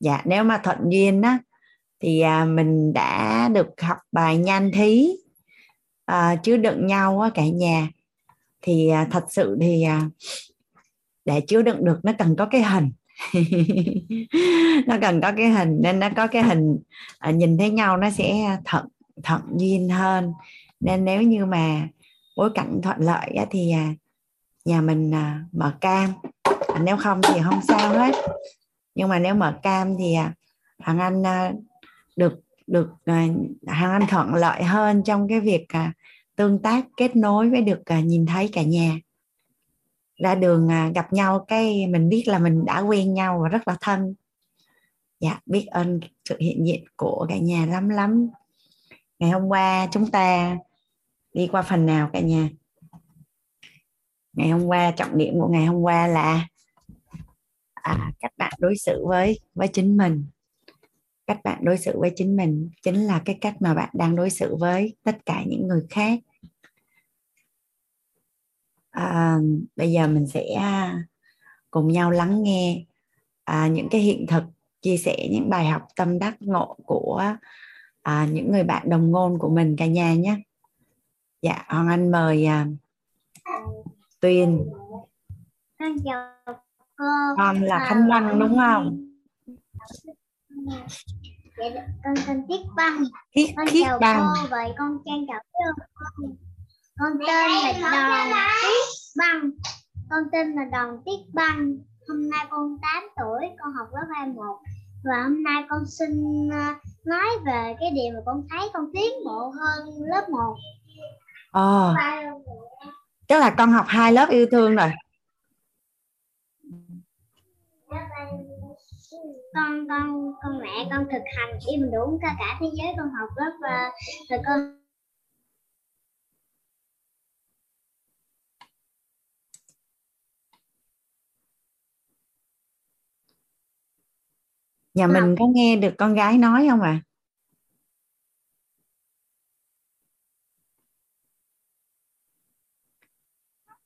dạ nếu mà thuận duyên á thì à, mình đã được học bài nhanh thí à, chứa đựng nhau á cả nhà. Thì à, thật sự thì à, để chứa đựng được nó cần có cái hình. Nó cần có cái hình nên nó có cái hình à, nhìn thấy nhau nó sẽ thuận thuận duyên hơn. Nên nếu như mà bối cảnh thuận lợi á, thì à, nhà mình à, mở cam. À, nếu không thì không sao hết nhưng mà nếu mở cam thì à, hàng anh à, được được à, hàng anh thuận lợi hơn trong cái việc tương tác, kết nối với được nhìn thấy cả nhà. Ra đường gặp nhau cái mình biết là mình đã quen nhau và rất là thân. Dạ biết ơn sự hiện diện của cả nhà lắm lắm. Ngày hôm qua chúng ta đi qua phần nào cả nhà? Ngày hôm qua, trọng điểm của ngày hôm qua là à, cách bạn đối xử với với chính mình. Cách bạn đối xử với chính mình chính là cái cách mà bạn đang đối xử với tất cả những người khác. À, bây giờ mình sẽ à, cùng nhau lắng nghe à, những cái hiện thực chia sẻ những bài học tâm đắc ngộ của à, những người bạn đồng ngôn của mình cả nhà nhé. Dạ hoàng anh mời à, tuyên. Chào cô con là khánh đăng đúng không? Dạ, con tên tiết băng. Khiết con khiết chào đăng cô vậy con trang trọng với con con tên là đoàn tiết băng. Con tên là đoàn tiết băng. Hôm nay con 8 tuổi con học lớp 21 và hôm nay con xin ờ, nói về cái điều mà con thấy con tiến bộ hơn lớp 1 ờ. Tức là con học hai lớp yêu thương rồi con con con mẹ con thực hành im đủ cả cả thế giới con học lớp và rồi con nhà mình có nghe được con gái nói không ạ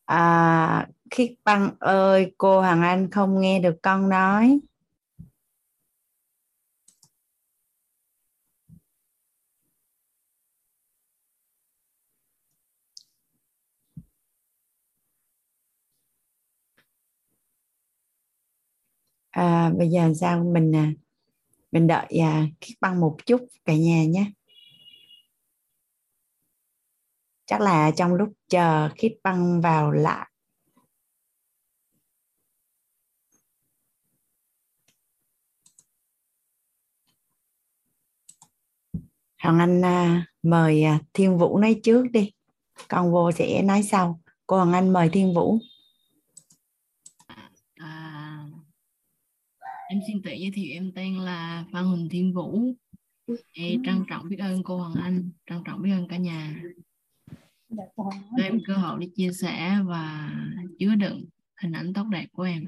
à? à khiết băng ơi cô hoàng anh không nghe được con nói à, bây giờ sao? Mình à, mình đợi à, kiết băng một chút cả nhà nhé. Chắc là trong lúc chờ kiết băng vào lại. Hoàng Anh à, mời à, Thiên Vũ nói trước đi. Con vô sẽ nói sau. Cô Hoàng Anh mời Thiên Vũ. Em xin tự giới thiệu em tên là Phan Huỳnh Thiên Vũ. Em trân trọng biết ơn cô Hoàng Anh, trân trọng biết ơn cả nhà. Cho em cơ hội để chia sẻ và chứa đựng hình ảnh tốt đẹp của em.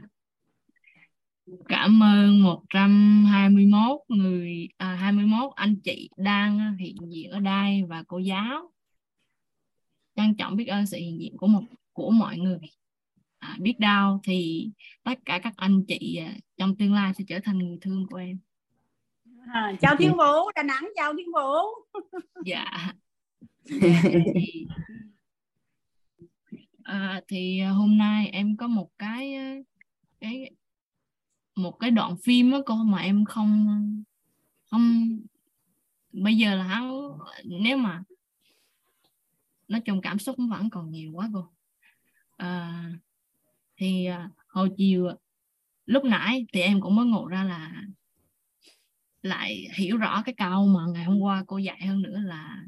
Cảm ơn 121 người à, 21 anh chị đang hiện diện ở đây và cô giáo. Trân trọng biết ơn sự hiện diện của một của mọi người à, biết đâu thì tất cả các anh chị à, trong tương lai sẽ trở thành người thương của em. À, chào thiên vũ đà nẵng chào thiên vũ. Dạ, dạ thì, à, thì hôm nay em có một cái cái một cái đoạn phim đó cô mà em không không bây giờ là nếu mà nói chung cảm xúc vẫn còn nhiều quá cô. À, thì à, hồi chiều lúc nãy thì em cũng mới ngộ ra là lại hiểu rõ cái câu mà ngày hôm qua cô dạy hơn nữa là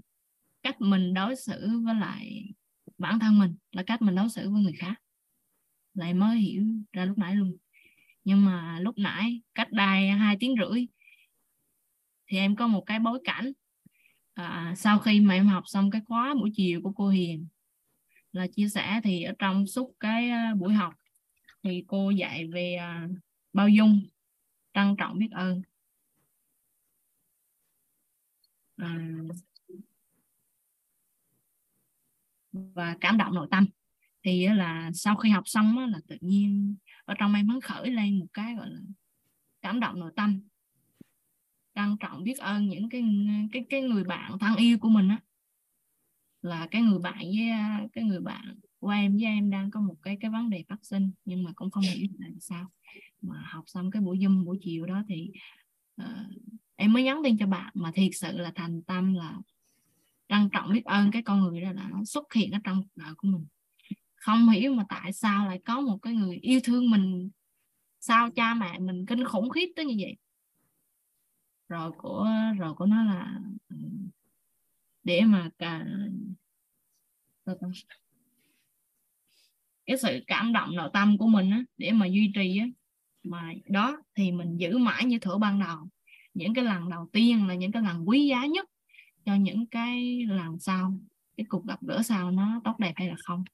cách mình đối xử với lại bản thân mình là cách mình đối xử với người khác. Lại mới hiểu ra lúc nãy luôn. Nhưng mà lúc nãy cách đây hai tiếng rưỡi thì em có một cái bối cảnh à, sau khi mà em học xong cái khóa buổi chiều của cô Hiền là chia sẻ thì ở trong suốt cái à, buổi học thì cô dạy về à, bao dung trân trọng biết ơn. À, và cảm động nội tâm. Thì là sau khi học xong là tự nhiên ở trong em hắn khởi lên một cái gọi là cảm động nội tâm. Trân trọng biết ơn những cái cái cái người bạn thân yêu của mình á. Là cái người bạn với à, cái người bạn của em với em đang có một cái cái vấn đề phát sinh nhưng mà cũng không hiểu là sao. Mà học xong cái buổi zoom buổi chiều đó thì uh, em mới nhắn tin cho bạn. Mà thiệt sự là thành tâm là trân trọng biết ơn cái con người đó là nó xuất hiện ở trong cuộc đời của mình. Không hiểu mà tại sao lại có một cái người yêu thương mình sao cha mẹ mình kinh khủng khiếp tới như vậy. Rồi của rồi của nó là ừ, để mà cả cái sự cảm động nội tâm của mình á, để mà duy trì á, mà đó thì mình giữ mãi như thửa ban đầu. Những cái lần đầu tiên là những cái lần quý giá nhất cho những cái lần sau cái cuộc gặp gỡ sau nó tốt đẹp hay là không.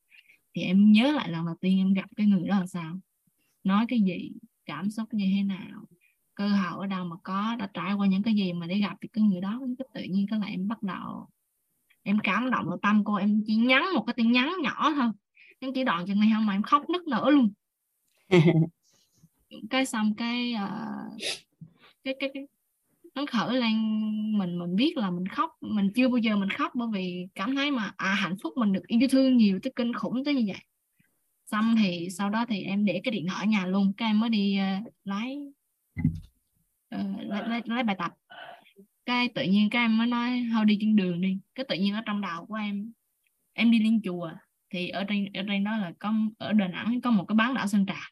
Thì em nhớ lại lần đầu tiên em gặp cái người đó là sao? Nói cái gì? Cảm xúc như thế nào? Cơ hội ở đâu mà có? Đã trải qua những cái gì mà để gặp thì cái người đó? Cái tự nhiên cái là em bắt đầu em cảm động nội tâm cô em chỉ nhắn một cái tin nhắn nhỏ thôi em chỉ đoạn chừng này không mà em khóc nức nở luôn. Cái xong cái uh, cái cái cái nó khởi lên mình mình biết là mình khóc. Mình chưa bao giờ mình khóc bởi vì cảm thấy mà à hạnh phúc mình được yêu thương nhiều tới kinh khủng tới như vậy. Xong thì sau đó thì em để cái điện thoại ở nhà luôn cái em mới đi uh, lái, uh, lấy, lấy lấy bài tập. Cái tự nhiên các em mới nói thôi đi trên đường đi. Cái tự nhiên ở trong đầu của em em đi lên chùa thì ở trên ở trên đó là có, ở Đà Nẵng có một cái bán đảo Sơn Trà.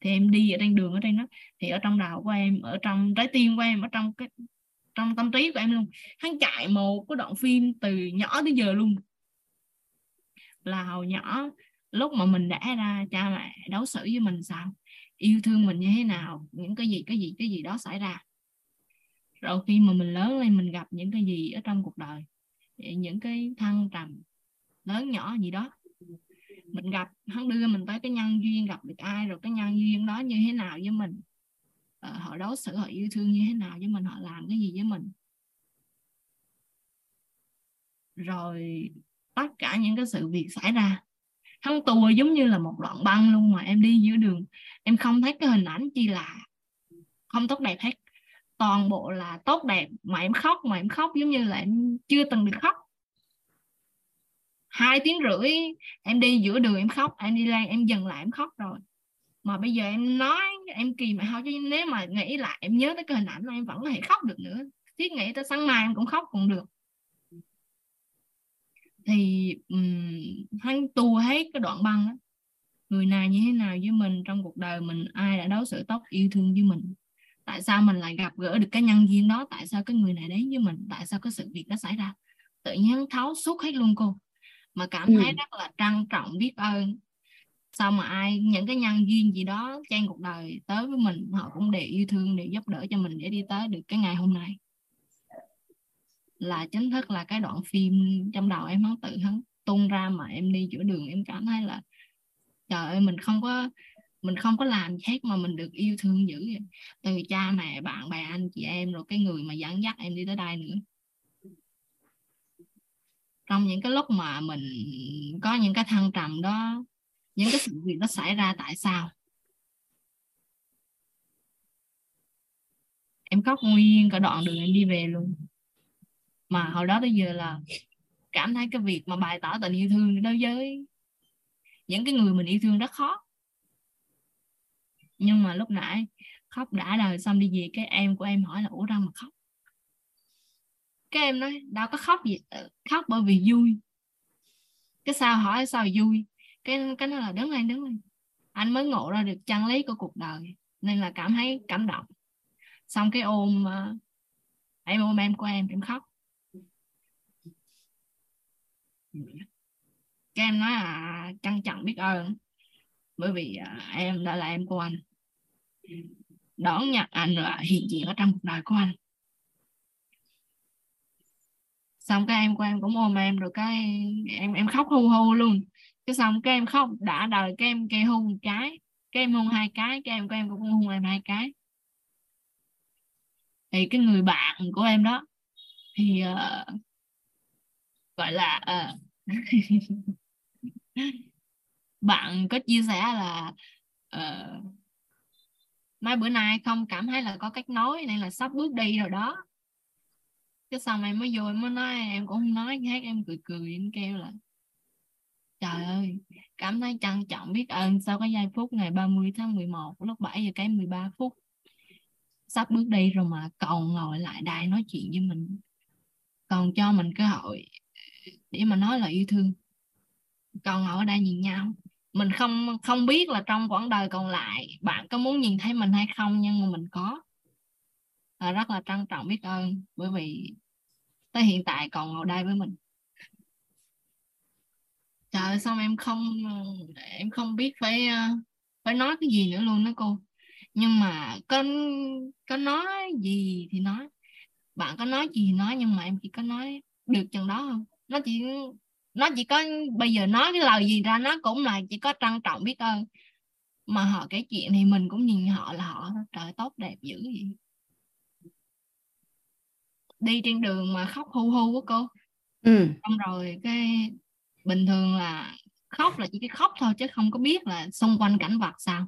Thì em đi ở trên đường ở trên đó thì ở trong đầu của em, ở trong, trái tim của em, ở trong cái, trong tâm trí của em luôn. Hắn chạy một cái đoạn phim từ nhỏ tới giờ luôn. Là hồi nhỏ, lúc mà mình đã ra, cha mẹ đối xử với mình sao? Yêu thương mình như thế nào? Những cái gì cái gì cái gì đó xảy ra? Rồi khi mà mình lớn lên, mình gặp những cái gì ở trong cuộc đời? Những cái thăng trầm lớn nhỏ gì đó. Mình gặp hắn đưa mình tới cái nhân duyên gặp được ai rồi cái nhân duyên đó như thế nào với mình? Ờ, họ đối xử họ yêu thương như thế nào với mình? Họ làm cái gì với mình? Rồi tất cả những cái sự việc xảy ra hắn tua giống như là một đoạn băng luôn mà em đi giữa đường em không thấy cái hình ảnh chi là không tốt đẹp hết. Toàn bộ là tốt đẹp mà em khóc mà em khóc giống như là em chưa từng được khóc hai tiếng rưỡi em đi giữa đường em khóc em đi lên em dừng lại em khóc rồi. Mà bây giờ em nói em kỳ mà thôi chứ nếu mà nghĩ lại em nhớ tới cái hình ảnh em vẫn có thể khóc được nữa. Thiết nghĩ tới sáng mai em cũng khóc cũng được. Thì um, hắn tu hết cái đoạn băng đó. người nào như thế nào với mình trong cuộc đời mình ai đã đối xử tốt yêu thương với mình? Tại sao mình lại gặp gỡ được cái nhân viên đó? Tại sao cái người này đến với mình? Tại sao cái sự việc đó xảy ra? Tự nhiên tháo suốt hết luôn cô mà cảm thấy ừ. rất là trân trọng biết ơn sao mà ai những cái nhân duyên gì đó trên cuộc đời tới với mình họ cũng đều yêu thương đều giúp đỡ cho mình để đi tới được cái ngày hôm nay là chính thức là cái đoạn phim trong đầu em hắn tự hắn tung ra mà em đi giữa đường em cảm thấy là trời ơi mình không có mình không có làm gì hết mà mình được yêu thương dữ vậy. từ cha mẹ bạn bè anh chị em rồi cái người mà dẫn dắt em đi tới đây nữa trong những cái lúc mà mình có những cái thăng trầm đó, những cái sự việc nó xảy ra tại sao? Em khóc nguyên cả đoạn đường em đi về luôn. Mà hồi đó tới giờ là cảm thấy cái việc mà bày tỏ tình yêu thương đối với những cái người mình yêu thương rất khó. Nhưng mà lúc nãy khóc đã đời xong đi về, cái em của em hỏi là, ủa đâu mà khóc? Cái em nói, đâu có khóc gì ờ, khóc bởi vì vui. Cái sao hỏi, sao vui? Cái cái nó là, đứng lên đứng lên. Anh mới ngộ ra được chân lý của cuộc đời, nên là cảm thấy cảm động. Xong cái ôm ờ, em ôm em của em em khóc. Cái em nói là à, trân trọng biết ơn, bởi vì ờ, em đã là em của anh. Đón nhận anh là hiện diện ở trong cuộc đời của anh xong cái em của em cũng ôm em rồi cái em em khóc hu hu luôn. Cái xong cái em khóc đã đời cái em kêu hôn một cái cái em hôn hai cái cái em của em cũng hôn em hai cái. Thì cái người bạn của em đó thì uh, gọi là uh, bạn có chia sẻ là uh, mai bữa nay không cảm thấy là có cách nói nên là sắp bước đi rồi đó cái xong em mới vô em mới nói em cũng không nói hát em cười cười em kêu là trời ơi cảm thấy trân trọng biết ơn sau cái giây phút ngày 30 tháng 11 lúc 7 giờ cái 13 phút. Sắp bước đi rồi mà còn ngồi lại đây nói chuyện với mình còn cho mình cơ hội để mà nói là yêu thương. Còn ngồi ở đây nhìn nhau. Mình không không biết là trong quãng đời còn lại bạn có muốn nhìn thấy mình hay không nhưng mà mình có. À, rất là trân trọng biết ơn bởi vì tới hiện tại còn ngồi đây với mình. Trời ơi, xong em không em không biết phải ờ, phải nói cái gì nữa luôn đó cô. Nhưng mà có có nói gì thì nói. Bạn có nói gì thì nói nhưng mà em chỉ có nói được chừng đó không nó chỉ nó chỉ có bây giờ nói cái lời gì ra nó cũng là chỉ có trân trọng biết ơn. Mà họ kể chuyện thì mình cũng nhìn họ là họ trời tốt đẹp dữ vậy đi trên đường mà khóc hu hu của cô. Ừ. xong rồi cái bình thường là khóc là chỉ cái khóc thôi chứ không có biết là xung quanh cảnh vật sao.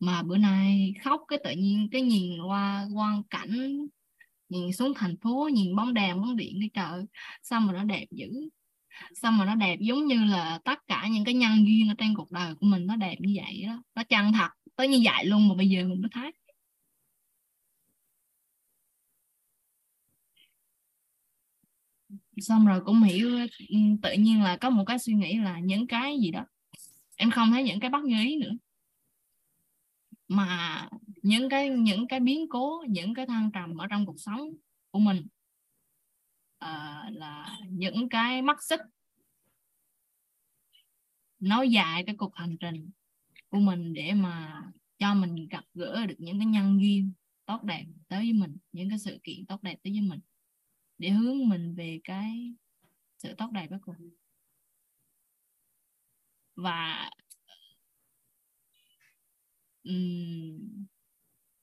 Mà bữa nay khóc cái tự nhiên cái nhìn qua quang cảnh nhìn xuống thành phố nhìn bóng đèn bóng điện cái trời. Sao mà nó đẹp dữ. Sao mà nó đẹp giống như là tất cả những cái nhân duyên ở trên cuộc đời của mình nó đẹp như vậy đó. Nó chân thật tới như vậy luôn mà bây giờ mình mới thấy xong rồi cũng hiểu ừ, tự nhiên là có một cái suy nghĩ là những cái gì đó em không thấy những cái bất như ý nữa. Mà những cái những cái biến cố những cái thăng trầm ở trong cuộc sống của mình uh, là những cái mắc xích nói dài cái cuộc hành trình của mình để mà cho mình gặp gỡ được những cái nhân duyên tốt đẹp tới với mình những cái sự kiện tốt đẹp tới với mình để hướng mình về cái sự tốt đẹp đó cùng và um,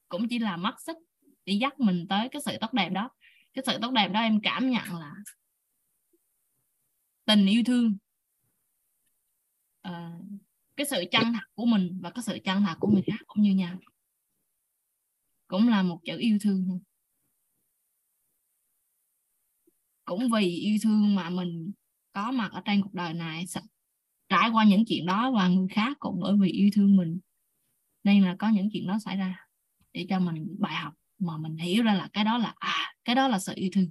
cũng chỉ là mắt xích để dắt mình tới cái sự tốt đẹp đó. Cái sự tốt đẹp đó em cảm nhận là tình yêu thương. Uh, cái sự chân thật của mình và cái sự chân thật của người khác cũng như nhau. Cũng là một chữ yêu thương cũng vì yêu thương mà mình có mặt ở trên cuộc đời này trải qua những chuyện đó và người khác cũng bởi vì yêu thương mình. Nên là có những chuyện đó xảy ra để cho mình bài học mà mình hiểu ra là cái đó là à cái đó là sự yêu thương.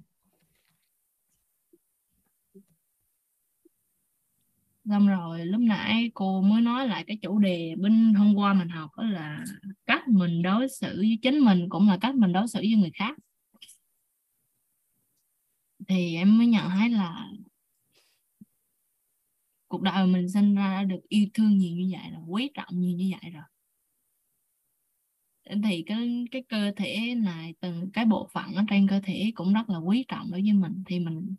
Xong rồi lúc nãy cô mới nói lại cái chủ đề bên hôm qua mình học đó là cách mình đối xử với chính mình cũng là cách mình đối xử với người khác thì em mới nhận thấy là cuộc đời mình sinh ra đã được yêu thương nhiều như vậy rồi, quý trọng nhiều như vậy rồi. Thì cái cái cơ thể này, từng cái bộ phận ở trên cơ thể cũng rất là quý trọng đối với mình. Thì mình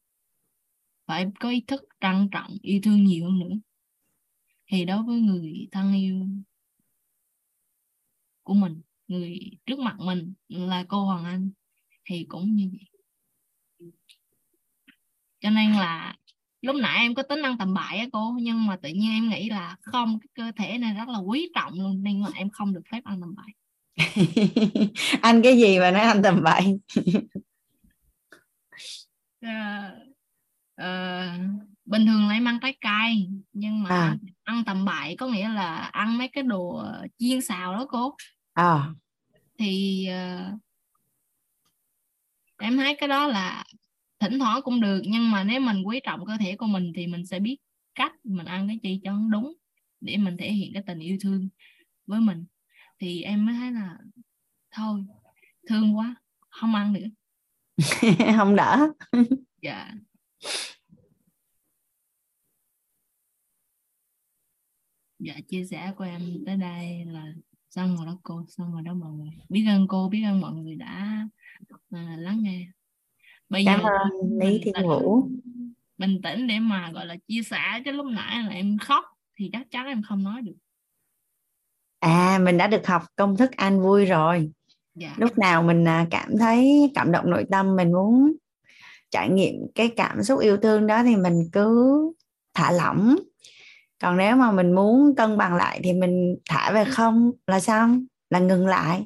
phải có ý thức trân trọng, yêu thương nhiều hơn nữa. Thì đối với người thân yêu của mình, người trước mặt mình là cô Hoàng Anh, thì cũng như vậy cho nên là lúc nãy em có tính ăn tầm bậy á cô nhưng mà tự nhiên em nghĩ là không cái cơ thể này rất là quý trọng luôn nên là em không được phép ăn tầm bậy ăn cái gì mà nói ăn tầm bậy uh, uh, bình thường là em ăn trái cây nhưng mà à. ăn tầm bậy có nghĩa là ăn mấy cái đồ chiên xào đó cô à. thì uh, em thấy cái đó là thỉnh thoảng cũng được nhưng mà nếu mình quý trọng cơ thể của mình thì mình sẽ biết cách mình ăn cái gì cho đúng để mình thể hiện cái tình yêu thương với mình. Thì em mới thấy là thôi thương quá không ăn nữa. Không đỡ. Dạ. Dạ chia sẻ của em tới đây là xong rồi đó cô xong rồi đó mọi người. Biết ơn cô biết ơn mọi người đã à, lắng nghe bây cảm giờ ơn lý thiên vũ. bình tĩnh để mà gọi là chia sẻ chứ lúc nãy là em khóc thì chắc chắn em không nói được. À mình đã được học công thức an vui rồi. Dạ. lúc nào mình à, cảm thấy cảm động nội tâm mình muốn trải nghiệm cái cảm xúc yêu thương đó thì mình cứ thả lỏng. Còn nếu mà mình muốn cân bằng lại thì mình thả về không là xong là ngừng lại.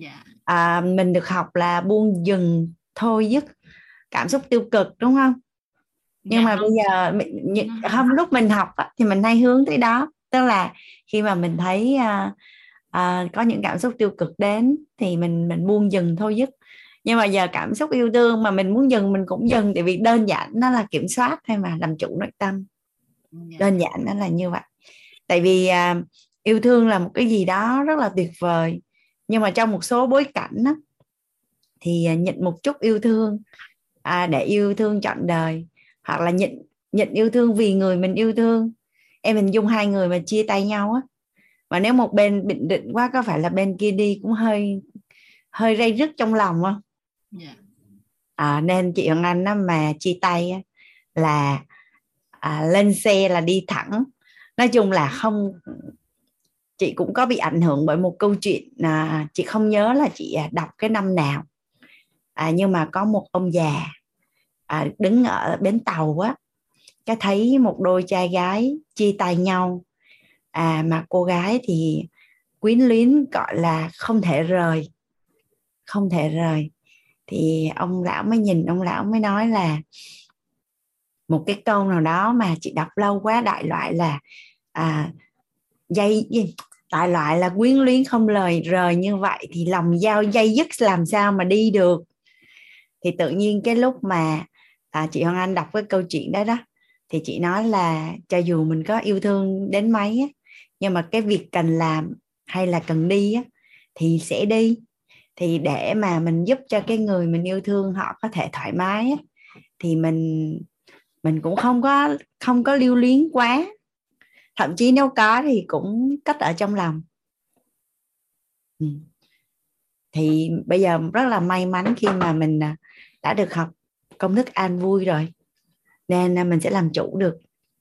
Dạ. à, mình được học là buông dừng thôi dứt cảm xúc tiêu cực đúng không? Nhưng Dạ mà không. bây giờ mình, Nó- không lúc mình học thì mình hay hướng tới đó. Tức là khi mà mình thấy à, à, có những cảm xúc tiêu cực đến thì mình mình buông dừng thôi dứt nhưng mà giờ cảm xúc yêu thương mà mình muốn dừng mình cũng dừng. Tại vì đơn giản nó là kiểm soát thôi mà làm chủ nội tâm. Dạ. đơn giản nó là như vậy. Tại vì à, yêu thương là một cái gì đó rất là tuyệt vời. Nhưng mà trong một số bối cảnh á, thì nhận một chút yêu thương à, để yêu thương trọn đời. Hoặc là nhận nhận yêu thương vì người mình yêu thương. Em hình dung hai người mà chia tay nhau á. Mà nếu một bên định định quá có phải là bên kia đi cũng hơi hơi rây rứt trong lòng không? Dạ. à, nên chị Hoàng Anh á, mà chia tay á, là à, lên xe là đi thẳng. Nói chung là không chị cũng có bị ảnh hưởng bởi một câu chuyện à, chị không nhớ là chị à, đọc cái năm nào à, nhưng mà có một ông già à, đứng ở bến tàu á cái thấy một đôi trai gái chia tay nhau à mà cô gái thì quyến luyến gọi là không thể rời không thể rời thì ông lão mới nhìn ông lão mới nói là một cái câu nào đó mà chị đọc lâu quá đại loại là à, dây gì? đại loại là quyến luyến không lời rời như vậy thì lòng dao dây dứt làm sao mà đi được thì tự nhiên cái lúc mà à, chị Hoàng Anh đọc cái câu chuyện đó đó thì chị nói là cho dù mình có yêu thương đến mấy á, nhưng mà cái việc cần làm hay là cần đi á, thì sẽ đi. Thì để mà mình giúp cho cái người mình yêu thương họ có thể thoải mái á, thì mình mình cũng không có không có lưu luyến quá. Thậm chí nếu có thì cũng cất ở trong lòng. Ừ. Thì bây giờ rất là may mắn khi mà mình à, đã được học công thức an vui rồi. Nên à, mình sẽ làm chủ được.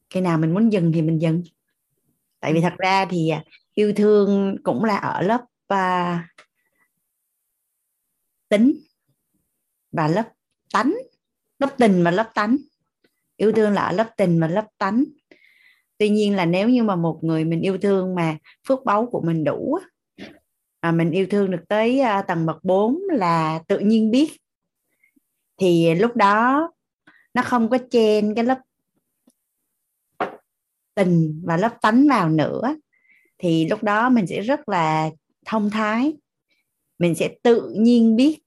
Khi nào mình muốn dừng thì mình dừng. Tại vì thật ra thì à, yêu thương cũng là ở lớp à, tính và lớp tánh. Lớp tình và lớp tánh. Yêu thương là ở lớp tình và lớp tánh. Tuy nhiên là nếu như mà một người mình yêu thương mà phước báu của mình đủ mà mình yêu thương được tới à, tầng bậc 4 là tự nhiên biết thì lúc đó nó không có chen cái lớp tình và lớp tánh vào nữa thì lúc đó mình sẽ rất là thông thái mình sẽ tự nhiên biết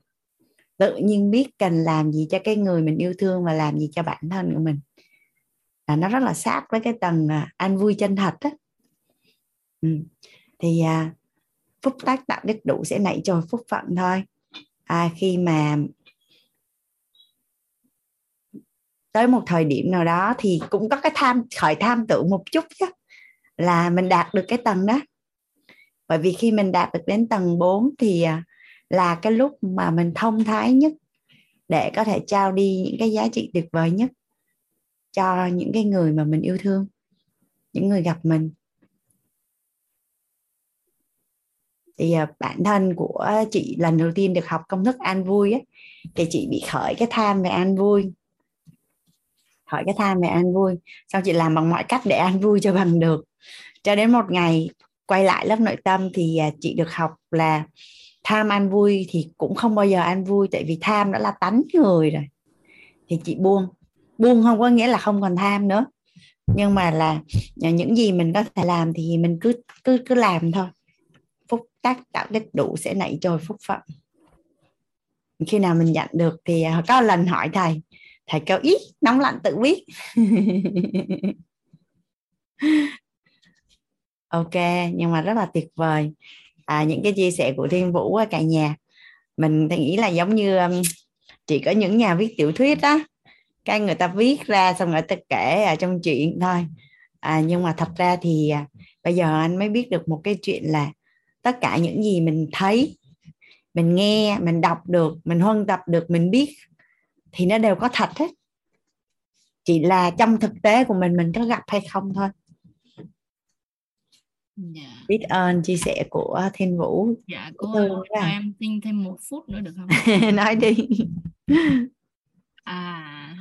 tự nhiên biết cần làm gì cho cái người mình yêu thương và làm gì cho bản thân của mình là nó rất là sát với cái tầng à, an vui chân thật đó. Ừ. thì à, phúc tác tạo đức đủ sẽ nảy trồi phúc phận thôi à, khi mà tới một thời điểm nào đó thì cũng có cái tham khởi tham tưởng một chút chứ là mình đạt được cái tầng đó. Bởi vì khi mình đạt được đến tầng 4 thì à, là cái lúc mà mình thông thái nhất để có thể trao đi những cái giá trị tuyệt vời nhất cho những cái người mà mình yêu thương những người gặp mình. Thì à, bản thân của chị lần đầu tiên được học công thức an vui ấy, thì chị bị khởi cái tham về an vui hỏi cái tham về an vui. Xong chị làm bằng mọi cách để an vui cho bằng được. Cho đến một ngày quay lại lớp nội tâm thì à, chị được học là tham an vui thì cũng không bao giờ an vui, tại vì tham đã là tánh người rồi. Thì chị buông. Buông không có nghĩa là không còn tham nữa. Nhưng mà là à, những gì mình có thể làm thì mình cứ cứ cứ làm thôi. Phúc tác tạo đích đủ sẽ nảy trôi phúc phận. Khi nào mình nhận được thì à, có lần hỏi thầy thầy kêu ít nóng lạnh tự biết ok nhưng mà rất là tuyệt vời. À, những cái chia sẻ của thiên vũ cả nhà mình thì nghĩ là giống như um, chỉ có những nhà viết tiểu thuyết đó cái người ta viết ra xong người ta kể ở trong chuyện thôi. À, nhưng mà thật ra thì à, bây giờ anh mới biết được một cái chuyện là tất cả những gì mình thấy mình nghe mình đọc được mình huân tập được mình biết thì nó đều có thật hết. Chỉ là trong thực tế của mình mình có gặp hay không thôi. Dạ. Biết ơn chia sẻ của thiên vũ. Dạ cô ơi, quá cho à. em xin thêm một phút nữa được không? Nói đi. À.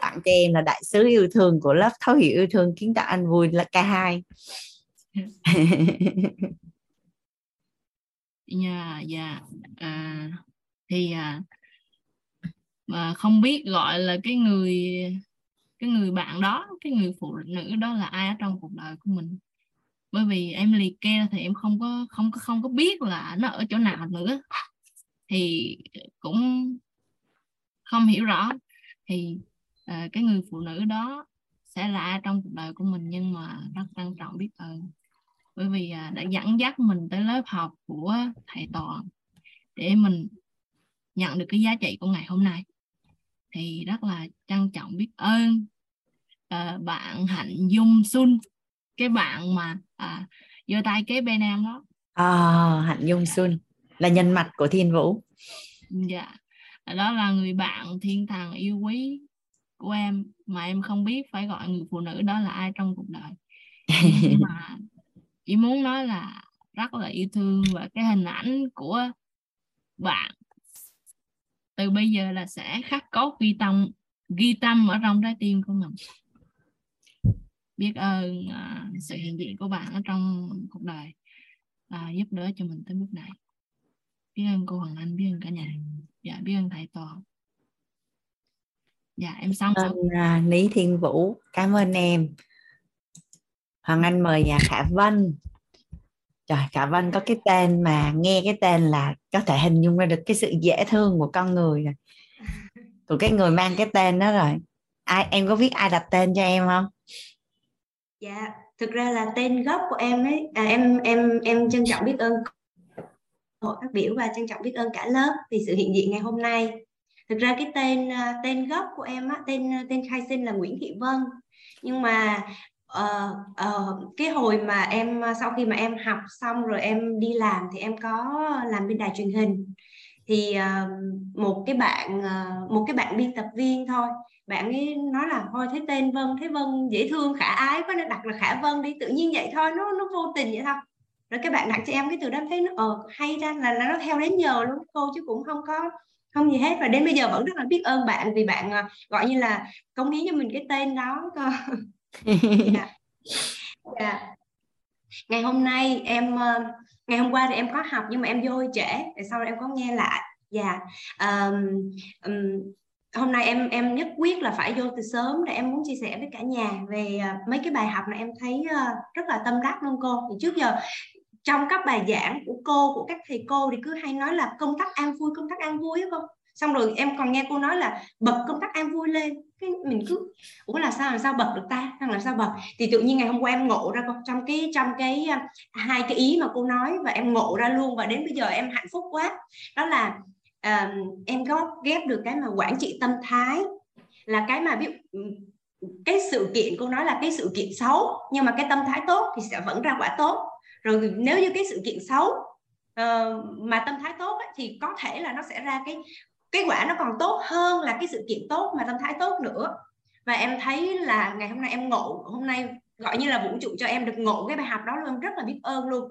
Tặng cho em là đại sứ yêu thương của lớp thấu hiểu yêu thương kiến tạo anh vui là K2 dạ dạ. À, thì à, mà không biết gọi là cái người cái người bạn đó cái người phụ nữ đó là ai ở trong cuộc đời của mình. Bởi vì em liệt kê thì em không có không có không có biết là nó ở chỗ nào nữa. Thì cũng không hiểu rõ. Thì uh, cái người phụ nữ đó sẽ là ai trong cuộc đời của mình nhưng mà rất trân trọng biết ơn. Bởi vì uh, đã dẫn dắt mình tới lớp học của thầy toàn để mình nhận được cái giá trị của ngày hôm nay thì rất là trân trọng biết ơn uh, bạn hạnh dung xuân cái bạn mà à, giơ tay kế bên em đó. À, hạnh dung xuân là nhân mặt của thiên vũ. Dạ đó là người bạn thiên thần yêu quý của em mà em không biết phải gọi người phụ nữ đó là ai trong cuộc đời. Nhưng mà chỉ muốn nói là rất là yêu thương và cái hình ảnh của bạn từ bây giờ là sẽ khắc cốt ghi tâm ghi tâm ở trong trái tim của mình. Biết ơn uh, sự hiện diện của bạn ở trong cuộc đời uh, giúp đỡ cho mình tới bước này. Biết ơn cô Hoàng Anh biết ơn cả nhà. Dạ biết ơn thầy toàn dạ em xong ơn uh, Lý Thiên Vũ. Cảm ơn em. Hoàng Anh mời nhà Khả Vân Trời, Khả Vân có cái tên mà nghe cái tên là có thể hình dung ra được cái sự dễ thương của con người rồi. Của cái người mang cái tên đó rồi. Ai em có biết ai đặt tên cho em không? Dạ thực ra là tên gốc của em ấy à, em em em trân trọng biết ơn hội phát biểu và trân trọng biết ơn cả lớp vì sự hiện diện ngày hôm nay. Thực ra cái tên à, tên gốc của em á tên tên khai sinh là Nguyễn Thị Vân. Nhưng mà uh, uh, cái hồi mà em sau khi mà em học xong rồi em đi làm thì em có làm bên đài truyền hình. Thì uh, một cái bạn uh, một cái bạn biên tập viên thôi. Bạn ấy nói là thôi thấy tên Vân thấy Vân dễ thương khả ái quá nên đặt là Khả Vân đi. Tự nhiên vậy thôi nó nó vô tình vậy thôi. Rồi các bạn đặt cho em cái từ đó thấy nó ờ hay ra là, là nó theo đến giờ luôn cô chứ cũng không có không gì hết. Và đến bây giờ vẫn rất là biết ơn bạn vì bạn gọi như là công hiến cho mình cái tên đó cơ yeah. Dạ. Yeah. Dạ. ngày hôm nay em ờ, ngày hôm qua thì em có học nhưng mà em vô trễ để sau em có nghe lại dạ yeah. um, um, hôm nay em em nhất quyết là phải vô từ sớm để em muốn chia sẻ với cả nhà về uh, mấy cái bài học này em thấy uh, rất là tâm đắc luôn cô thì trước giờ trong các bài giảng của cô của các thầy cô thì cứ hay nói là công tác an vui công tác an vui á cô xong rồi em còn nghe cô nói là bật công tác an vui lên. Cái mình cứ ủa là sao làm sao bật được ta? Đang làm sao bật? Thì tự nhiên ngày hôm qua em ngộ ra trong cái trong cái à, hai cái ý mà cô nói và em ngộ ra luôn. Và đến bây giờ em hạnh phúc quá. Đó là um, em có ghép được cái mà quản trị tâm thái là cái mà biết cái sự kiện cô nói là cái sự kiện xấu nhưng mà cái tâm thái tốt thì sẽ vẫn ra quả tốt. Rồi nếu như cái sự kiện xấu uh, mà tâm thái tốt ấy, thì có thể là nó sẽ ra cái kết quả nó còn tốt hơn là cái sự kiện tốt mà tâm thái tốt nữa. Và em thấy là ngày hôm nay em ngộ hôm nay gọi như là vũ trụ cho em được ngộ cái bài học đó luôn em rất là biết ơn luôn.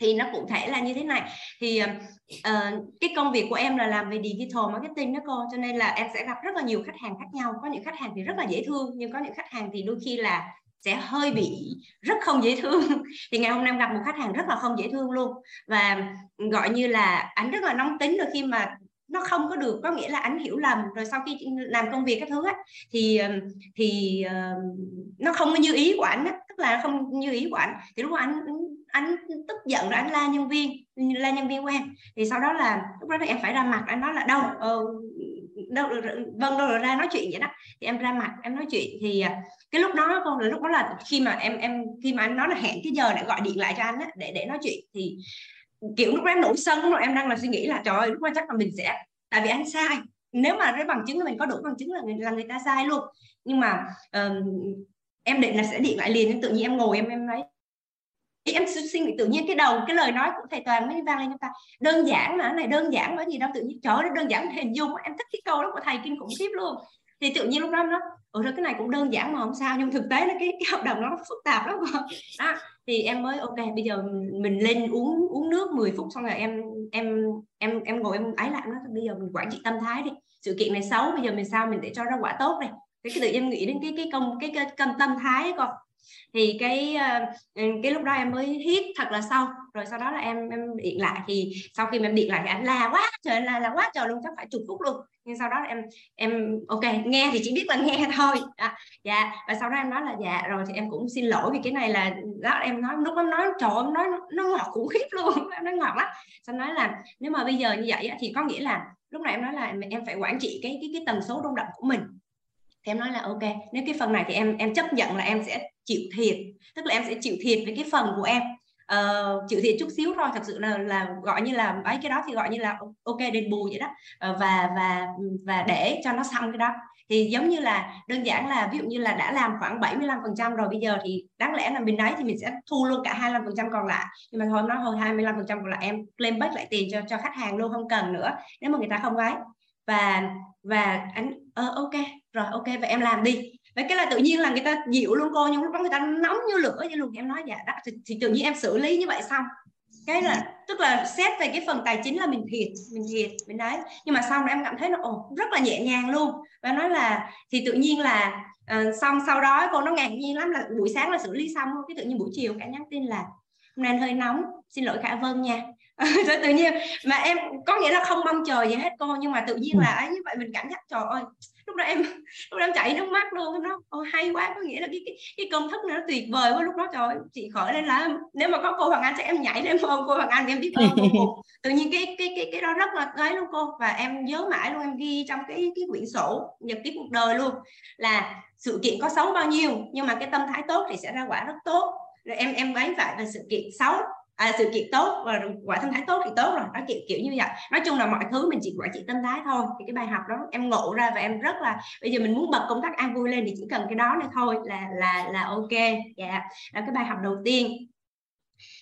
Thì nó cụ thể là như thế này. Thì uh, cái công việc của em là làm về digital marketing đó cô cho nên là em sẽ gặp rất là nhiều khách hàng khác nhau. Có những khách hàng thì rất là dễ thương nhưng có những khách hàng thì đôi khi là sẽ hơi bị rất không dễ thương. Thì ngày hôm nay gặp một khách hàng rất là không dễ thương luôn. Và gọi như là anh rất là nóng tính rồi khi mà nó không có được có nghĩa là anh hiểu lầm rồi sau khi làm công việc các thứ á thì thì uh, nó không như ý của anh á tức là không như ý của anh thì lúc đó anh anh tức giận rồi anh la nhân viên la nhân viên quen thì sau đó là lúc đó thì em phải ra mặt anh nói là đâu ờ, đâu vâng đâu rồi ra nói chuyện vậy đó. Thì em ra mặt em nói chuyện thì à, cái lúc đó con là lúc đó là khi mà em em khi mà anh nói là hẹn cái giờ để gọi điện lại cho anh á để để nói chuyện thì kiểu lúc đó em nổi sân rồi em đang là suy nghĩ là trời ơi lúc đó chắc là mình sẽ tại vì anh sai. Nếu mà cái bằng chứng là mình có đủ bằng chứng là người, là người ta sai luôn. Nhưng mà um, em định là sẽ điện lại liền nhưng tự nhiên em ngồi em em nói em suy nghĩ tự nhiên cái đầu cái lời nói của thầy toàn mới vang lên chúng ta. Đơn giản mà này đơn giản bởi gì đâu tự nhiên trời ơi đơn giản hình dung em thích cái câu đó của thầy kinh khủng khiếp luôn thì tự nhiên lúc đó nó rồi cái này cũng đơn giản mà không sao nhưng thực tế là cái, cái hợp đồng nó phức tạp lắm. Đó thì em mới ok bây giờ mình lên uống uống nước 10 phút xong rồi em em em em ngồi em ái lại nó bây giờ mình quản trị tâm thái đi sự kiện này xấu bây giờ mình sao mình để cho ra quả tốt này. Cái, cái tự em nghĩ đến cái cái công cái, cái, cái tâm thái con. Thì cái ờ, ừ, cái lúc đó em mới hít thật là sâu rồi sau đó là em em điện lại thì sau khi mà em điện lại thì anh la quá trời là là quá trời luôn chắc phải chục phút luôn. Nhưng sau đó em em ok nghe thì chỉ biết là nghe thôi. À, dạ. Và sau đó em nói là dạ rồi thì em cũng xin lỗi vì cái này là đó em nói lúc đó nói trời em nói nó ngọt khủng khiếp luôn em nói ngọt lắm. Xong nói là nếu mà bây giờ như vậy thì có nghĩa là lúc này em nói là em phải quản trị cái cái cái tần số rung động của mình. Thì em nói là ok nếu cái phần này thì em em chấp nhận là em sẽ chịu thiệt tức là em sẽ chịu thiệt với cái phần của em uh, chịu thiệt chút xíu thôi thật sự là là gọi như là ấy cái đó thì gọi như là ok đền bù vậy đó. Uh, và và và để cho nó xong cái đó. Thì giống như là đơn giản là ví dụ như là đã làm khoảng 75% rồi bây giờ thì đáng lẽ là bên đấy thì mình sẽ thu luôn cả 25% còn lại. Nhưng mà thôi nói hơn 25% còn lại em claim back lại tiền cho cho khách hàng luôn không cần nữa nếu mà người ta không ấy. Và và anh uh, ok rồi ok vậy em làm đi vậy cái là tự nhiên là người ta dịu luôn cô nhưng lúc đó người ta nóng như lửa vậy luôn. Em nói dạ đó thì, thì tự nhiên em xử lý như vậy xong. Cái là tức là xét về cái phần tài chính là mình thiệt mình thiệt mình đấy. Nhưng mà xong rồi em cảm thấy nó ồ rất là nhẹ nhàng luôn. Và nói là thì tự nhiên là uh, xong sau đó cô nó ngạc nhiên lắm là buổi sáng là xử lý xong cái tự nhiên buổi chiều cả nhắn tin là hôm nay hơi nóng xin lỗi khả vân nha rồi tự nhiên mà em có nghĩa là không mong chờ gì hết cô nhưng mà tự nhiên là ấy như vậy mình cảm giác trời ơi lúc đó em lúc đó em chảy nước mắt luôn nó Ô, hay quá có nghĩa là cái cái, cái công thức này nó tuyệt vời quá lúc đó trời chị khởi lên là nếu mà có cô Hoàng Anh chắc em nhảy lên ôm cô Hoàng Anh em biết ơn tự nhiên cái cái cái cái đó rất là ấy luôn cô và em nhớ mãi luôn em ghi trong cái cái quyển sổ nhật ký cuộc đời luôn là sự kiện có xấu bao nhiêu nhưng mà cái tâm thái tốt thì sẽ ra quả rất tốt. Rồi em em bán phải là sự kiện xấu à, sự kiện tốt và quả tâm thái tốt thì tốt rồi. Nó kiểu kiểu như vậy. Nói chung là mọi thứ mình chỉ quản trị tâm thái thôi. Thì cái bài học đó em ngộ ra và em rất là bây giờ mình muốn bật công tác an vui lên thì chỉ cần cái đó này thôi là là là ok. Dạ. Là cái bài học đầu tiên.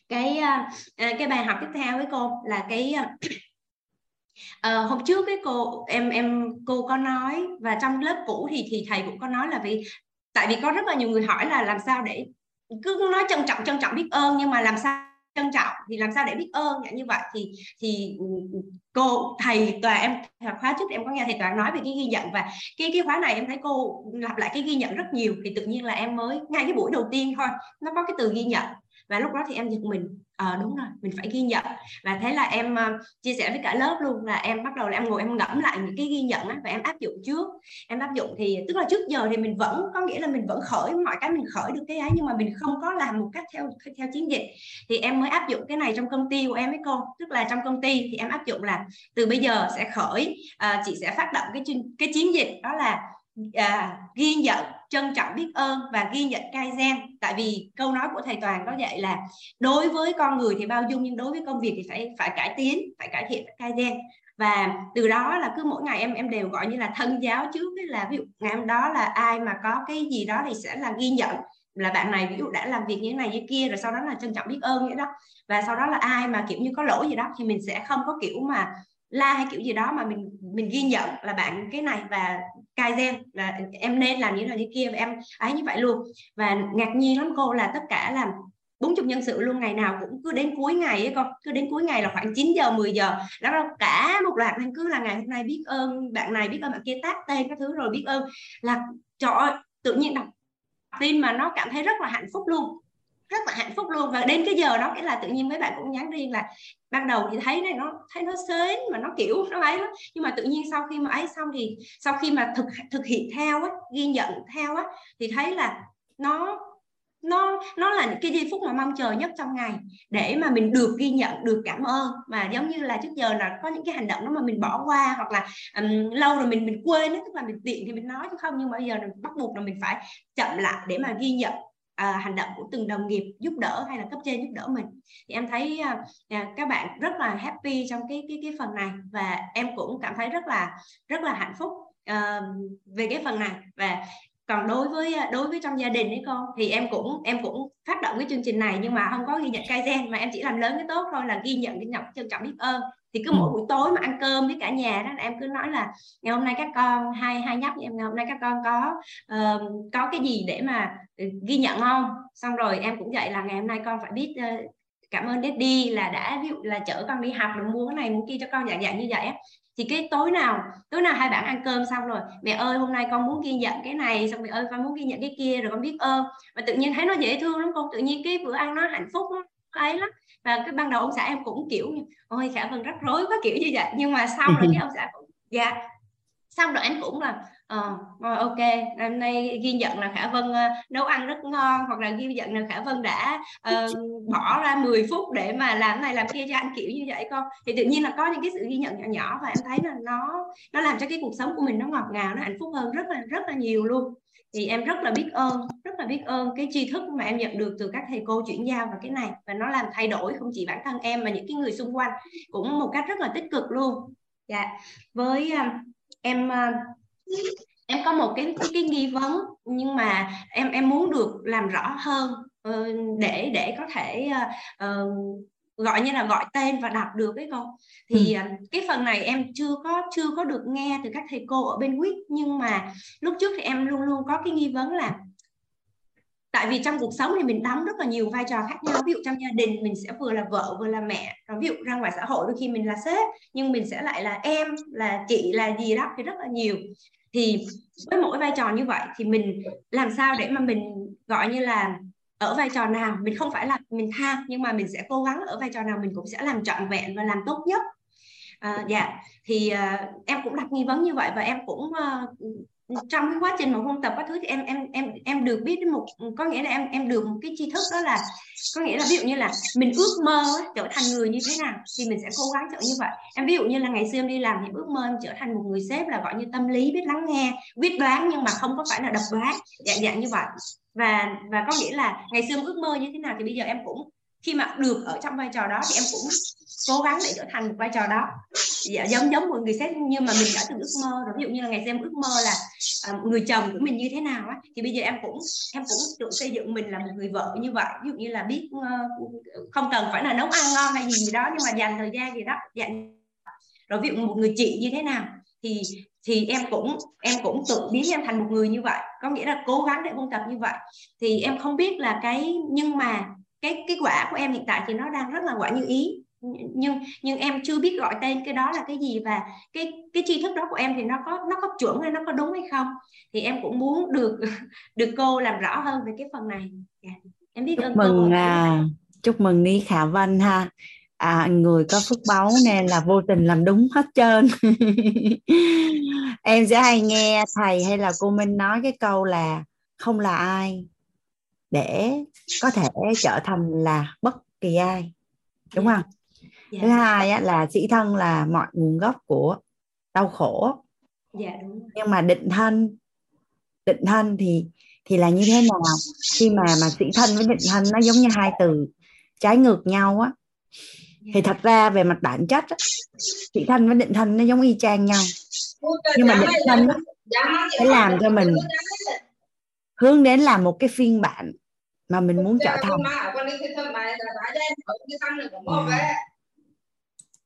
Cái ờ, à, cái bài học tiếp theo với cô là cái uh, hôm trước cái cô em em cô có nói và trong lớp cũ thì thì thầy cũng có nói là vì tại vì có rất là nhiều người hỏi là làm sao để cứ nói trân trọng trân trọng biết ơn nhưng mà làm sao trân trọng thì làm sao để biết ơn như vậy thì thì ừ, ừ, cô thầy tòa em khóa trước em có nghe thầy toàn nói về cái ghi nhận và cái cái khóa này em thấy cô lặp lại cái ghi nhận rất nhiều thì tự nhiên là em mới ngay cái buổi đầu tiên thôi, nó có cái từ ghi nhận và lúc đó thì em giật mình. À, đúng rồi mình phải ghi nhận. Và thế là em uh, chia sẻ với cả lớp luôn là em bắt đầu là em ngồi em ngẫm lại những cái ghi nhận á, và em áp dụng trước. Em áp dụng thì tức là trước giờ thì mình vẫn có nghĩa là mình vẫn khởi mọi cái mình khởi được cái ấy nhưng mà mình không có làm một cách theo theo chiến dịch. Thì em mới áp dụng cái này trong công ty của em với cô. Tức là trong công ty thì em áp dụng là từ bây giờ sẽ khởi uh, chị sẽ phát động cái cái chiến dịch đó là à, ghi nhận trân trọng biết ơn và ghi nhận kaizen tại vì câu nói của thầy toàn có dạy là, đối với con người thì bao dung, nhưng đối với công việc thì phải phải cải tiến, phải cải thiện kaizen và từ đó là cứ mỗi ngày em em đều gọi như là thân giáo trước. Là ví dụ ngày hôm đó là ai mà có cái gì đó thì sẽ là ghi nhận. Là bạn này ví dụ đã làm việc như thế này như kia, rồi sau đó là trân trọng biết ơn vậy đó. Và sau đó là ai mà kiểu như có lỗi gì đó thì mình sẽ không có kiểu mà la hay kiểu gì đó mà mình mình ghi nhận là bạn cái này và cai gen là em nên làm như này như kia và em ấy như vậy luôn. Và ngạc nhiên lắm cô là tất cả là 40 nhân sự luôn, ngày nào cũng cứ đến cuối ngày ấy con, cứ đến cuối ngày là khoảng 9 giờ 10 giờ, đó cả một loạt nên cứ là ngày hôm nay biết ơn bạn này, biết ơn bạn kia tác tên các thứ rồi biết ơn. Là trời ơi, tự nhiên đọc tin mà nó cảm thấy rất là hạnh phúc luôn rất là hạnh phúc luôn. Và đến cái giờ đó cái là tự nhiên mấy bạn cũng nhắn riêng là ban đầu thì thấy này nó thấy nó sến mà nó kiểu nó ấy lắm. Nhưng mà tự nhiên sau khi mà ấy xong thì sau khi mà thực thực hiện theo á ghi nhận theo á thì thấy là nó nó nó là những cái giây phút mà mong chờ nhất trong ngày để mà mình được ghi nhận được cảm ơn. Mà giống như là trước giờ là có những cái hành động đó mà mình bỏ qua hoặc là um, lâu rồi mình mình quên đó, tức là mình tiện thì mình nói chứ không. Nhưng mà bây giờ mình bắt buộc là mình phải chậm lại để mà ghi nhận à, hành động của từng đồng nghiệp giúp đỡ hay là cấp trên giúp đỡ mình. Thì em thấy à, à, các bạn rất là happy trong cái cái cái phần này và em cũng cảm thấy rất là rất là hạnh phúc à, về cái phần này. Và còn đối với à, đối với trong gia đình ấy con thì em cũng em cũng phát động cái chương trình này nhưng mà không có ghi nhận kaizen mà em chỉ làm lớn cái tốt thôi là ghi nhận cái nhọc trân trọng biết ơn. Thì cứ mỗi ừ. buổi tối mà ăn cơm với cả nhà đó em cứ nói là ngày hôm nay các con hai hai nhóc em ngày hôm nay các con có uh, có cái gì để mà uh, ghi nhận không? Xong rồi em cũng dạy là ngày hôm nay con phải biết uh, cảm ơn daddy là đã ví dụ là chở con đi học rồi mua cái này mua kia cho con dạng dạng như vậy thì cái tối nào tối nào hai bạn ăn cơm xong rồi mẹ ơi hôm nay con muốn ghi nhận cái này xong mẹ ơi con muốn ghi nhận cái kia rồi con biết ơn. Và tự nhiên thấy nó dễ thương lắm con tự nhiên cái bữa ăn nó hạnh phúc lắm ấy lắm. Và cái ban đầu ông xã em cũng kiểu ôi khả vân rắc rối quá kiểu như vậy. Nhưng mà sau rồi cái ông xã cũng dạ. Xong rồi anh cũng là ờ ok. Hôm nay ghi nhận là khả vân uh, nấu ăn rất ngon hoặc là ghi nhận là khả vân đã uh, bỏ ra 10 phút để mà làm này làm kia cho anh kiểu như vậy con thì tự nhiên là có những cái sự ghi nhận nhỏ nhỏ và em thấy là nó nó làm cho cái cuộc sống của mình nó ngọt ngào nó hạnh phúc hơn rất là rất là nhiều luôn. Thì em rất là biết ơn rất là biết ơn cái tri thức mà em nhận được từ các thầy cô chuyển giao và cái này. Và nó làm thay đổi không chỉ bản thân em mà những cái người xung quanh cũng một cách rất là tích cực luôn. Dạ. Với uh, em uh, em có một cái cái, cái nghi vấn nhưng mà em em muốn được làm rõ hơn uh, để để có thể uh, gọi như là gọi tên và đọc được cái con thì ừ. cái phần này em chưa có chưa có được nghe từ các thầy cô ở bên quýt nhưng mà lúc trước thì em luôn luôn có cái nghi vấn là tại vì trong cuộc sống thì mình đóng rất là nhiều vai trò khác nhau. Ví dụ trong gia đình mình sẽ vừa là vợ vừa là mẹ. Rồi ví dụ ra ngoài xã hội đôi khi mình là sếp nhưng mình sẽ lại là em là chị là gì đó thì rất là nhiều. Thì với mỗi vai trò như vậy thì mình làm sao để mà mình gọi như là ở vai trò nào mình không phải là mình tham nhưng mà mình sẽ cố gắng ở vai trò nào mình cũng sẽ làm trọn vẹn và làm tốt nhất. À, dạ. Thì uh, em cũng đặt nghi vấn như vậy và em cũng uh, trong cái quá trình mà huân tập các thứ thì em em em em được biết một có nghĩa là em em được một cái tri thức đó là có nghĩa là ví dụ như là mình ước mơ ấy, trở thành người như thế nào thì mình sẽ cố gắng trở như vậy. Em ví dụ như là ngày xưa em đi làm thì ước mơ em trở thành một người sếp là gọi như tâm lý biết lắng nghe biết đoán nhưng mà không có phải là độc đoán dạng dạng như vậy. Và và có nghĩa là ngày xưa em ước mơ như thế nào thì bây giờ em cũng khi mà được ở trong vai trò đó thì em cũng cố gắng để trở thành một vai trò đó. Dạ, giống giống một người sếp nhưng mà mình đã từng ước mơ rồi ví dụ như là ngày xưa em ước mơ là à, người chồng của mình như thế nào á thì bây giờ em cũng em cũng tự xây dựng mình là một người vợ như vậy. Ví dụ như là biết uh, không cần phải là nấu ăn ngon hay gì, gì đó nhưng mà dành thời gian gì đó dành. Rồi ví dụ một người chị như thế nào thì thì em cũng em cũng tự biến em thành một người như vậy. Có nghĩa là cố gắng để ôn tập như vậy. Thì em không biết là cái nhưng mà cái cái quả của em hiện tại thì nó đang rất là quả như ý nhưng nhưng em chưa biết gọi tên cái đó là cái gì và cái cái tri thức đó của em thì nó có nó có chuẩn hay nó có đúng hay không thì em cũng muốn được được cô làm rõ hơn về cái phần này yeah. Dạ. em biết chúc ơn mừng cô. à chúc mừng Ni Khả Văn ha à, người có phước báu nên là vô tình làm đúng hết trơn em sẽ hay nghe thầy hay là cô Minh nói cái câu là không là ai để có thể trở thành là bất kỳ ai đúng không? Dạ. thứ hai á, là sĩ thân là mọi nguồn gốc của đau khổ. Dạ, đúng. nhưng mà định thân định thân thì thì là như thế nào? Khi mà mà sĩ thân với định thân nó giống như hai từ trái ngược nhau á thì thật ra về mặt bản chất á, sĩ thân với định thân nó giống y chang nhau. Nhưng mà định thân á, sẽ làm cho mình hướng đến là một cái phiên bản mà mình muốn trở thành à.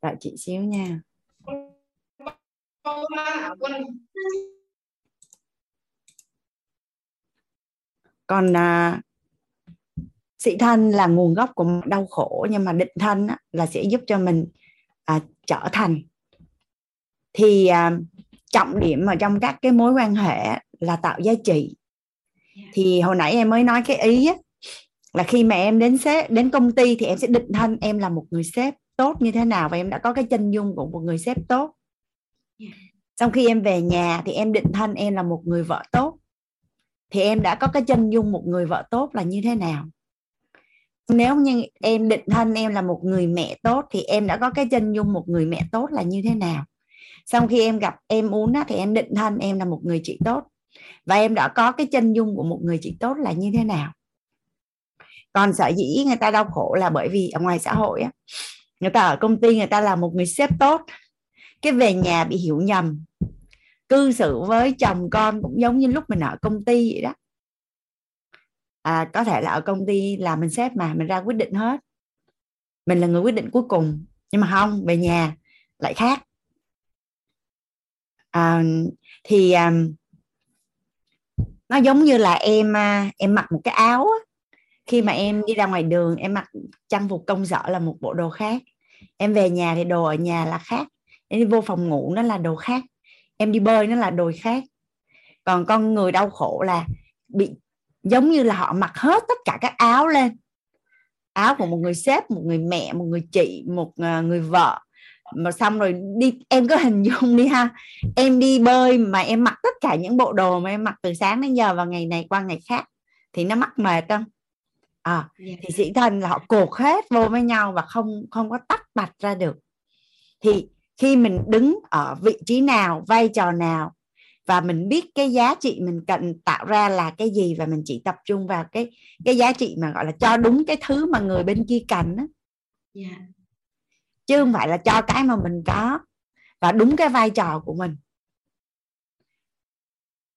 đợi chị xíu nha. Còn à, sĩ thân là nguồn gốc của đau khổ nhưng mà định thân á, là sẽ giúp cho mình à, trở thành. Thì à, trọng điểm ở trong các cái mối quan hệ là tạo giá trị. Thì hồi nãy em mới nói cái ý á, là khi mà em đến sếp đến công ty thì em sẽ định thân em là một người sếp tốt như thế nào và em đã có cái chân dung của một người sếp tốt. Sau khi em về nhà thì em định thân em là một người vợ tốt. Thì em đã có cái chân dung một người vợ tốt là như thế nào? Nếu như em định thân em là một người mẹ tốt thì em đã có cái chân dung một người mẹ tốt là như thế nào? Sau khi em gặp em uống á, thì em định thân em là một người chị tốt. Và em đã có cái chân dung của một người chị tốt là như thế nào? Còn sở dĩ người ta đau khổ là bởi vì ở ngoài xã hội á người ta ở công ty người ta là một người sếp tốt cái về nhà bị hiểu nhầm cư xử với chồng con cũng giống như lúc mình ở công ty vậy đó. À, có thể là ở công ty là mình sếp mà mình ra quyết định hết. Mình là người quyết định cuối cùng nhưng mà không về nhà lại khác. À, thì à, nó giống như là em à, em mặc một cái áo á, khi mà em đi ra ngoài đường, em mặc trang phục công sở là một bộ đồ khác. Em về nhà thì đồ ở nhà là khác. Em đi vô phòng ngủ nó là đồ khác. Em đi bơi nó là đồ khác. Còn con người đau khổ là bị, giống như là họ mặc hết tất cả các áo lên. Áo của một người sếp, một người mẹ, một người chị, một ờ, người vợ. Mà xong rồi đi, em cứ hình dung đi ha. Em đi bơi mà em mặc tất cả những bộ đồ mà em mặc từ sáng đến giờ và ngày này qua ngày khác thì nó mắc mệt không? À, yeah. thì sĩ thần là họ cột hết vô với nhau và không không có tách bạch ra được thì khi mình đứng ở vị trí nào vai trò nào và mình biết cái giá trị mình cần tạo ra là cái gì và mình chỉ tập trung vào cái cái giá trị mà gọi là cho đúng cái thứ mà người bên kia cần đó. Yeah. chứ không phải là cho cái mà mình có và đúng cái vai trò của mình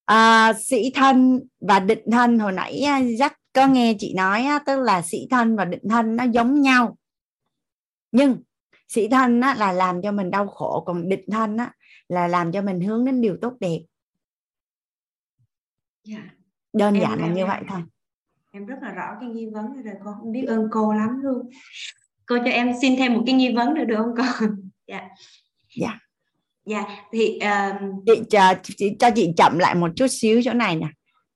à, sĩ thân và định thân hồi nãy rất có nghe chị nói tức là sĩ thân và định thân nó giống nhau. Nhưng sĩ thân á, là làm cho mình đau khổ còn định thân á, là làm cho mình hướng đến điều tốt đẹp. Yeah. Dạ. đơn em, giản là em, như em, vậy thôi. em rất là rõ cái nghi vấn này rồi con không biết ơn cô lắm luôn. Cô cho em xin thêm một cái nghi vấn nữa được không con? Dạ. Dạ. Dạ thì uh... chị, cho, chị cho chị chậm lại một chút xíu chỗ này nè.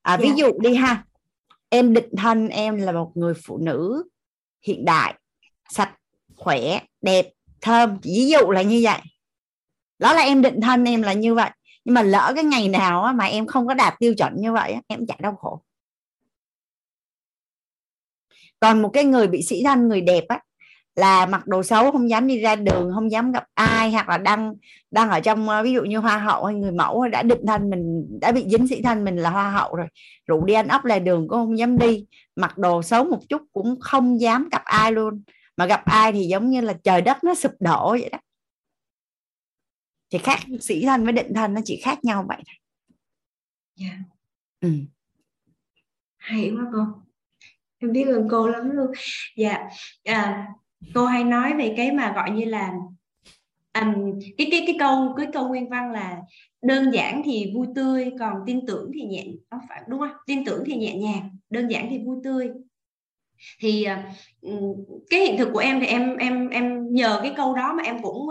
À, ví dạ. dụ đi ha em định thân em là một người phụ nữ hiện đại, sạch, khỏe, đẹp, thơm. Ví dụ là như vậy. Đó là em định thân em là như vậy. Nhưng mà lỡ cái ngày nào mà em không có đạt tiêu chuẩn như vậy em chạy đau khổ. Còn một cái người bị sĩ thân, người đẹp á là mặc đồ xấu không dám đi ra đường không dám gặp ai hoặc là đang đang ở trong ví dụ như hoa hậu hay người mẫu đã định thân mình đã bị dính sĩ thân mình là hoa hậu rồi rủ đi ăn ốc lề đường cũng không dám đi mặc đồ xấu một chút cũng không dám gặp ai luôn. Mà gặp ai thì giống như là trời đất nó sụp đổ vậy đó. Thì khác sĩ thân với định thân nó chỉ khác nhau vậy thôi. Yeah. ừ. hay quá cô. Em biết ơn cô lắm luôn. Dạ à, cô hay nói về cái mà gọi như là um, cái cái cái câu cái câu nguyên văn là đơn giản thì vui tươi còn tin tưởng thì nhẹ không phải đúng không? Tin tưởng thì nhẹ nhàng đơn giản thì vui tươi. Thì uh, cái hiện thực của em thì em em em nhờ cái câu đó mà em cũng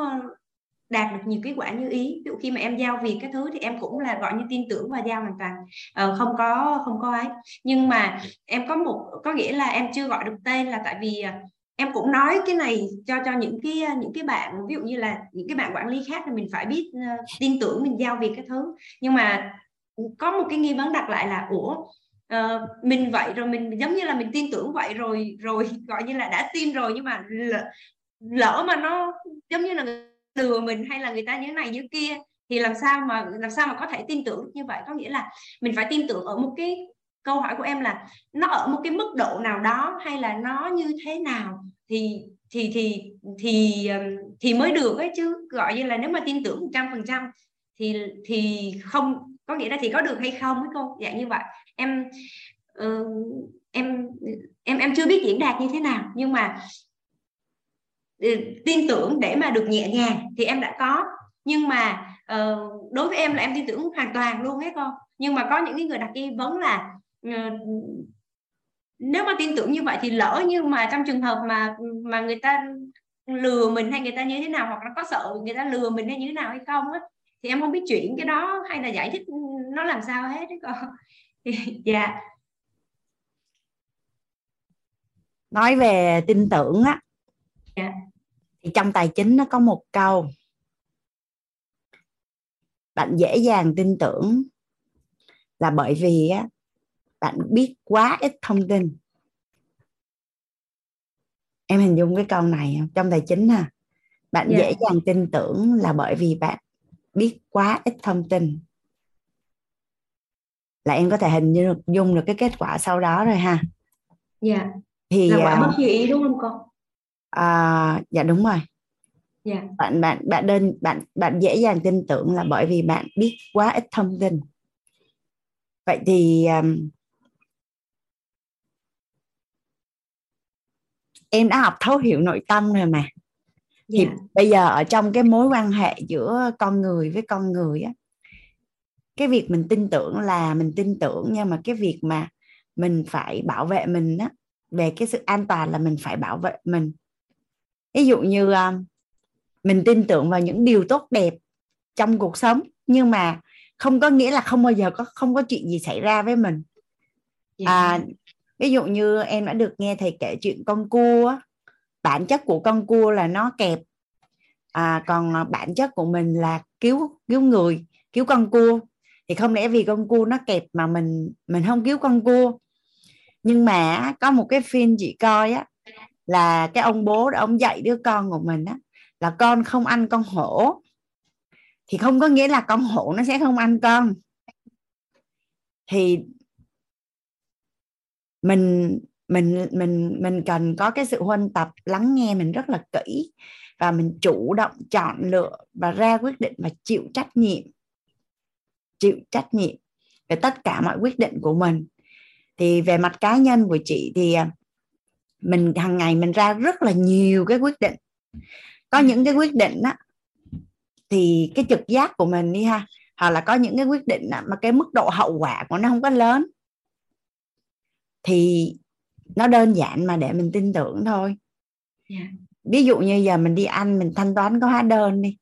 đạt được nhiều kết quả như ý. Ví dụ khi mà em giao việc cái thứ thì em cũng là gọi như tin tưởng và giao hoàn toàn. Ờ, không có không có ấy. Nhưng mà em có một có nghĩa là em chưa gọi được tên là tại vì ờ, em cũng nói cái này cho cho những cái những cái bạn ví dụ như là những cái bạn quản lý khác thì mình phải biết uh, tin tưởng mình giao việc cái thứ. Nhưng mà có một cái nghi vấn đặt lại là ủa uh, mình vậy rồi mình giống như là mình tin tưởng vậy rồi rồi gọi như là đã tin rồi nhưng mà lỡ, lỡ mà nó giống như là lừa mình hay là người ta như thế này như kia thì làm sao mà làm sao mà có thể tin tưởng như vậy? Có nghĩa là mình phải tin tưởng ở một cái câu hỏi của em là nó ở một cái mức độ nào đó hay là nó như thế nào? Thì thì thì thì thì mới được ấy chứ. Gọi như là nếu mà tin tưởng một trăm phần trăm thì thì không có nghĩa là thì có được hay không ấy cô? Dạng như vậy. Em uh, em em em chưa biết diễn đạt như thế nào nhưng mà ừ, tin tưởng để mà được nhẹ nhàng thì em đã có. Nhưng mà uh, đối với em là em tin tưởng hoàn toàn luôn ấy con nhưng mà có những cái người đặt nghi vấn là nếu mà tin tưởng như vậy thì lỡ như mà trong trường hợp mà mà người ta lừa mình hay người ta như thế nào hoặc là có sợ người ta lừa mình hay như thế nào hay không á thì em không biết chuyển cái đó hay là giải thích nó làm sao hết đấy con dạ nói về tin tưởng á dạ. thì trong tài chính nó có một câu bạn dễ dàng tin tưởng là bởi vì á bạn biết quá ít thông tin em hình dung cái câu này trong tài chính ha bạn yeah. Dạ. dễ dàng tin tưởng là bởi vì bạn biết quá ít thông tin là em có thể hình dung được cái kết quả sau đó rồi ha dạ yeah. thì là quả mất như ý đúng không con à, dạ đúng rồi yeah. Dạ. bạn bạn bạn đơn bạn bạn dễ dàng tin tưởng là bởi vì bạn biết quá ít thông tin vậy thì um, em đã học thấu hiểu nội tâm rồi mà thì yeah. Dạ. bây giờ ở trong cái mối quan hệ giữa con người với con người á cái việc mình tin tưởng là mình tin tưởng nhưng mà cái việc mà mình phải bảo vệ mình á về cái sự an toàn là mình phải bảo vệ mình ví dụ như um, mình tin tưởng vào những điều tốt đẹp trong cuộc sống nhưng mà không có nghĩa là không bao giờ có không có chuyện gì xảy ra với mình dạ. à, ví dụ như em đã được nghe thầy kể chuyện con cua bản chất của con cua là nó kẹp. À, còn à, bản chất của mình là cứu cứu người cứu con cua. Thì không lẽ vì con cua nó kẹp mà mình mình không cứu con cua? Nhưng mà có một cái phim chị coi á là cái ông bố đó ông dạy đứa con của mình á là con không ăn con hổ. Thì không có nghĩa là con hổ nó sẽ không ăn con. Thì mình mình mình mình cần có cái sự huân tập lắng nghe mình rất là kỹ và mình chủ động chọn lựa và ra quyết định và chịu trách nhiệm. Chịu trách nhiệm về tất cả mọi quyết định của mình. Thì về mặt cá nhân của chị thì à, mình hàng ngày mình ra rất là nhiều cái quyết định. Có những cái quyết định á thì cái trực giác của mình đi ha hoặc là có những cái quyết định á, mà cái mức độ hậu quả của nó không có lớn thì nó đơn giản mà để mình tin tưởng thôi yeah. Dạ. ví dụ như giờ mình đi ăn mình thanh toán có hóa đơn đi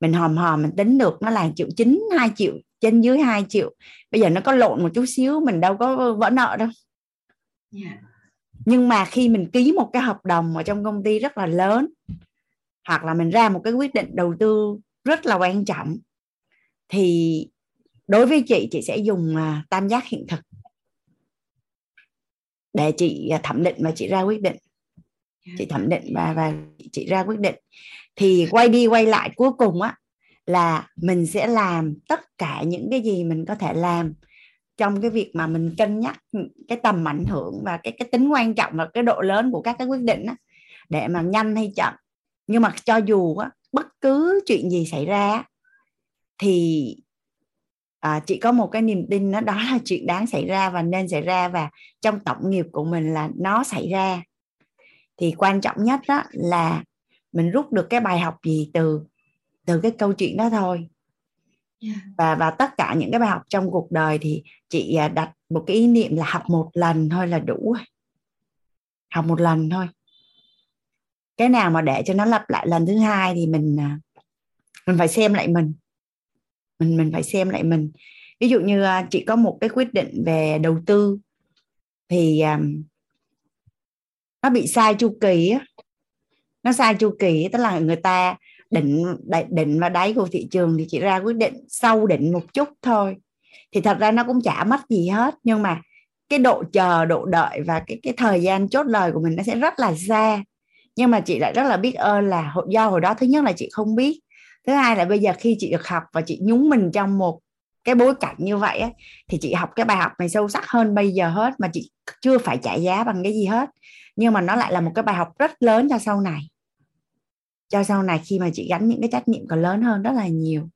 mình hòm hòm mình tính được nó là triệu chín hai triệu trên dưới 2 triệu bây giờ nó có lộn một chút xíu mình đâu có vỡ nợ đâu yeah. Dạ. nhưng mà khi mình ký một cái hợp đồng ở trong công ty rất là lớn hoặc là mình ra một cái quyết định đầu tư rất là quan trọng thì đối với chị chị sẽ dùng uh, tam giác hiện thực để chị à, thẩm định và chị ra quyết định. Chị thẩm định và và chị ra quyết định. Thì quay đi quay lại cuối cùng á là mình sẽ làm tất cả những cái gì mình có thể làm trong cái việc mà mình cân nhắc cái tầm ảnh hưởng và cái cái tính quan trọng và cái độ lớn của các cái quyết định á, để mà nhanh hay chậm. Nhưng mà cho dù á, bất cứ chuyện gì xảy ra thì à, chị có một cái niềm tin đó, đó là chuyện đáng xảy ra và nên xảy ra và trong tổng nghiệp của mình là nó xảy ra. Thì quan trọng nhất đó là mình rút được cái bài học gì từ từ cái câu chuyện đó thôi. Và và tất cả những cái bài học trong cuộc đời thì chị à, đặt một cái ý niệm là học một lần thôi là đủ học một lần thôi. Cái nào mà để cho nó lặp lại lần thứ hai thì mình à, mình phải xem lại mình mình mình phải xem lại mình. Ví dụ như à, chị có một cái quyết định về đầu tư thì à, nó bị sai chu kỳ nó sai chu kỳ, tức là người ta định định và đáy của thị trường thì chị ra quyết định sau định một chút thôi. Thì thật ra nó cũng chả mất gì hết, nhưng mà cái độ chờ, độ đợi và cái cái thời gian chốt lời của mình nó sẽ rất là xa. Nhưng mà chị lại rất là biết ơn là do hồi đó, thứ nhất là chị không biết thứ hai là bây giờ khi chị được học và chị nhúng mình trong một cái bối cảnh như vậy á, thì chị học cái bài học này sâu sắc hơn bây giờ hết mà chị chưa phải trả giá bằng cái gì hết. Nhưng mà nó lại là một cái bài học rất lớn cho sau này. Cho sau này khi mà chị gánh những cái trách nhiệm còn lớn hơn rất là nhiều.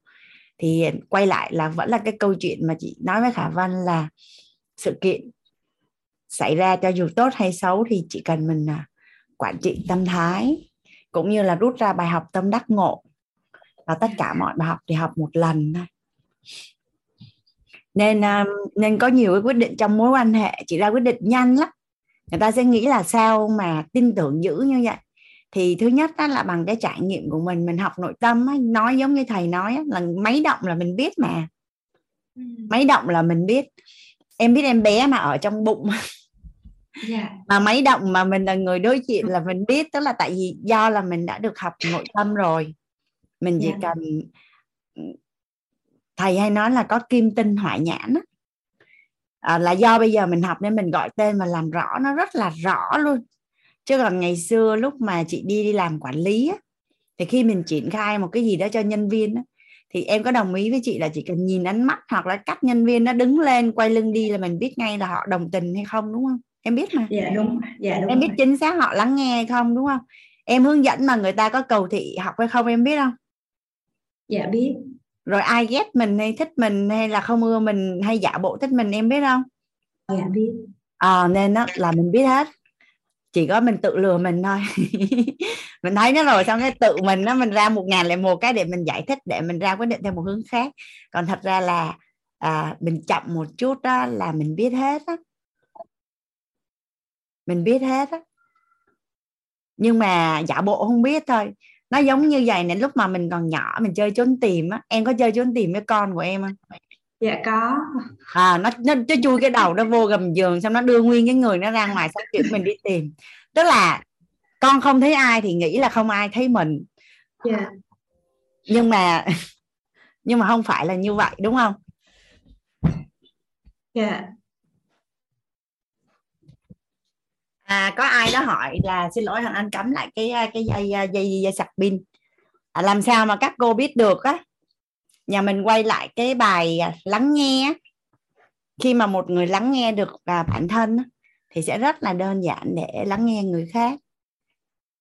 Thì quay lại là vẫn là cái câu chuyện mà chị nói với khả văn là sự kiện xảy ra cho dù tốt hay xấu thì chỉ cần mình à, quản trị tâm thái cũng như là rút ra bài học tâm đắc ngộ và tất cả mọi bài học thì học một lần thôi. Nên um, nên có nhiều cái quyết định trong mối quan hệ chỉ ra quyết định nhanh lắm. Người ta sẽ nghĩ là sao mà tin tưởng dữ như vậy. Thì thứ nhất đó là bằng cái trải nghiệm của mình mình học nội tâm á, nói giống như thầy nói là máy động là mình biết mà. Ừ. máy động là mình biết. Em biết em bé mà ở trong bụng. Yeah. Dạ. mà máy động mà mình là người đối diện là mình biết tức là tại vì do là mình đã được học nội tâm rồi mình chỉ yeah. Dạ. cần thầy hay nói là có kim tinh hỏa nhãn á. À, là do bây giờ mình học nên mình gọi tên và làm rõ nó rất là rõ luôn chứ còn ngày xưa lúc mà chị đi đi làm quản lý á, thì khi mình triển khai một cái gì đó cho nhân viên á, thì em có đồng ý với chị là chỉ cần nhìn ánh mắt hoặc là cách nhân viên nó đứng lên quay lưng đi là mình biết ngay là họ đồng tình hay không đúng không em biết mà dạ đúng dạ đúng em biết chính xác họ lắng nghe hay không đúng không em hướng dẫn mà người ta có cầu thị học hay không em biết không dạ biết. Rồi ai ghét mình hay thích mình hay là không ưa mình hay giả bộ thích mình em biết không? Dạ biết. À, nên đó là mình biết hết. Chỉ có mình tự lừa mình thôi. Mình thấy nó rồi xong cái tự mình nó mình ra một ngàn lại một cái để mình giải thích để mình ra quyết định theo một hướng khác. Còn thật ra là à, mình chậm một chút đó là mình biết hết á. Mình biết hết á. Nhưng mà giả bộ không biết thôi nó giống như vậy này lúc mà mình còn nhỏ mình chơi trốn tìm á. Em có chơi trốn tìm với con của em không? Dạ có. À nó nó, nó chui cái đầu nó vô gầm giường xong nó đưa nguyên cái người nó ra ngoài xong kiểu mình đi tìm. Tức là con không thấy ai thì nghĩ là không ai thấy mình. Dạ. Nhưng mà nhưng mà không phải là như vậy đúng không? Dạ à có ai đó hỏi là xin lỗi thằng anh cắm lại cái cái dây dây dây, dây sạc pin. À, làm sao mà các cô biết được á? Nhà mình quay lại cái bài à, lắng nghe khi mà một người lắng nghe được à, bản thân thì sẽ rất là đơn giản để lắng nghe người khác.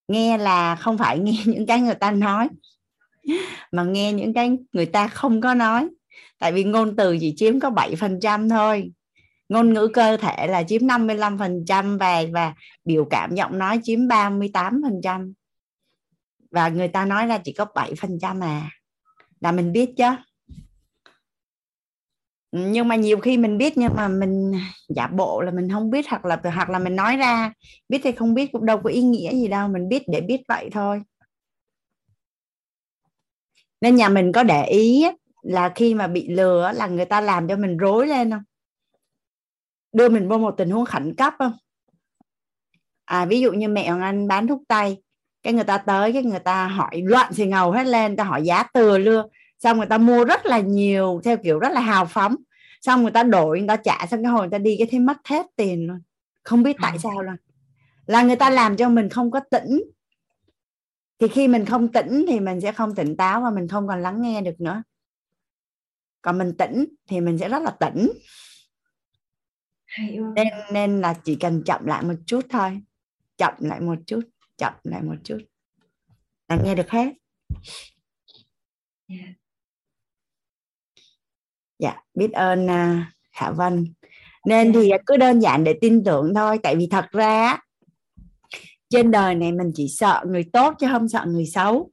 Nghe là không phải nghe những cái người ta nói mà nghe những cái người ta không có nói. Tại vì ngôn từ chỉ chiếm có 7% thôi ngôn ngữ cơ thể là chiếm 55% và và biểu cảm giọng nói chiếm 38% và người ta nói là chỉ có 7% mà là mình biết chứ. Nhưng mà nhiều khi mình biết nhưng mà mình giả bộ là mình không biết hoặc là hoặc là mình nói ra, biết hay không biết cũng đâu có ý nghĩa gì đâu, mình biết để biết vậy thôi. Nên nhà mình có để ý là khi mà bị lừa là người ta làm cho mình rối lên không? Đưa mình vô một tình huống khẩn cấp không à ví dụ như mẹ hoàng anh bán thuốc tây cái người ta tới cái người ta hỏi loạn xì ngầu hết lên ta hỏi giá từ lưa xong người ta mua rất là nhiều theo kiểu rất là hào phóng. Xong người ta đổi người ta trả xong cái hồi người ta đi cái thấy mất hết tiền luôn. Không biết tại sao luôn. Là người ta làm cho mình không có tỉnh. Thì khi mình không tỉnh thì mình sẽ không tỉnh táo và mình không còn lắng nghe được nữa. Còn mình tỉnh thì mình sẽ rất là tỉnh nên nên là chỉ cần chậm lại một chút thôi. Chậm lại một chút chậm lại một chút. Là nghe được hết. Yeah. dạ biết ơn uh, khả vân. Nên thì cứ đơn giản để tin tưởng thôi tại vì thật ra trên đời này mình chỉ sợ người tốt chứ không sợ người xấu.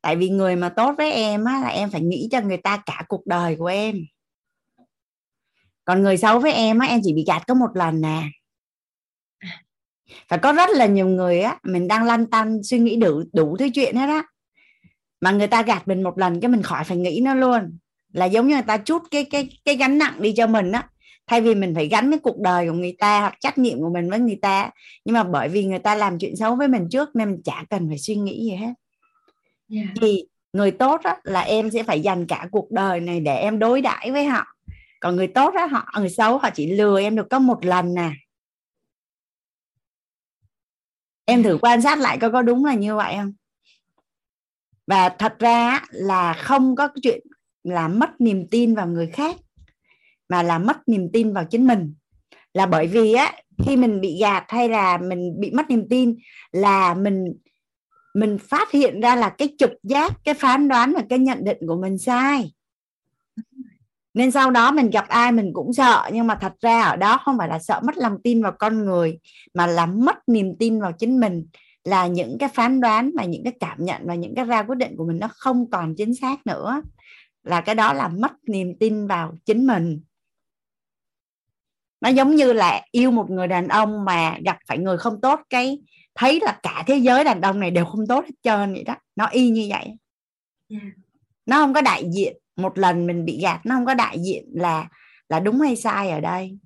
Tại vì người mà tốt với em á, là em phải nghĩ cho người ta cả cuộc đời của em còn người xấu với em á, em chỉ bị gạt có một lần nè phải có rất là nhiều người á mình đang lăn tăn suy nghĩ đủ đủ thứ chuyện hết á. Mà người ta gạt mình một lần cái mình khỏi phải nghĩ nó luôn. Là giống như người ta chút cái cái cái gánh nặng đi cho mình á. Thay vì mình phải gắn cái cuộc đời của người ta hoặc trách nhiệm của mình với người ta. Nhưng mà bởi vì người ta làm chuyện xấu với mình trước nên mình chả cần phải suy nghĩ gì hết. Yeah. thì người tốt á, là em sẽ phải dành cả cuộc đời này để em đối đãi với họ còn người tốt á, họ, người xấu, họ chỉ lừa em được có một lần nè. Em thử quan sát lại coi có đúng là như vậy không? Và thật ra là không có chuyện là mất niềm tin vào người khác, mà là mất niềm tin vào chính mình. Là bởi vì á, khi mình bị gạt hay là mình bị mất niềm tin là mình mình phát hiện ra là cái trực giác, cái phán đoán và cái nhận định của mình sai nên sau đó mình gặp ai mình cũng sợ nhưng mà thật ra ở đó không phải là sợ mất lòng tin vào con người mà là mất niềm tin vào chính mình. Là những cái phán đoán và những cái cảm nhận và những cái ra quyết định của mình nó không còn chính xác nữa. Là cái đó là mất niềm tin vào chính mình. Nó giống như là yêu một người đàn ông mà gặp phải người không tốt cái thấy là cả thế giới đàn ông này đều không tốt hết trơn vậy đó. Nó y như vậy. Yeah. nó không có đại diện một lần mình bị gạt nó không có đại diện là là đúng hay sai ở đây.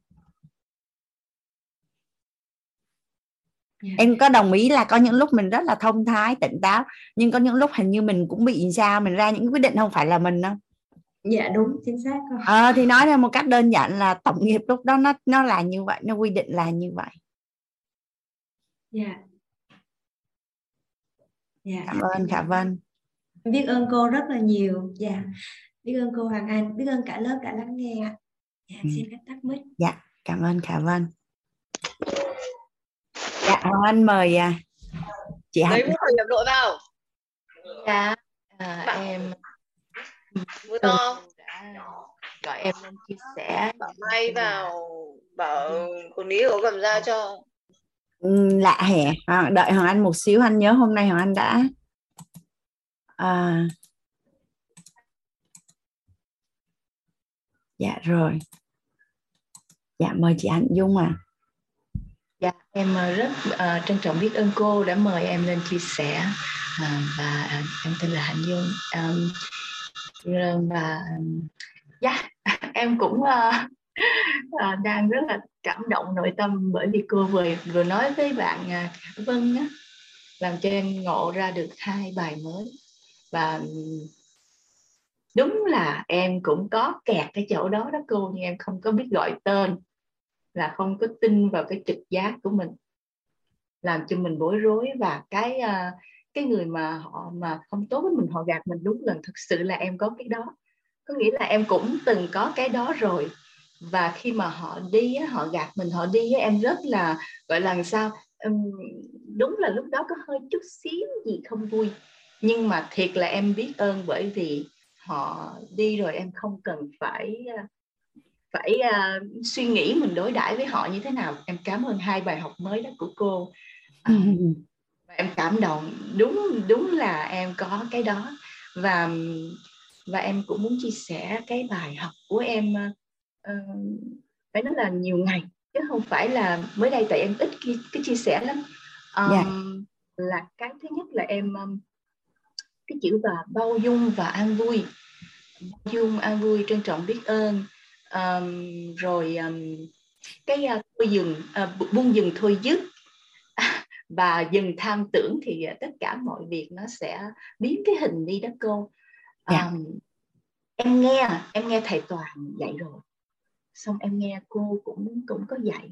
Yeah. em có đồng ý là có những lúc mình rất là thông thái tỉnh táo nhưng có những lúc hình như mình cũng bị sao mình ra những quyết định không phải là mình đâu. Dạ đúng chính xác à, thì nói ra một cách đơn giản là tổng nghiệp lúc đó nó nó là như vậy nó quy định là như vậy. Dạ. Dạ. Cảm ơn khả vân biết ơn cô rất là nhiều. Dạ biết ơn cô hoàng anh biết ơn cả lớp đã lắng nghe dạ, ừ. xin phép tắt mic. Dạ cảm ơn khả vân dạ hoàng anh mời à, chị hạnh. Lấy nhập đội vào. Dạ à, em Mưa to. Đã gọi em lên chia sẻ. Bảo may vào bảo cô ní có cầm ra cho. Ừ, lạ hẻ. À, đợi hoàng anh một xíu anh nhớ hôm nay hoàng anh đã à, dạ rồi. Dạ mời chị Hạnh Dung à dạ em ờ, rất uh, trân trọng biết ơn cô đã mời em lên chia sẻ uh, và uh, em tên là Hạnh Dung. Um, và yeah, dạ, em cũng uh, uh, đang rất là cảm động nội tâm bởi vì cô vừa vừa nói với bạn uh, Vân á, làm cho em ngộ ra được hai bài mới. Và đúng là em cũng có kẹt cái chỗ đó đó cô, nhưng em không có biết gọi tên, là không có tin vào cái trực giác của mình. Làm cho mình bối rối và cái ờ, cái người mà họ mà không tốt với mình, họ gạt mình đúng lần. Thực sự là em có cái đó. Có nghĩa là em cũng từng có cái đó rồi. Và khi mà họ đi họ gạt mình, họ đi em rất là, gọi là sao đúng là lúc đó có hơi chút xíu gì không vui. Nhưng mà thiệt là em biết ơn bởi vì họ đi rồi em không cần phải à, phải uh, suy nghĩ mình đối đãi với họ như thế nào. Em cảm ơn hai bài học mới đó của cô. Uh, và em cảm động. Đúng đúng là em có cái đó. Và và em cũng muốn chia sẻ cái bài học của em uh, phải nói là nhiều ngày chứ không phải là mới đây tại em ít cái, cái chia sẻ lắm. Um, yeah. là cái thứ nhất là em um, cái chữ và bao dung và an vui. Bao dung an vui trân trọng biết ơn. Um, rồi um, cái uh, thôi dừng uh, buông dừng thôi dứt. Và dừng tham tưởng thì uh, tất cả mọi việc nó sẽ biến cái hình đi đó cô. Um, yeah. em nghe em nghe thầy toàn dạy rồi. Xong em nghe cô cũng cũng có dạy.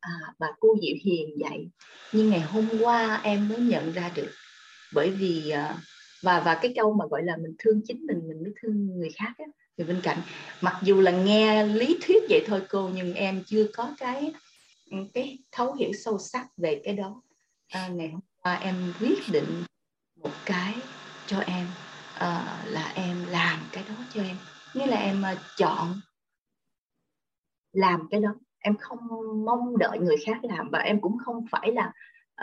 À, và cô Diệu Hiền dạy. Nhưng ngày hôm qua em mới nhận ra được. Bởi vì uh, và và cái câu mà gọi là mình thương chính mình mình mới thương người khác ấy, người bên cạnh mặc dù là nghe lý thuyết vậy thôi cô nhưng em chưa có cái ừ, cái thấu hiểu sâu sắc về cái đó. À, ngày hôm qua em quyết định một cái cho em à, là em làm cái đó cho em. Nghĩa là em uh, chọn làm cái đó. Em không mong đợi người khác làm và em cũng không phải là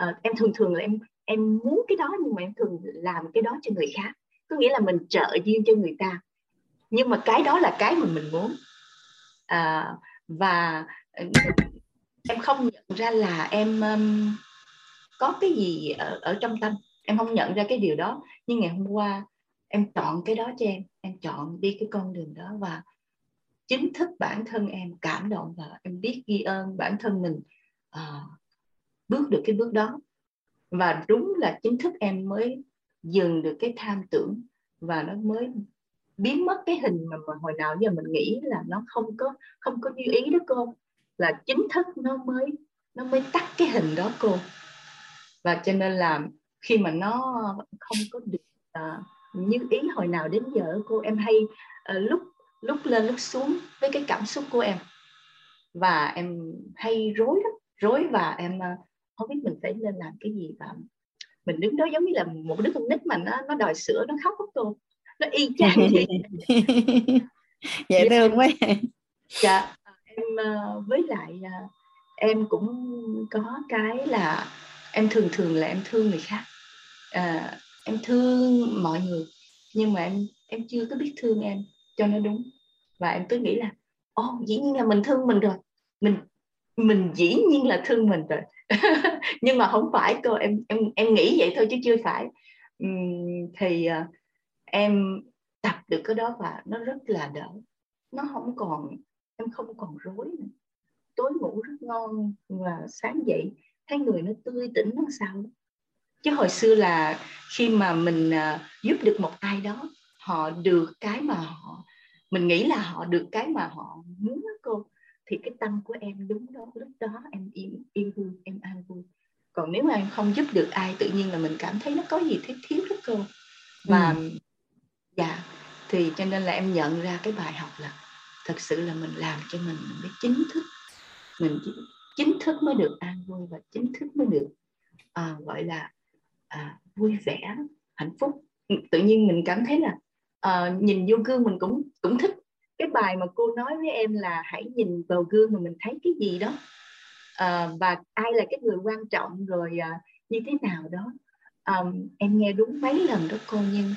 uh, em thường thường là em em muốn cái đó nhưng mà em thường làm cái đó cho người khác. Có nghĩa là mình trợ duyên cho người ta. Nhưng mà cái đó là cái mà mình muốn. À, và ờ, em không nhận ra là em um, có cái gì ở, ở trong tâm. Em không nhận ra cái điều đó. Nhưng ngày hôm qua em chọn cái đó cho em. Em chọn đi cái con đường đó và chính thức bản thân em cảm động và em biết ghi ơn bản thân mình uh, bước được cái bước đó và đúng là chính thức em mới dừng được cái tham tưởng và nó mới biến mất cái hình mà, mà hồi nào giờ mình nghĩ là nó không có không có như ý đó cô. Là chính thức nó mới nó mới tắt cái hình đó cô. Và cho nên là khi mà nó không có được uh, như ý hồi nào đến giờ cô em hay uh, lúc lúc lên lúc xuống với cái cảm xúc của em. Và em hay rối lắm rối và em uh, không biết mình phải nên làm cái gì và mình đứng đó giống như là một đứa con nít mà nó nó đòi sữa nó khóc cô nó y chang vậy. Dễ thương quá. Dạ em ờ, với lại ờ, em cũng có cái là em thường thường là em thương người khác. À, em thương mọi người nhưng mà em em chưa có biết thương em cho nó đúng. Và em cứ nghĩ là ô oh, dĩ nhiên là mình thương mình rồi. Mình mình dĩ nhiên là thương mình rồi nhưng mà không phải cô em em em nghĩ vậy thôi chứ chưa phải. Uhm, thì uh, em tập được cái đó và nó rất là đỡ. Nó không còn em không còn rối nữa. Tối ngủ rất ngon và sáng dậy thấy người nó tươi tỉnh nó sao. Chứ hồi xưa là khi mà mình uh, giúp được một ai đó họ được cái mà họ mình nghĩ là họ được cái mà họ muốn đó cô thì cái tâm của em đúng đó lúc đó em yên yên vui em an vui. Còn nếu mà em không giúp được ai tự nhiên là mình cảm thấy nó có gì thiếu thiếu đó cô. Và ừ. dạ thì cho nên là em nhận ra cái bài học là thật sự là mình làm cho mình, mình mới chính thức. Mình chính thức mới được an vui và chính thức mới được à, gọi là à, vui vẻ hạnh phúc. Tự nhiên mình cảm thấy là à, nhìn vô gương mình cũng cũng thích cái bài mà cô nói với em là hãy nhìn vào gương mà mình thấy cái gì đó. À, và ai là cái người quan trọng rồi à, như thế nào đó. Um, em nghe đúng mấy lần đó cô nhưng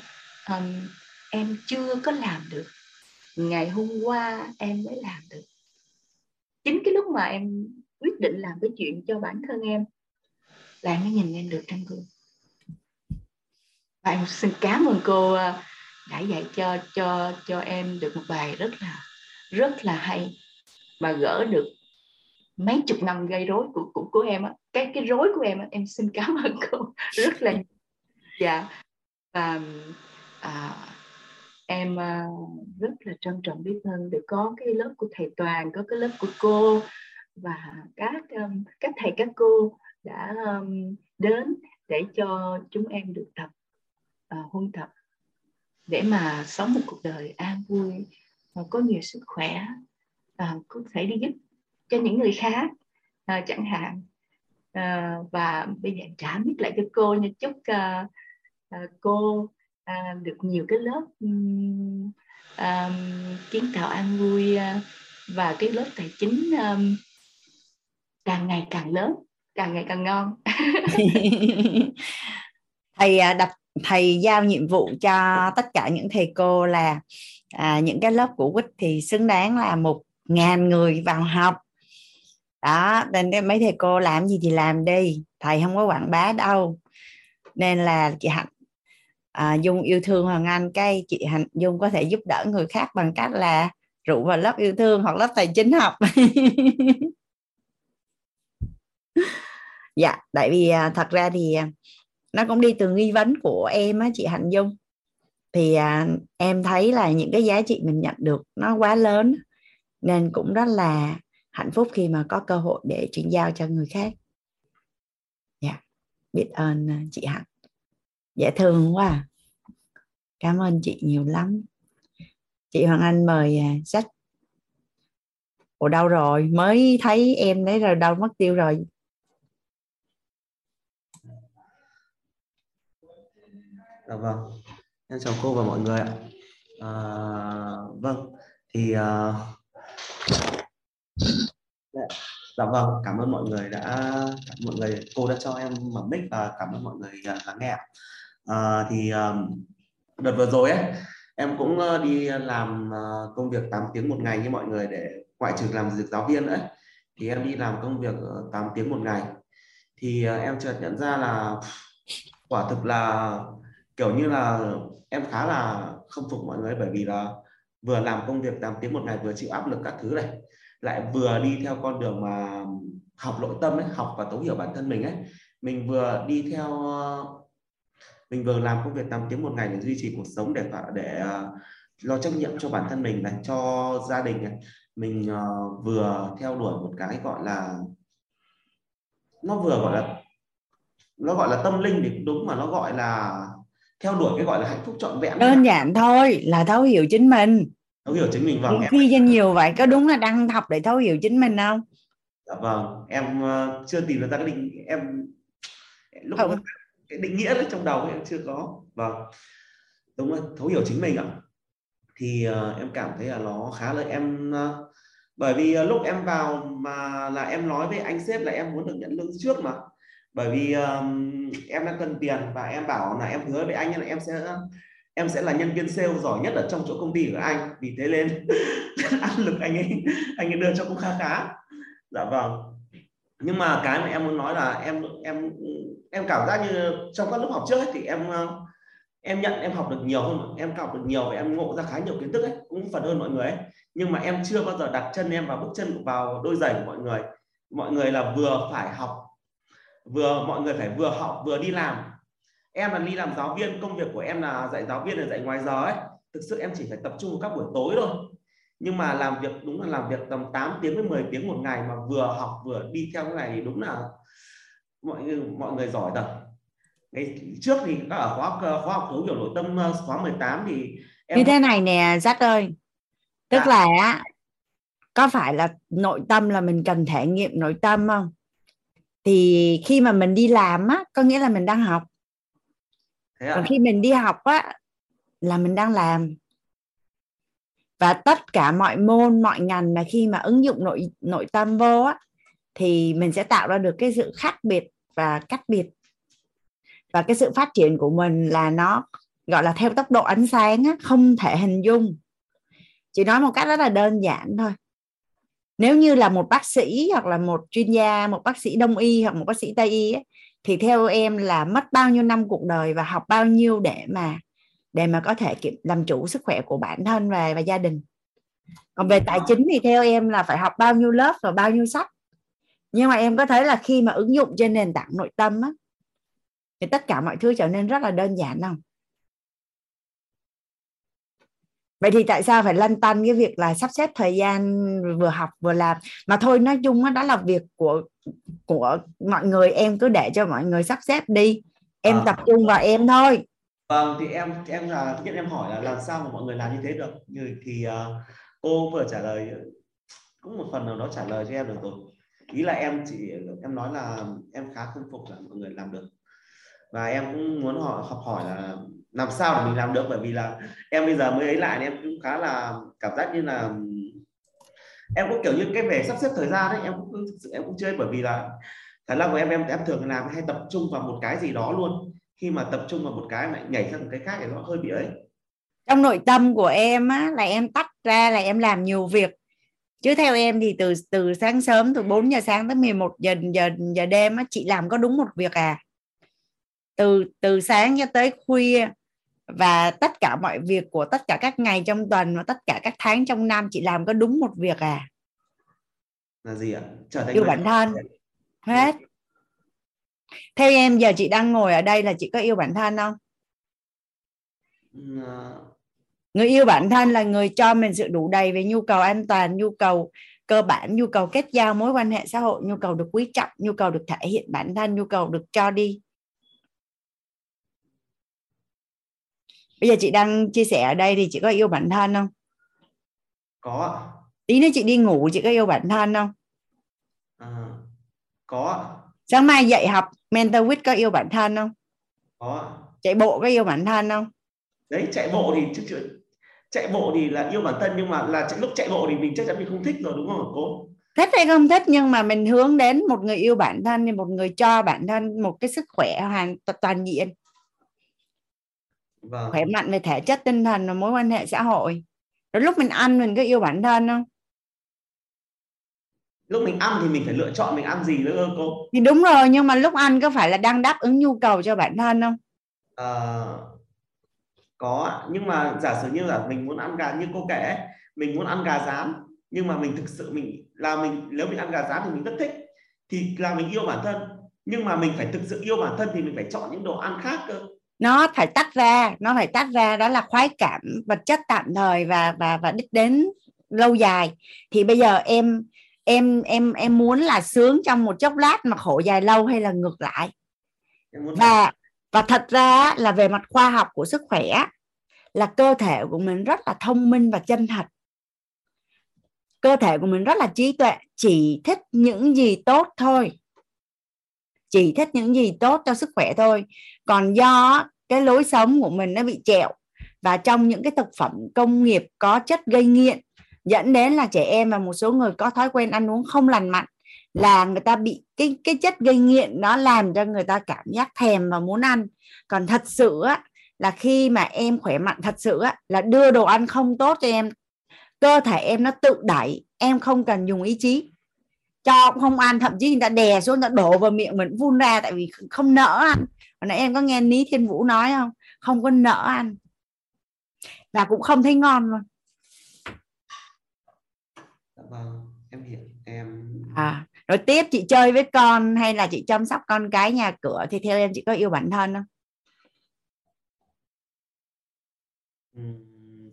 um, em chưa có làm được. Ngày hôm qua em mới làm được. Chính cái lúc mà em quyết định làm cái chuyện cho bản thân em là em mới nhìn em được trong gương. Và em xin cảm ơn cô ờ, đã dạy cho cho cho em được một bài rất là rất là hay và gỡ được mấy chục năm gây rối của của, của em á. Cái cái rối của em á em xin cảm ơn cô rất là dạ. Và à, em à, rất là trân trọng biết ơn được có cái lớp của thầy toàn có cái lớp của cô và các um, các thầy các cô đã um, đến để cho chúng em được tập uh, huân tập để mà sống một cuộc đời an vui có nhiều sức khỏe uh, có thể đi giúp cho những người khác uh, chẳng hạn. Uh, và bây giờ trả biết lại cho cô nha. Chúc uh, uh, cô uh, được nhiều cái lớp um, um, kiến tạo an vui uh, và cái lớp tài chính um, càng ngày càng lớn càng ngày càng ngon. Thầy đặt thầy giao nhiệm vụ cho tất cả những thầy cô là à, những cái lớp của quýt thì xứng đáng là một ngàn người vào học. Đó nên mấy thầy cô làm gì thì làm đi thầy không có quảng bá đâu. Nên là chị hạnh à, dung yêu thương hoàng anh cái chị hạnh dung có thể giúp đỡ người khác bằng cách là rủ vào lớp yêu thương hoặc lớp tài chính học. Dạ tại vì à, thật ra thì à, nó cũng đi từ nghi vấn của em á chị hạnh dung. Thì à, em thấy là những cái giá trị mình nhận được nó quá lớn nên cũng rất là hạnh phúc khi mà có cơ hội để chuyển giao cho người khác. Dạ yeah. biết ơn à, chị hạnh. Dễ thương quá à. cảm ơn chị nhiều lắm. Chị hoàng anh mời à, sách. Ủa đâu rồi? Mới thấy em đấy rồi đâu mất tiêu rồi. Dạ vâng. Em chào cô và mọi người ạ. À, vâng thì à, dạ, dạ vâng cảm ơn mọi người đã cảm mọi người cô đã cho em mở mic và cảm ơn mọi người à, lắng nghe à, thì à, đợt vừa rồi ấy em cũng ờ, đi làm à, công việc 8 tiếng một ngày như mọi người để ngoại trừ làm việc giáo viên nữa thì em đi làm công việc ờ, 8 tiếng một ngày. Thì à, em chợt nhận ra là quả thực là kiểu như là em khá là không phục mọi người bởi vì là vừa làm công việc 8 tiếng một ngày vừa chịu áp lực các thứ này lại vừa đi theo con đường mà học nội tâm ấy học và thấu hiểu bản thân mình ấy. Mình vừa đi theo mình vừa làm công việc 8 tiếng một ngày để duy trì cuộc sống để để à, lo trách nhiệm cho bản thân mình này cho gia đình này. Mình uh, vừa theo đuổi một cái gọi là nó vừa gọi là nó gọi là tâm linh thì đúng mà nó gọi là theo đuổi cái gọi là hạnh phúc trọn vẹn đơn giản thôi là thấu hiểu chính mình. Thấu hiểu chính mình vâng khi cho nhiều vậy có đúng là đang học để thấu hiểu chính mình không? Dạ vâng em uh, chưa tìm ra cái định em lúc không. cái định nghĩa đấy trong đầu em chưa có. Vâng đúng rồi thấu hiểu chính mình ạ. Thì uh, em cảm thấy là nó khá là em uh, bởi vì uh, lúc em vào mà là em nói với anh sếp là em muốn được nhận lương trước mà bởi vì um, em đang cần tiền và em bảo là em hứa với anh là em sẽ em sẽ là nhân viên sale giỏi nhất ở trong chỗ công ty của anh. Vì thế nên áp lực anh ấy anh ấy đưa cho cũng khá khá. Dạ vâng. Nhưng mà cái mà em muốn nói là em em em cảm giác như trong các lớp học trước ấy, thì em em nhận em học được nhiều hơn em học được nhiều và em ngộ ra khá nhiều kiến thức ấy cũng phần hơn mọi người ấy. Nhưng mà em chưa bao giờ đặt chân em vào bước chân vào đôi giày của mọi người. Mọi người là vừa phải học vừa mọi người phải vừa học vừa đi làm. Em là đi làm giáo viên công việc của em là dạy giáo viên là dạy ngoài giờ ấy. Thực sự em chỉ phải tập trung vào các buổi tối thôi. Nhưng mà làm việc đúng là làm việc tầm 8 tiếng đến 10 tiếng một ngày mà vừa học vừa đi theo cái này thì đúng là mọi người mọi người giỏi thật. Ngày trước thì các ở khóa khóa học thấu hiểu nội tâm ờ, khóa 18 thì em như thế này nè Giác ơi. Tức dạ. là có phải là nội tâm là mình cần thể nghiệm nội tâm không thì khi mà mình đi làm á có nghĩa là mình đang học. À? còn khi mình đi học á là mình đang làm. Và tất cả mọi môn mọi ngành là khi mà ứng dụng nội nội tâm vô á thì mình sẽ tạo ra được cái sự khác biệt và cách biệt. Và cái sự phát triển của mình là nó gọi là theo tốc độ ánh sáng á, không thể hình dung. Chỉ nói một cách rất là đơn giản thôi nếu như là một bác sĩ hoặc là một chuyên gia một bác sĩ đông y hoặc một bác sĩ tây y ấy, thì theo em là mất bao nhiêu năm cuộc đời và học bao nhiêu để mà để mà có thể kiểm làm chủ sức khỏe của bản thân và và gia đình? Còn về tài chính thì theo em là phải học bao nhiêu lớp và bao nhiêu sách. Nhưng mà em có thấy là khi mà ứng dụng trên nền tảng nội tâm á thì tất cả mọi thứ trở nên rất là đơn giản không? Vậy thì tại sao phải lăn tăn cái việc là sắp xếp thời gian vừa học vừa làm? Mà thôi nói chung đó, đó là việc của của mọi người. Em cứ để cho mọi người sắp xếp đi. Em à. tập trung vào em thôi. Vâng thì em em là nhất em hỏi là làm sao mà mọi người làm như thế được? Như thì uh, cô vừa trả lời cũng một phần nào đó trả lời cho em được rồi. Ý là em chỉ em nói là em khá không phục là mọi người làm được và em cũng muốn họ học hỏi là làm sao để mình làm được? Bởi vì là em bây giờ mới ấy lại em cũng khá là cảm giác như là em cũng kiểu như cái về sắp xếp thời gian đấy em cũng em cũng chơi bởi vì là khả năng của em em em thường làm hay tập trung vào một cái gì đó luôn. Khi mà tập trung vào một cái lại nhảy sang một cái khác thì nó hơi bị ấy. Trong nội tâm của em á, là em tách ra là em làm nhiều việc. Chứ theo em thì từ từ sáng sớm từ 4 giờ sáng tới 11 giờ giờ giờ đêm á, chị làm có đúng một việc à? Từ từ sáng cho tới khuya và tất cả mọi việc của tất cả các ngày trong tuần và tất cả các tháng trong năm chị làm có đúng một việc à? Là gì ạ? Trở thành yêu bản thân. Hết. Theo em giờ chị đang ngồi ở đây là chị có yêu bản thân không? Ờ. người yêu bản thân là người cho mình sự đủ đầy về nhu cầu an toàn nhu cầu cơ bản nhu cầu kết giao mối quan hệ xã hội nhu cầu được quý trọng nhu cầu được thể hiện bản thân nhu cầu được cho đi bây giờ chị đang chia sẻ ở đây thì chị có yêu bản thân không? Có tí nữa chị đi ngủ chị có yêu bản thân không? À, có sáng mai dạy học mentor with có yêu bản thân không? Có chạy bộ có yêu bản thân không? Đấy chạy bộ thì chứ, chứ chạy bộ thì là yêu bản thân nhưng mà là lúc chạy bộ thì mình chắc chắn mình không thích rồi đúng không cô? Thích hay không thích nhưng mà mình hướng đến một người yêu bản thân thì một người cho bản thân một cái sức khỏe hoàn toàn diện vâng. khỏe mạnh về thể chất tinh thần và mối quan hệ xã hội. Rồi lúc mình ăn mình có yêu bản thân không lúc mình ăn thì mình phải lựa chọn mình ăn gì nữa cô? Thì đúng rồi nhưng mà lúc ăn có phải là đang đáp ứng nhu cầu cho bản thân không? À, có nhưng mà giả sử như là mình muốn ăn gà như cô kể mình muốn ăn gà rán nhưng mà mình thực sự mình là mình nếu mình ăn gà rán thì mình rất thích thì là mình yêu bản thân. Nhưng mà mình phải thực sự yêu bản thân thì mình phải chọn những đồ ăn khác cơ nó phải tách ra nó phải tách ra đó là khoái cảm vật chất tạm thời và và và đích đến lâu dài. Thì bây giờ em em em em muốn là sướng trong một chốc lát mà khổ dài lâu hay là ngược lại? Và và thật ra là về mặt khoa học của sức khỏe là cơ thể của mình rất là thông minh và chân thật. Cơ thể của mình rất là trí tuệ chỉ thích những gì tốt thôi chỉ thích những gì tốt cho sức khỏe thôi. Còn do cái lối sống của mình nó bị trẹo và trong những cái thực phẩm công nghiệp có chất gây nghiện dẫn đến là trẻ em và một số người có thói quen ăn uống không lành mạnh là người ta bị cái cái chất gây nghiện nó làm cho người ta cảm giác thèm và muốn ăn. Còn thật sự á, là khi mà em khỏe mạnh thật sự á, là đưa đồ ăn không tốt cho em cơ thể em nó tự đẩy em không cần dùng ý chí cho cũng không ăn thậm chí người ta đè xuống nó đổ vào miệng mình vun ra tại vì không nỡ ăn. Hồi nãy em có nghe ní thiên vũ nói không? Không có nỡ ăn. Và cũng không thấy ngon luôn. Dạ vâng em hiểu. Em à rồi tiếp chị chơi với con hay là chị chăm sóc con cái nhà cửa thì theo em chị có yêu bản thân không?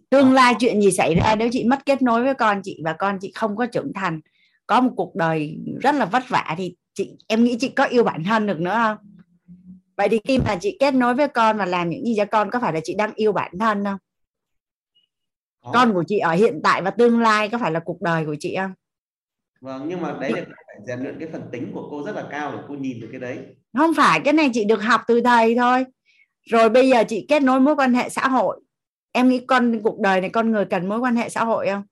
Tương lai chuyện gì xảy ra nếu chị mất kết nối với con chị và con chị không có trưởng thành có một cuộc đời rất là vất vả thì chị em nghĩ chị có yêu bản thân được nữa không? Vậy thì khi mà chị kết nối với con và làm những gì cho con có phải là chị đang yêu bản thân không? Có. con của chị ở hiện tại và tương lai có phải là cuộc đời của chị không? Vâng nhưng mà đấy là phải rèn luyện cái phần tính của cô rất là cao để cô nhìn được cái đấy. Không phải cái này chị được học từ thầy thôi. Rồi bây giờ chị kết nối mối quan hệ xã hội. Em nghĩ con cuộc đời này con người cần mối quan hệ xã hội không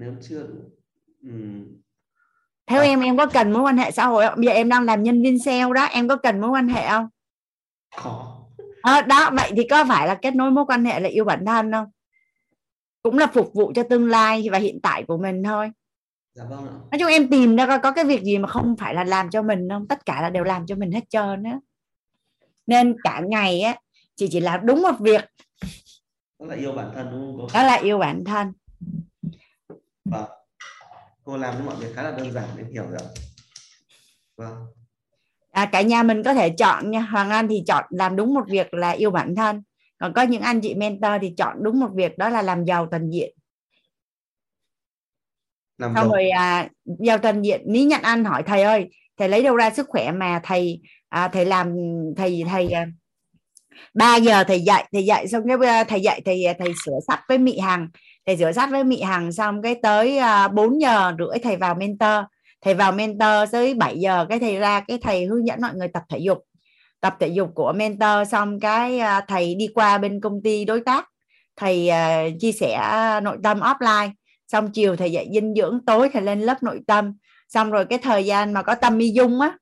nếu chưa ừ. theo à. em em có cần mối quan hệ xã hội không? Bây giờ em đang làm nhân viên sale đó em có cần mối quan hệ không? Có. À, đó vậy thì có phải là kết nối mối quan hệ là yêu bản thân không? Cũng là phục vụ cho tương lai và hiện tại của mình thôi. Dạ vâng ạ. Nói chung em tìm ra coi có cái việc gì mà không phải là làm cho mình không? Tất cả là đều làm cho mình hết trơn á. Nên cả ngày á chị chỉ làm đúng một việc. Đó là yêu bản thân đúng không cô? Đó là yêu bản thân vâng. Cô làm những mọi việc khá là đơn giản để hiểu rồi vâng. À, cả nhà mình có thể chọn nha. Hoàng Anh thì chọn làm đúng một việc là yêu bản thân. Còn có những anh chị mentor thì chọn đúng một việc đó là làm giàu toàn diện. Làm xong rồi à, giàu toàn diện ní nhận ăn hỏi thầy ơi thầy lấy đâu ra sức khỏe mà thầy à, thầy làm thầy thầy à, 3 giờ thầy dạy thầy dạy xong cái à, thầy dạy thầy thầy sửa sách với Mị Hằng thầy rửa sách với Mị Hằng xong cái tới à, 4 giờ rưỡi thầy vào mentor. Thầy vào mentor tới 7 giờ cái thầy ra cái thầy hướng dẫn mọi người tập thể dục. Tập thể dục của mentor xong cái à, thầy đi qua bên công ty đối tác. Thầy à, chia sẻ nội tâm offline. Xong chiều thầy dạy dinh dưỡng tối thầy lên lớp nội tâm. Xong rồi cái thời gian mà có tâm mi dung á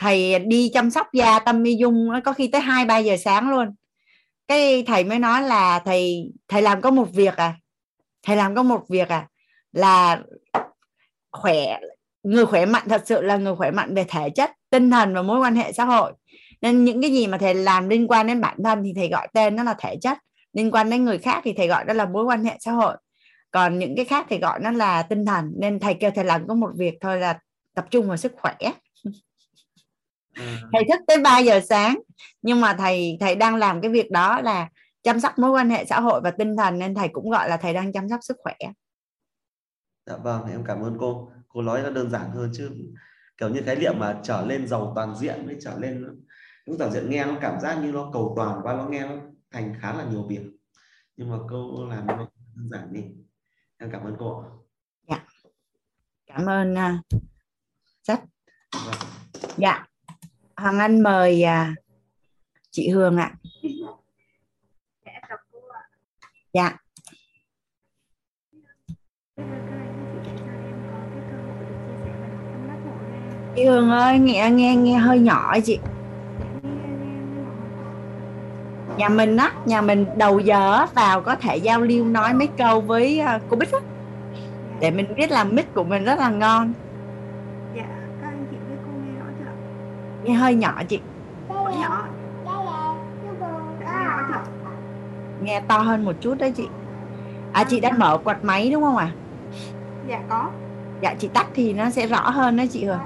thầy đi chăm sóc da tâm mi dung có khi tới hai ba giờ sáng luôn. Cái thầy mới nói là thầy thầy làm có một việc à thầy làm có một việc à là khỏe người khỏe mạnh thật sự là người khỏe mạnh về thể chất tinh thần và mối quan hệ xã hội. Nên những cái gì mà thầy làm liên quan đến bản thân thì thầy gọi tên nó là thể chất liên quan đến người khác thì thầy gọi đó là mối quan hệ xã hội. Còn những cái khác thì gọi nó là tinh thần. Nên thầy kêu thầy làm có một việc thôi là tập trung vào sức khỏe. À, thầy thức tới 3 giờ sáng nhưng mà thầy thầy đang làm cái việc đó là chăm sóc mối quan hệ xã hội và tinh thần nên thầy cũng gọi là thầy đang chăm sóc sức khỏe. Dạ vâng em cảm ơn cô. Cô nói nó đơn giản hơn chứ kiểu như khái niệm mà trở lên giàu toàn diện với trở lên đúng toàn diện nghe nó cảm giác như nó cầu toàn và nó nghe nó thành khá là nhiều việc. Nhưng mà cô làm nó đơn giản đi. Em cảm ơn cô ạ. cảm ơn uh, sách Vâng. dạ. Hoàng anh mời à, chị hương ạ dạ. Chị hương ơi nghe nghe nghe hơi nhỏ chị. Nhà mình á nhà mình đầu giờ vào có thể giao lưu nói mấy câu với à, cô bích á. Để mình biết là mic của mình rất là ngon. Dạ, các anh chị với cô nghe rõ chưa? nghe hơi nhỏ chị. Có nhỏ, dạ, nghe rõ chưa? Nghe to hơn một chút đấy chị. À chị đã mở quạt máy đúng không ạ? Dạ có. dạ chị tắt thì nó sẽ rõ hơn đấy chị Hương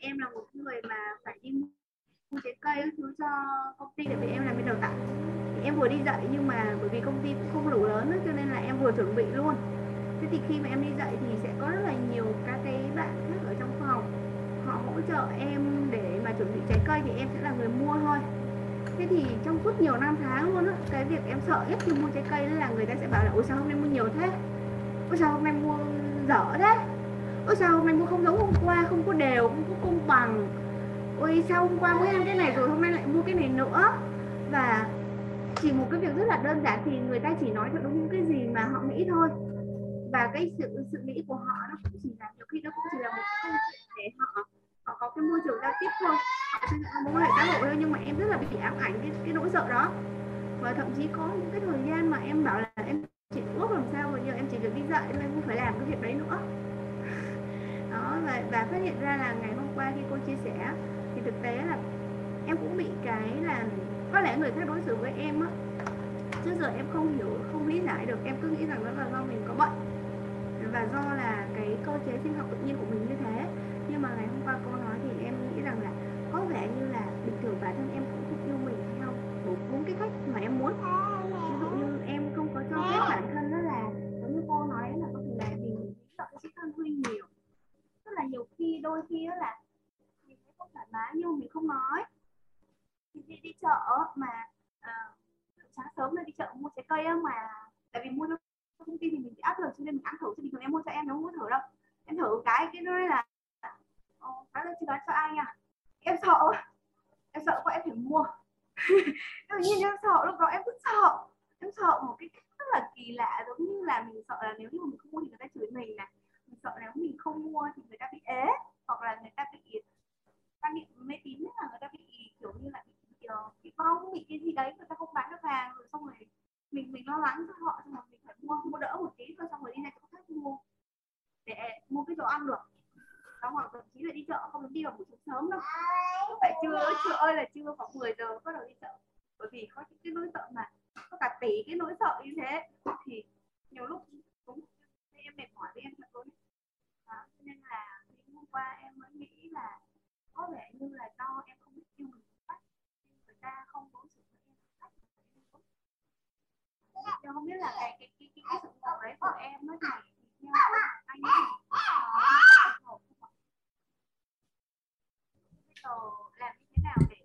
em là một người mà phải đi mua trái cây các thứ cho công ty để vì em làm bên đào tạo. Thì em vừa đi dạy nhưng mà bởi vì công ty cũng không đủ lớn nữa cho nên là em vừa chuẩn bị luôn. Thế thì khi mà em đi dạy thì sẽ có rất là nhiều các cái bạn khác ở trong phòng. Họ hỗ trợ em để mà chuẩn bị trái cây thì em sẽ là người mua thôi. Thế thì trong suốt nhiều năm tháng luôn á, cái việc em sợ nhất khi mua trái cây là người ta sẽ bảo là ôi, sao hôm nay mua nhiều thế? Ôi, sao hôm nay mua dở thế? Ôi, sao hôm nay mua không giống hôm qua, không có đều, không không bằng. Ôi, sao hôm qua mới ăn cái này rồi, hôm nay lại mua cái này nữa? Và chỉ một cái việc rất là đơn giản thì người ta chỉ nói cho đúng những cái gì mà họ nghĩ thôi. Và cái sự sự nghĩ của họ nó cũng chỉ là, nhiều khi nó cũng chỉ là một câu chuyện để họ họ có cái môi trường giao tiếp thôi. Họ xây dựng mối quan hệ xã hội thôi, nhưng mà em rất là bị ám ảnh cái cái nỗi sợ đó. Và thậm chí có những cái thời gian mà em bảo là em chỉ ước làm sao bây giờ em chỉ việc đi dạy, em không phải làm cái việc đấy nữa đó và, và phát hiện ra là ngày hôm qua khi cô chia sẻ thì thực tế là em cũng bị cái là có lẽ người khác đối xử với em á trước giờ em không hiểu không lý giải được. Em cứ nghĩ rằng đó là do mình có bệnh và do là cái cơ chế sinh học tự nhiên của mình như thế. Nhưng mà ngày hôm qua cô nói thì em nghĩ rằng là có vẻ như là bình thường bản thân em cũng không yêu mình theo đúng cái cách mà em muốn. Ví dụ như em không có cho phép bản thân nhiều khi đôi khi là mình thấy không thoải mái nhưng mà mình không nói. Thì đi, đi chợ mà à, sáng sớm rồi đi chợ mua trái cây mà tại vì mua cho công ty thì mình bị áp lực cho nên mình ăn thử. Chứ bình thường em mua cho em nó không có thử đâu. Em thử cái cái nơi là cái là chị nói cho ai nha. Em sợ. Em sợ quá em phải mua. Tự nhiên em sợ lúc đó em cứ sợ. Em sợ một cái cách rất là kỳ lạ giống như là mình sợ là nếu như mình không mua thì người ta chửi mình này sợ nếu mình không mua thì người ta bị ế, hoặc là người ta bị quan niệm mê tín là người ta bị, kiểu như là bị bị bong, bị cái gì đấy, người ta không bán được hàng, rồi xong rồi mình mình lo lắng cho họ, xong rồi mình phải mua mua đỡ một tí thôi, xong rồi đi ra chỗ khác mua, để mua cái đồ ăn được. Đó hoặc thậm chí là đi chợ, không được đi vào buổi sáng sớm đâu. Phải chưa chưa ơi là chưa khoảng 10 giờ bắt đầu đi chợ. Bởi vì có những cái nỗi sợ mà, có cả tỷ cái nỗi sợ như thế, thì nhiều lúc cũng, em mệt mỏi với em thật luôn đó cho nên là hôm qua em mới nghĩ là có vẻ như là do em không biết yêu mình khác người ta không đối xử với em cách em không biết là cái cái cái cái, cái sự thật đấy của em nó này theo anh ấy giờ làm như thế nào để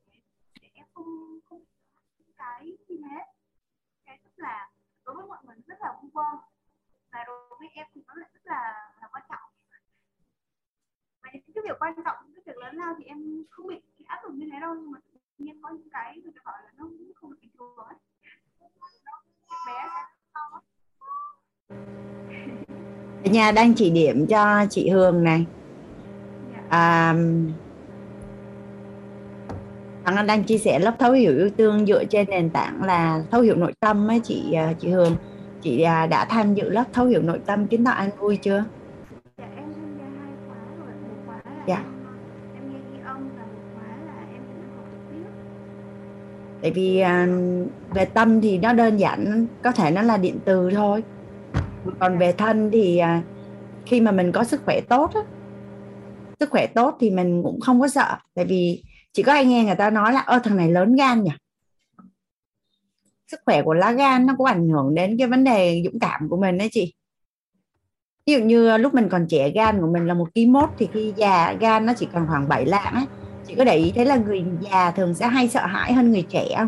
để em không không cái như thế cái tức là đối với mọi người rất là vu vơ và đối với em thì nó lại rất là những cái việc quan trọng những cái việc lớn lao thì em không bị cái áp lực như thế đâu nhưng mà tự nhiên có những cái người ta bảo là nó không được bình thường ấy. Bé nhà đang chỉ điểm cho chị Hương này. À, Thằng đang chia sẻ lớp thấu hiểu yêu thương dựa trên nền tảng là thấu hiểu nội tâm ấy chị à, chị Hương. Chị à, đã tham dự lớp thấu hiểu nội tâm kiến tạo an vui chưa? Tiếp. Tại vì à, về tâm thì nó đơn giản có thể nó là điện từ thôi. Còn về thân thì à, khi mà mình có sức khỏe tốt sức khỏe tốt thì mình cũng không có sợ tại vì chỉ có ai nghe người ta nói là ơ thằng này lớn gan nhỉ sức khỏe của lá gan nó có ảnh hưởng đến cái vấn đề dũng cảm của mình đấy chị ví dụ như ờ, lúc mình còn trẻ gan của mình là một ký mốt thì khi già gan nó chỉ còn khoảng 7 lạng ấy. Chị có để ý thấy là người già thường sẽ hay sợ hãi hơn người trẻ không?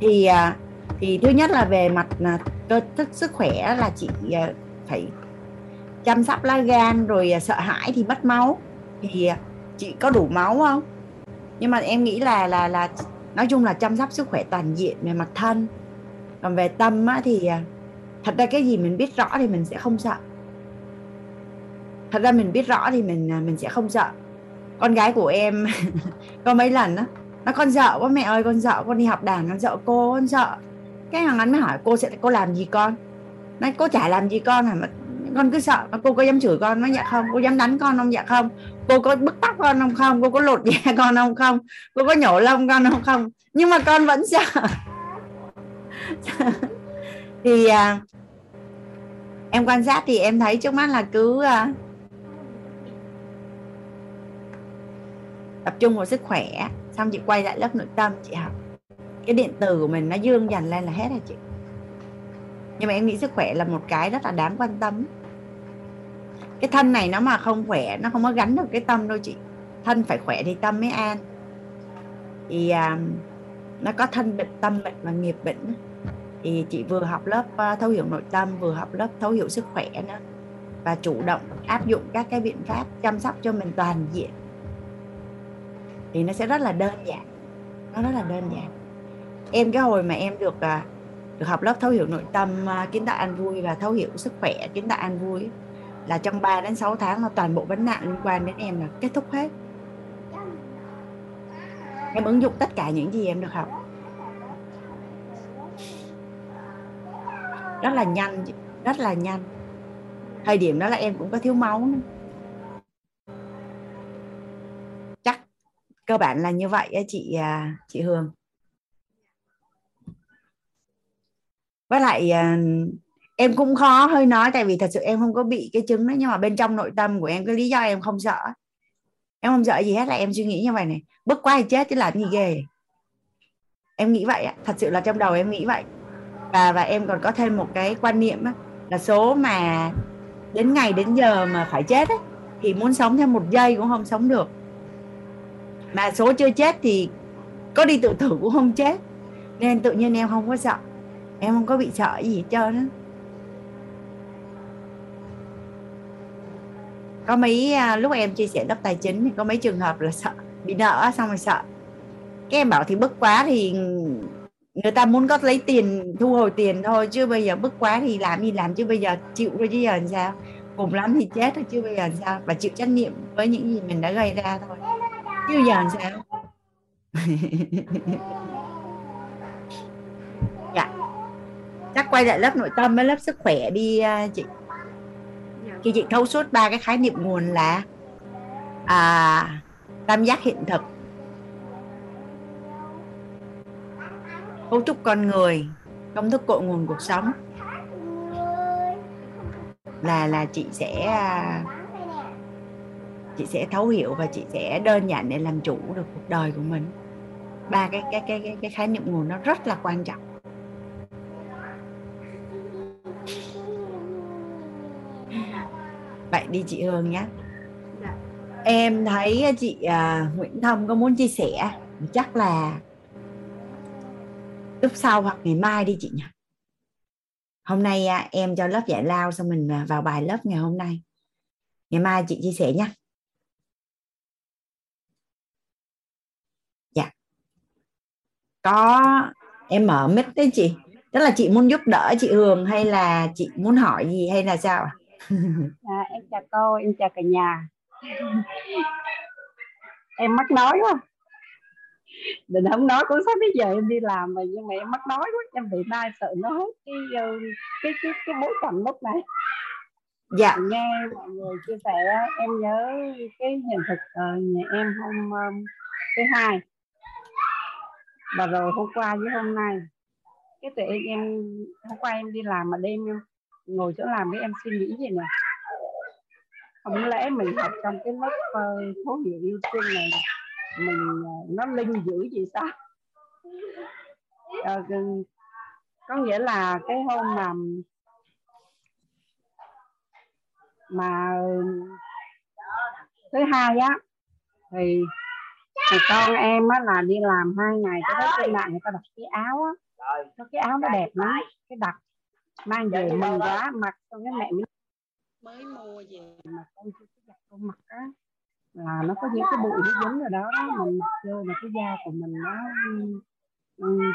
Thì ờ, thì thứ nhất là về mặt là cơ thức sức khỏe là chị phải chăm sóc lá gan rồi sợ hãi thì mất máu. Thì chị có đủ máu không? Nhưng mà em nghĩ là là là nói chung là chăm sóc sức khỏe toàn diện về mặt thân. Còn về tâm á, thì thật ra cái gì mình biết rõ thì mình sẽ không sợ. Thật ra mình biết rõ thì mình à, mình sẽ không sợ. Con gái của em có mấy lần đó nó con sợ quá mẹ ơi, con sợ con đi học đàn, con sợ cô, con sợ. Cái thằng anh mới hỏi, cô sẽ, cô làm gì con? Nói cô chả làm gì con hả? Mà con cứ sợ cô có dám chửi con nó dạ không? Cô dám đánh con không dạ không? Cô có bứt tóc con không không? Cô có lột da con không không? Cô có nhổ lông con không không? Nhưng mà con vẫn sợ. thì à, em quan sát thì em thấy trước mắt là cứ à, tập trung vào sức khỏe xong chị quay lại lớp nội tâm chị học. Cái điện từ của mình nó dương dần lên là hết rồi chị. Nhưng mà em nghĩ sức khỏe là một cái rất là đáng quan tâm. Cái thân này nó mà không khỏe nó không có gắn được cái tâm đâu chị. Thân phải khỏe thì tâm mới an. Thì à, nó có thân bệnh tâm bệnh và nghiệp bệnh thì chị vừa học lớp ờ, thấu hiểu nội tâm, vừa học lớp thấu hiểu sức khỏe nữa. Và chủ động áp dụng các cái biện pháp chăm sóc cho mình toàn diện. Thì nó sẽ rất là đơn giản. Nó rất là đơn giản. Em, cái hồi mà em được ờ, được học lớp thấu hiểu nội tâm ờ, kiến tạo an vui và thấu hiểu sức khỏe, kiến tạo an vui là trong 3 đến 6 tháng là toàn bộ vấn nạn liên quan đến em là kết thúc hết. Em ứng dụng tất cả những gì em được học. Rất là nhanh rất là nhanh. Thời điểm đó là em cũng có thiếu máu nữa. chắc cơ bản là như vậy chị à, chị Hương với lại à, em cũng khó hơi nói tại vì thật sự em không có bị cái chứng đó nhưng mà bên trong nội tâm của em cái lý do em không sợ em không sợ gì hết là em suy nghĩ như vậy này. Bức quá thì chết chứ làm gì ghê. Em nghĩ vậy thật sự là trong đầu em nghĩ vậy và và em còn có thêm một cái quan niệm á, là số mà đến ngày đến giờ mà phải chết ấy, thì muốn sống thêm một giây cũng không sống được. Mà số chưa chết thì có đi tự tử cũng không chết. Nên tự nhiên em không có sợ. Em không có bị sợ gì hết trơn á. Có mấy à, lúc em chia sẻ lớp tài chính thì có mấy trường hợp là sợ bị nợ xong rồi sợ. Cái em bảo thì bức quá thì người ta muốn có lấy tiền thu hồi tiền thôi chứ bây giờ bức quá thì làm gì làm chứ bây giờ chịu rồi chứ giờ làm sao? Cùng lắm thì chết thôi chứ bây giờ làm sao? Và chịu trách nhiệm với những gì mình đã gây ra thôi. Chứ bây giờ làm sao? Dạ. Chắc quay lại lớp nội tâm với lớp sức khỏe đi à, chị. Khi chị thấu suốt ba cái khái niệm nguồn là à, tam giác hiện thực. Cấu trúc con người công thức cội nguồn cuộc sống. Là là chị sẽ à, chị sẽ thấu hiểu và chị sẽ đơn giản để làm chủ được cuộc đời của mình. Ba cái cái cái cái, cái khái niệm nguồn nó rất là quan trọng. Vậy đi chị Hương nhé. Dạ. em thấy chị à, Nguyễn Thông có muốn chia sẻ chắc là lúc sau hoặc ngày mai đi chị nhỉ. Hôm nay à, em cho lớp giải lao xong mình à, vào bài lớp ngày hôm nay. Ngày mai chị chia sẻ nhé dạ. Có em mở mic đấy chị. Tức là chị muốn giúp đỡ chị Hương hay là chị muốn hỏi gì hay là sao À, em chào cô, em chào cả nhà. em mắc nói quá. Định không nói cũng sắp bây giờ em đi làm rồi nhưng mà em mắc nói quá, em bị tai sợ nó hết cái ờ, cái cái cái bối cảnh lúc này. dạ. Nghe mọi người chia sẻ em nhớ cái hiện thực ờ, nhà em hôm um, thứ hai. Và rồi hôm qua với hôm nay. Cái tự em, em hôm qua em đi làm mà đêm em ngồi chỗ làm với em suy nghĩ gì nè. Không lẽ mình học trong cái lớp uh, thấu hiểu yêu thương này mình uh, nó linh dữ gì sao? Ờ, ừ, có nghĩa là cái hôm mà mà thứ hai á thì thì con em á là đi làm hai ngày cái đó trên mạng người ta đặt cái áo á. Có cái áo nó đẹp lắm cái đặt mang về mừng quá mặc xong cái mẹ mới mới mua về. Mà con chưa có giặt con mặc á là nó có những cái bụi nó dính ở đó đó mình chơi mà là cái da của mình nó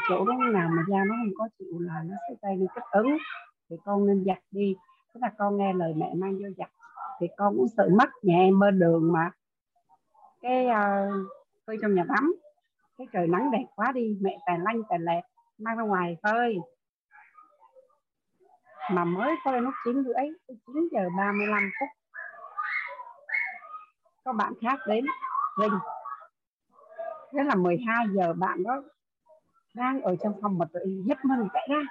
chỗ đó nào mà da nó không có chịu là nó sẽ gây nên kích ứng. Thì con nên giặt đi. Tức là con nghe lời mẹ mang vô giặt thì con cũng sợ mất nhà em bên đường mà. Cái ờ, uh, phơi trong nhà tắm cái trời nắng đẹp quá đi mẹ tài lanh tài lẹt mang ra ngoài phơi. Mà mới phơi lúc chín rưỡi chín giờ 35 phút có bạn khác đến rình thế là 12 giờ bạn đó đang ở trong phòng mật giúp mình chạy ra.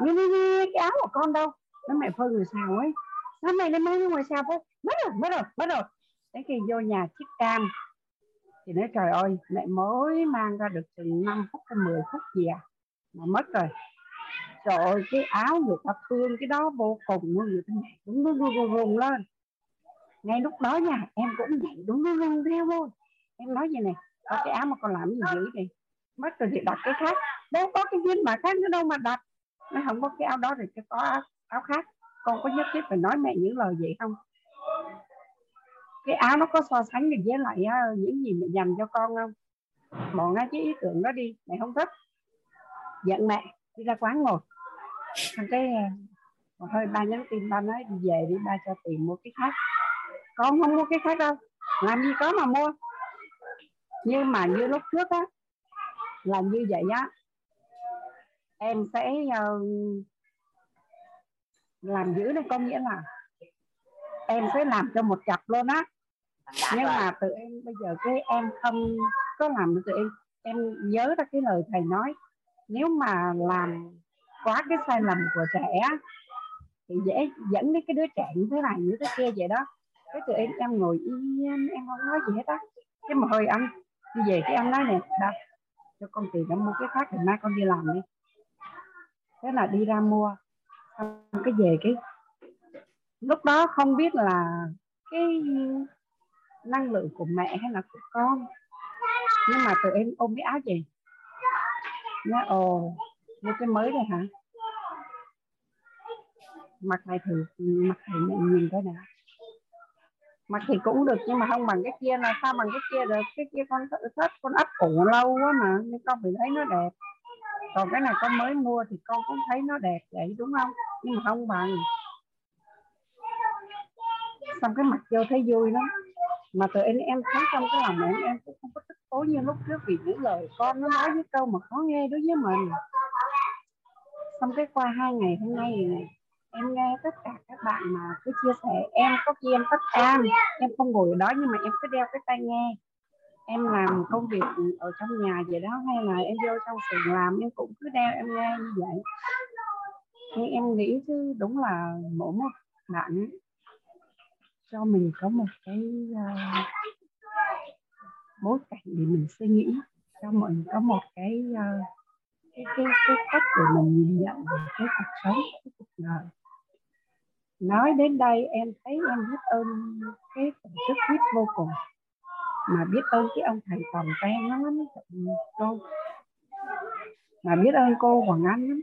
Nghe, nghe, nghe, cái áo của con đâu? Nó mẹ phơi người xào ấy. Sao mày nó mang ngoài xào phơi mất rồi mất rồi mất rồi đến khi vô nhà chiếc cam thì nói trời ơi mẹ mới mang ra được chừng 5 phút hay 10 phút gì à? Mà mất rồi. Trời ơi cái áo người ta thương cái đó vô cùng luôn người ta mẹ, đúng đúng đúng đúng, lên ngay lúc đó nha em cũng nhảy đúng đúng luôn theo luôn em nói gì này có cái áo mà còn làm gì dữ vậy? Mất rồi thì đặt cái khác. Đâu có cái viên mà khác nữa đâu mà đặt. Nó không có cái áo đó thì cái có áo, áo khác. Con có nhất thiết phải nói mẹ những lời vậy không? Cái áo nó có so sánh được với lại ờ, những gì mẹ dành cho con không? Bỏ ngay cái ý tưởng đó đi mẹ không thích. Giận mẹ đi ra quán ngồi. Thằng cái ờ, mà hơi ba nhắn tin ba nói đi về đi ba cho tiền mua cái khác con không mua cái khác đâu. Làm gì có mà mua. Nhưng mà như lúc trước á là như vậy á. Em sẽ uh, làm dữ này có nghĩa là em sẽ làm cho một cặp luôn á. Nhưng mà tụi em bây giờ cái em không có làm được tụi em em nhớ ra cái lời thầy nói. Nếu mà làm quá cái sai lầm của trẻ thì dễ dẫn đến cái đứa trẻ như thế này như thế kia vậy đó cái tụi em em ngồi yên em không nói gì hết á. Cái mà hơi anh đi về cái em nói nè đó, cho con tiền để mua cái khác thì mai con đi làm đi. Thế là đi ra mua. Xong cái về cái lúc đó không biết là cái năng lượng của mẹ hay là của con. Nhưng mà tụi em ôm cái áo gì nó ồ mua cái mới này hả? Mặt này thử mặt thầy nhìn coi nào mặt thì cũng được, nhưng mà không bằng cái kia là sao bằng cái kia được? Cái kia con thích con ấp ủ lâu quá mà, nhưng con phải thấy nó đẹp. Còn cái này con mới mua thì con cũng thấy nó đẹp vậy, đúng không? Nhưng mà không bằng. Xong cái mặt vô thấy vui lắm. Mà từ em em thấy trong cái lòng em em cũng không có tức tối như lúc trước vì những lời con nó nói với câu mà khó nghe đối với mình. Xong cái qua hai ngày hôm nay này em nghe tất cả các bạn mà cứ chia sẻ em có khi em tắt an em không ngồi ở đó nhưng mà em cứ đeo cái tai nghe. Em làm công việc ở trong nhà vậy đó hay là em vô trong xưởng làm em cũng cứ đeo em nghe như vậy. Nhưng em nghĩ chứ đúng là mỗi một bạn cho mình có một cái uh, bối cảnh để mình suy nghĩ cho mình có một cái uh, cái, cái cái cách để mình nhìn nhận về cái cuộc sống cái cuộc đời nói đến đây em thấy em biết ơn cái tổ chức biết vô cùng. Mà biết ơn cái ông thầy toàn ten nó lắm. Cô. Mà biết ơn cô Hoàng Anh lắm.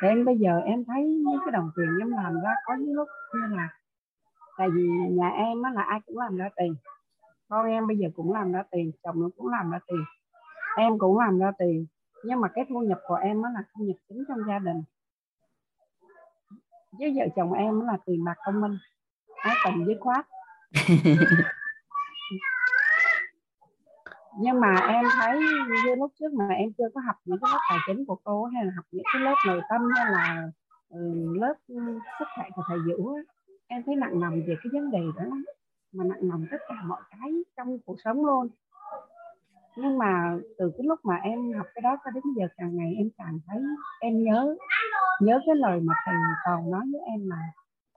Thì em bây giờ em thấy những cái đồng tiền em làm ra có những lúc như là, tại vì nhà em á là ai cũng làm ra tiền. Con em bây giờ cũng làm ra tiền, chồng nó cũng làm ra tiền. Em cũng làm ra tiền. Nhưng mà cái thu nhập của em á là thu nhập chính trong gia đình với vợ chồng em là tiền bạc thông minh ái tình với khoát nhưng mà em thấy như lúc trước mà em chưa có học những cái lớp tài chính của cô hay là học những cái lớp nội tâm hay là uh, lớp sức khỏe của thầy Vũ em thấy nặng nằm về cái vấn đề đó lắm. Mà nặng nằm tất cả mọi cái trong cuộc sống luôn. Nhưng mà từ cái lúc mà em học cái đó cho đến giờ càng ngày em càng thấy em nhớ nhớ cái lời mà thầy còn nói với em mà.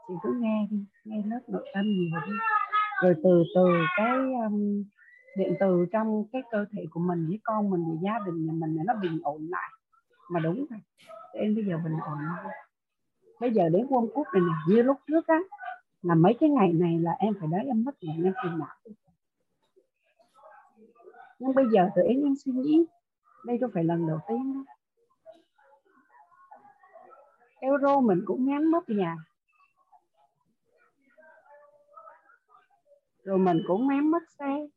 Chị cứ nghe đi nghe lớp nội tâm nhiều đi rồi từ từ cái um, điện từ trong cái cơ thể của mình với con mình với gia đình nhà mình nó bình ổn lại. Mà đúng rồi em bây giờ bình ổn lại. Bây giờ đến quân quốc này nè như lúc trước á là mấy cái ngày này là em phải đấy em mất ngủ em phiền não nhưng bây giờ tụi em em suy nghĩ đây đâu phải lần đầu tiên đâu euro mình cũng ngán mất nhà. Rồi mình cũng ngán mất xe.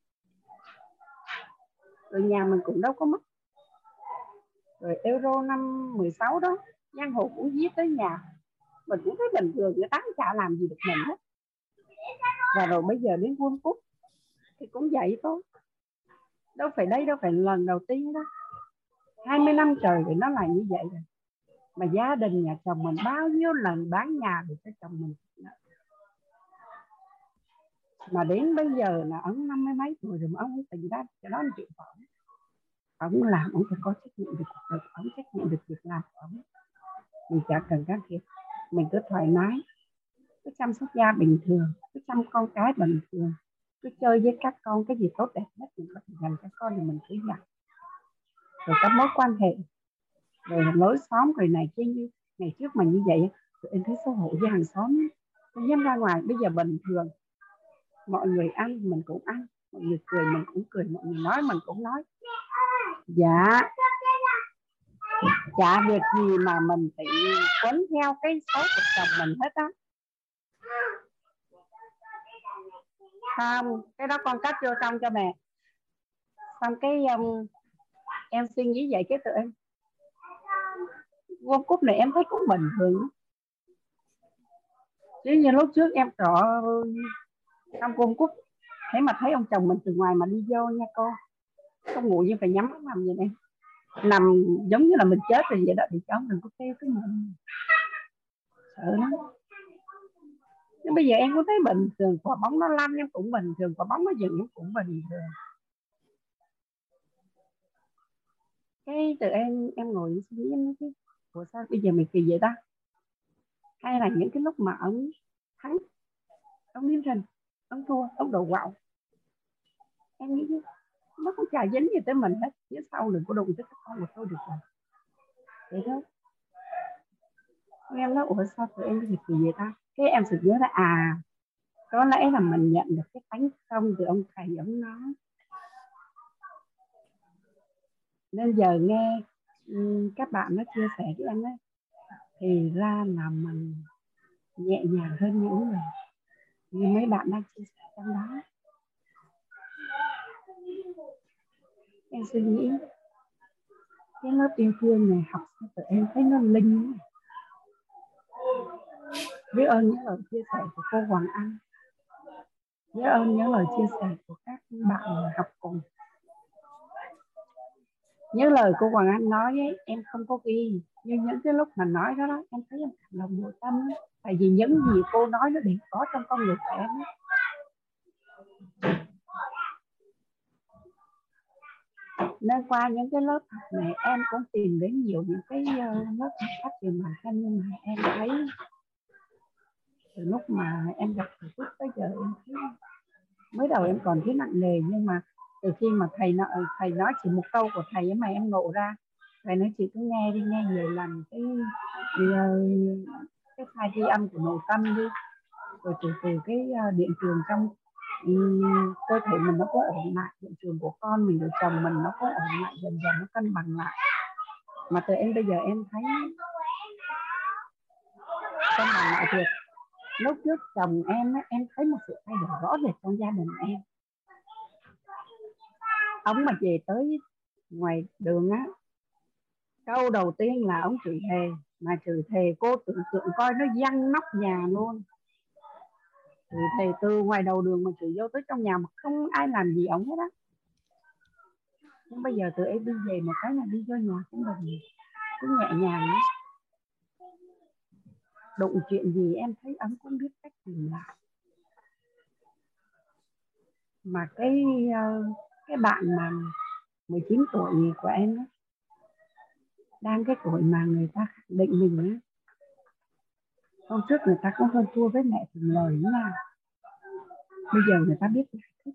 Rồi nhà mình cũng đâu có mất. Rồi euro năm 16 đó, giang hồ cũng giết tới nhà. Mình cũng thấy bình thường, người ta chả làm gì được mình hết. Và rồi bây giờ đến quân quốc thì cũng vậy thôi. Đâu phải đây, đâu phải lần đầu tiên đó. 20 năm trời thì nó là như vậy rồi mà gia đình nhà chồng mình bao nhiêu lần bán nhà để cho chồng mình. Mà đến bây giờ là ông năm mươi mấy tuổi rồi mà ông không tỉnh ra cho đó là chuyện của ông ông làm, ông phải có trách nhiệm được cuộc đời ông, trách nhiệm được việc làm của ông. Mình chả cần can thiệp. Mình cứ thoải mái, cứ chăm sóc da bình thường, cứ chăm con cái bình thường, cứ chơi với các con cái gì tốt đẹp nhất mình có thể dành cho con thì mình cứ dành. Rồi các mối quan hệ rồi lối xóm rồi này kia như ngày trước mà như vậy tụi em thấy xấu hổ với hàng xóm không dám ra ngoài bây giờ bình thường. Mọi người ăn mình cũng ăn mọi người cười mình cũng cười mọi người nói mình cũng nói. Dạ. Chả việc gì mà mình phải quấn theo cái xấu của chồng mình hết á. Không cái đó con cắt vô trong cho mẹ. Xong cái um, em suy nghĩ vậy cái tụi em World cúp này em thấy cũng bình thường. Chứ như lúc trước em trọ trong World cúp thế mà thấy ông chồng mình từ ngoài mà đi vô nha cô. Không ngủ như phải nhắm mắt nằm vậy nè nằm giống như là mình chết rồi vậy đó thì cháu đừng có kêu cái mình. Sợ lắm. Nhưng bây giờ em có thấy bình thường, quả bóng nó lăn em cũng bình thường, quả bóng nó dừng em cũng bình thường. Cái từ em em ngồi suy nghĩ em cái ủa sao bây giờ mình kỳ vậy ta? Hay là những cái lúc mà ông thắng, ông liêm rình, ông thua, ông đồ quạo. Em nghĩ nó cũng chả dính gì tới mình hết phía sau đừng có đụng tới các con của tôi được rồi. Vậy thôi. Em nói, ủa, sao tụi em cái gì vậy ta? Cái em sực nhớ là à có lẽ là mình nhận được cái tánh không từ ông thầy ông nói. Nên giờ nghe các bạn nó chia sẻ với em ấy, thì ra là mình nhẹ nhàng hơn những người. Như mấy bạn đang chia sẻ trong đó. Em suy nghĩ, cái lớp yêu thương này học của em thấy nó linh biết ơn những lời chia sẻ của cô Hoàng Anh. Biết ơn những lời chia sẻ của các bạn học cùng nhớ lời cô Hoàng Anh nói ấy, em không có ghi nhưng những cái lúc mà nói đó, đó em thấy em cảm động nội tâm ấy. tại vì những gì cô nói nó đều có trong con người của em ấy. nên qua những cái lớp học này em cũng tìm đến nhiều những cái ờ, lớp học khác về bản thân nhưng mà em thấy từ lúc mà em gặp thầy Phúc tới giờ em thấy mới đầu em còn thấy nặng nề nhưng mà từ khi mà thầy nói, ờ, thầy nói chỉ một câu của thầy ấy mà em ngộ ra. Thầy nói chị cứ nghe đi nghe nhiều lần cái ờ, cái thai ghi âm của nội tâm đi. Rồi từ từ cái ờ, điện trường trong ừ, cơ thể mình nó có ổn lại điện trường của con mình của chồng mình nó có ổn lại dần dần nó cân bằng lại. Mà từ em bây giờ em thấy cân bằng lại được. Lúc trước chồng em em thấy một sự thay đổi rõ rệt trong gia đình em ông mà về tới ngoài đường á câu đầu tiên là ông chửi thề mà chửi thề cô tưởng tượng coi nó văng nóc nhà luôn. Chửi thề từ ngoài đầu đường mà chửi vô tới trong nhà mà không ai làm gì ông hết á. Nhưng bây giờ tụi em đi về một cái là đi vô nhà cũng bình cũng nhẹ nhàng lắm đụng chuyện gì em thấy ấm cũng biết cách tìm lại. Mà cái uh, cái bạn mà 19 tuổi của em đó, đang cái tuổi mà người ta khẳng định mình á hôm trước người ta cũng hơn thua với mẹ từng lời nha. Bây giờ người ta biết giải thích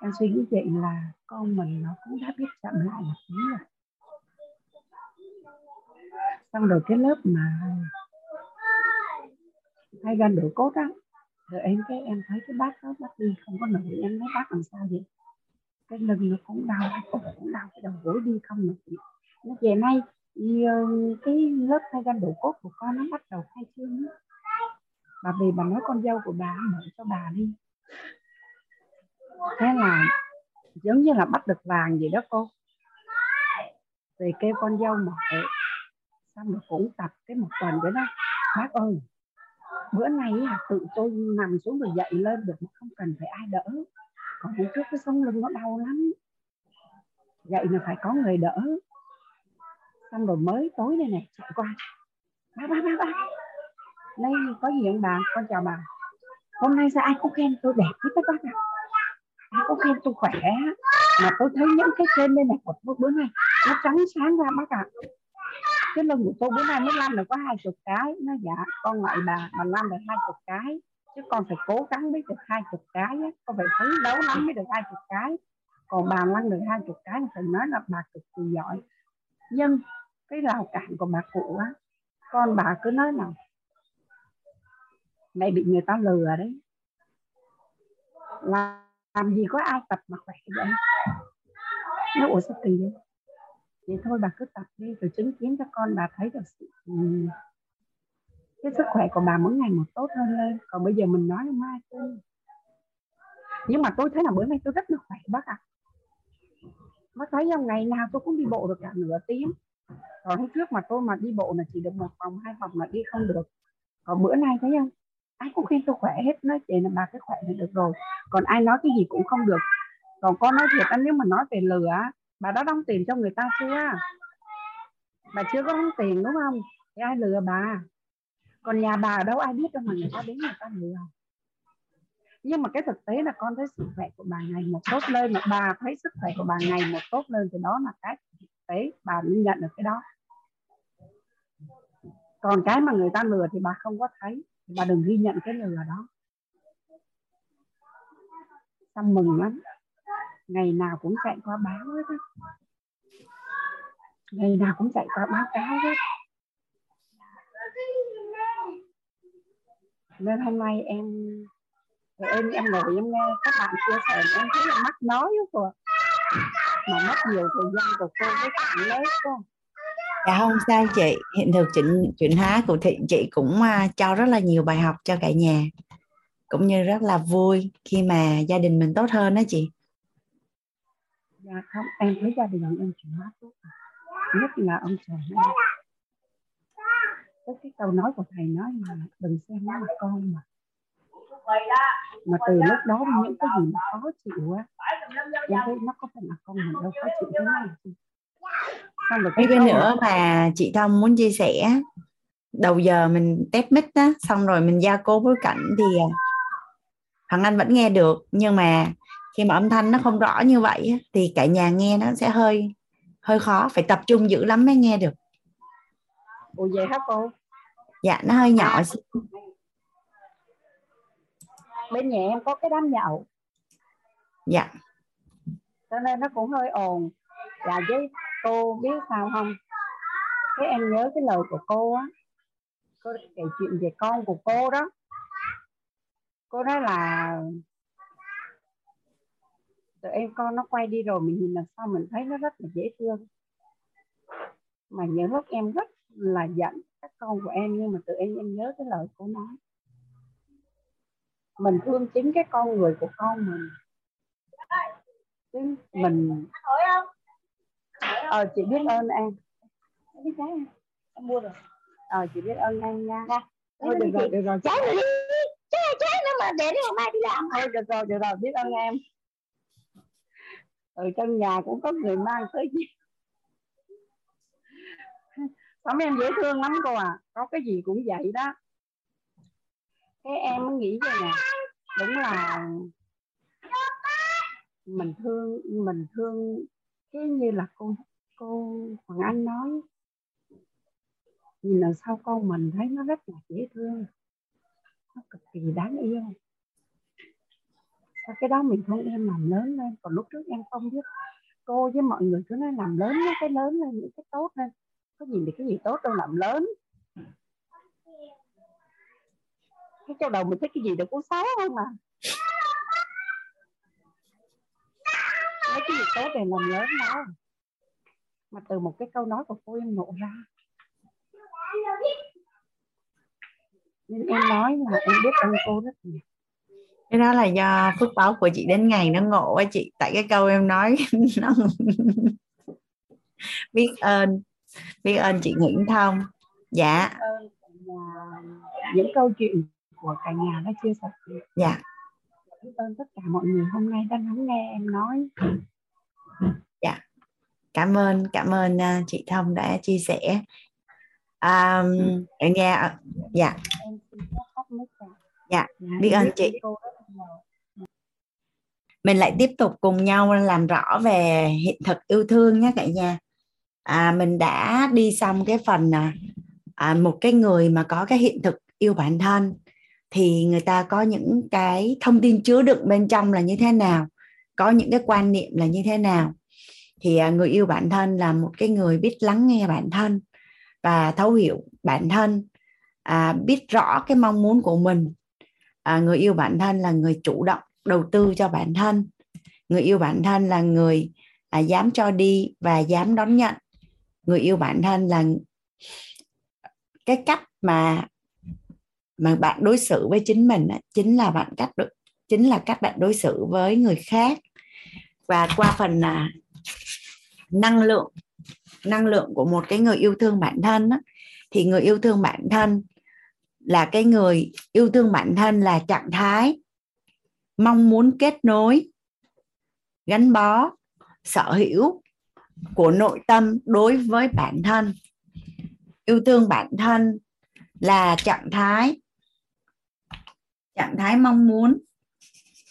em suy nghĩ vậy là con mình nó cũng đã biết chậm lại một tí rồi. Xong rồi cái lớp mà hay gan đổi cốt á rồi em cái, em thấy cái bác đó, bác đi không có nổi, em nói bác làm sao vậy? Cái lưng nó cũng đau, cái cổ cũng đau, cái đầu gối đi không nổi. Nó về nay ờ, cái lớp thay gan đổ cốt của con nó bắt đầu khai trương bà về bà nói con dâu của bà mở cho bà đi. Thế là giống như là bắt được vàng vậy đó cô. Về kêu con dâu mở, xong rồi cũng tập cái một tuần nữa đó. Bác ơi bữa nay là tự tôi nằm xuống rồi dậy lên được mà không cần phải ai đỡ. Còn hôm trước cái sống lưng nó đau lắm. Dậy là phải có người đỡ. Xong rồi mới tối đây này, chạy qua. Ba ba ba ba. Đây có gì ông bà? Con chào bà. Hôm nay sao ai cũng khen tôi đẹp hết tất bác ạ? Ai cũng khen tôi khỏe? Mà tôi thấy những cái trên đây này của tôi bữa nay nó trắng sáng ra bác ạ cái lưng của tôi bữa nay mới lăn được có hai chục cái. Nó dạ con ngại bà mà lăn được hai chục cái. Chứ con phải cố gắng mới được hai chục cái á. con phải phấn đấu lắm mới được hai chục cái. Còn bà lăn được hai chục cái thì nói là bà cực kỳ giỏi. Nhưng cái rào cản của bà cụ á, con bà cứ nói là mẹ bị người ta lừa đấy. Là làm gì có ai tập mà khỏe vậy? Nó ủa sao kỳ vậy? Thì thôi, bà cứ tập đi rồi chứng kiến cho con, bà thấy được sự ừ, cái sức khỏe của bà mỗi ngày một tốt hơn lên. Còn bây giờ mình nói là mai chứ nhưng mà tôi thấy là bữa nay tôi rất là khỏe, bác ạ. À. bác thấy không? Ngày nào tôi cũng đi bộ được cả nửa tiếng. Còn hôm trước mà tôi mà đi bộ là chỉ được một vòng, hai vòng là đi không được. Còn bữa nay thấy không? Ai cũng khen tôi khỏe hết, nói chị là bà cái khỏe thì được rồi. Còn ai nói cái gì cũng không được. Còn con nói thiệt anh nếu mà nói về lừa bà đã đóng tiền cho người ta chưa? Bà chưa có đóng tiền, đúng không? Thì ai lừa bà? Còn nhà bà đâu? Ai biết đâu mà người ta đến người ta lừa. Nhưng mà cái thực tế là con thấy sức khỏe của bà ngày một tốt lên, mà bà thấy sức khỏe của bà ngày một tốt lên thì đó là cái thực tế. Bà mới nhận được cái đó. Còn cái mà người ta lừa thì bà không có thấy. Bà đừng ghi nhận cái lừa đó. Xong mừng lắm ngày nào cũng chạy qua báo hết á. Ngày nào cũng chạy qua báo cáo hết. Nên hôm nay em em em ngồi em nghe các bạn chia sẻ em thấy là mắt nói rồi mà mất nhiều thời gian của cô với bạn lớp cô dạ không sao chị. Hiện thực chuyện chuyện hóa của thị chị cũng uh, cho rất là nhiều bài học cho cả nhà. Cũng như rất là vui khi mà gia đình mình tốt hơn đó chị dạ không em thấy gia đình em chuyển hóa tốt nhất là ông chồng em cái, cái câu nói của thầy nói mà đừng xem nó là con mà. Mà từ lúc đó những cái gì mà khó chịu á em thấy nó có phải là con mình đâu khó chịu thế này xong rồi cái, cái nữa mà chị Thông muốn chia sẻ đầu giờ mình test mic á xong rồi mình gia cố bối cảnh thì thằng anh vẫn nghe được nhưng mà khi mà âm thanh nó không rõ như vậy thì cả nhà nghe nó sẽ hơi hơi khó phải tập trung dữ lắm mới nghe được. Ủa vậy hả cô? Dạ nó hơi nhỏ bên nhà em có cái đám nhậu. Dạ. Cho nên nó cũng hơi ồn. Dạ với cô biết sao không? Cái em nhớ cái lời của cô á. Cô kể chuyện về con của cô đó. Cô nói là tụi em con nó quay đi rồi mình nhìn là sao mình thấy nó rất là dễ thương. Mà những lúc em rất là giận các con của em nhưng mà tụi em em nhớ cái lời cô nói mình thương chính cái con người của con mình. Chứ mình. Ờ chị biết ơn em. Biết trái em mua rồi. Ờ chị biết ơn em nha. Thôi được rồi được rồi. Trái rồi đi. Trái trái nữa mà để ngày mai đi làm. Thôi được rồi được rồi. Biết ơn em ở trong nhà cũng có người mang tới gì Sống em dễ thương lắm cô à Có cái gì cũng vậy đó. Cái em nghĩ vậy nè. Đúng là Mình thương Mình thương Cái như là cô Cô Hoàng Anh nói. Nhìn lần sau con mình thấy nó rất là dễ thương. Nó cực kỳ đáng yêu và cái đó mình không em làm lớn lên, Còn lúc trước em không biết. Cô với mọi người cứ nói làm lớn những cái lớn lên, Những cái tốt lên. Có gì thì cái gì tốt đâu, làm lớn. Cái trong đầu mình thấy cái gì đâu có xấu không mà. Mấy cái gì tốt để làm lớn đâu. Mà từ một cái câu nói của cô em ngộ ra. Nên em nói là em biết ơn cô rất nhiều cái đó là do phước báo của chị đến ngày nó ngộ á chị. Tại cái câu em nói nó biết ơn biết ơn chị Nguyễn Thông. Dạ. Những câu chuyện của cả nhà đã chia sẻ. Dạ. Biết ơn tất cả mọi người hôm nay đã lắng nghe em nói. Dạ. Cảm ơn cảm ơn uh, chị Thông đã chia sẻ. Um, nghe dạ. Dạ. Biết ơn chị mình lại tiếp tục cùng nhau làm rõ về hiện thực yêu thương nhé cả nhà. À, mình đã đi xong cái phần à, à, một cái người mà có cái hiện thực yêu bản thân thì người ta có những cái thông tin chứa đựng bên trong là như thế nào có những cái quan niệm là như thế nào. Thì à, người yêu bản thân là một cái người biết lắng nghe bản thân và thấu hiểu bản thân à, biết rõ cái mong muốn của mình à, người yêu bản thân là người chủ động đầu tư cho bản thân. Người yêu bản thân là người à, dám cho đi và dám đón nhận. Người yêu bản thân là cái cách mà mà bạn đối xử với chính mình chính là bạn cách chính là cách bạn đối xử với người khác. Và qua phần là năng lượng năng lượng của một cái người yêu thương bản thân thì người yêu thương bản thân là cái người yêu thương bản thân là trạng thái mong muốn kết nối, gắn bó, sở hữu của nội tâm đối với bản thân. Yêu thương bản thân là trạng thái trạng thái mong muốn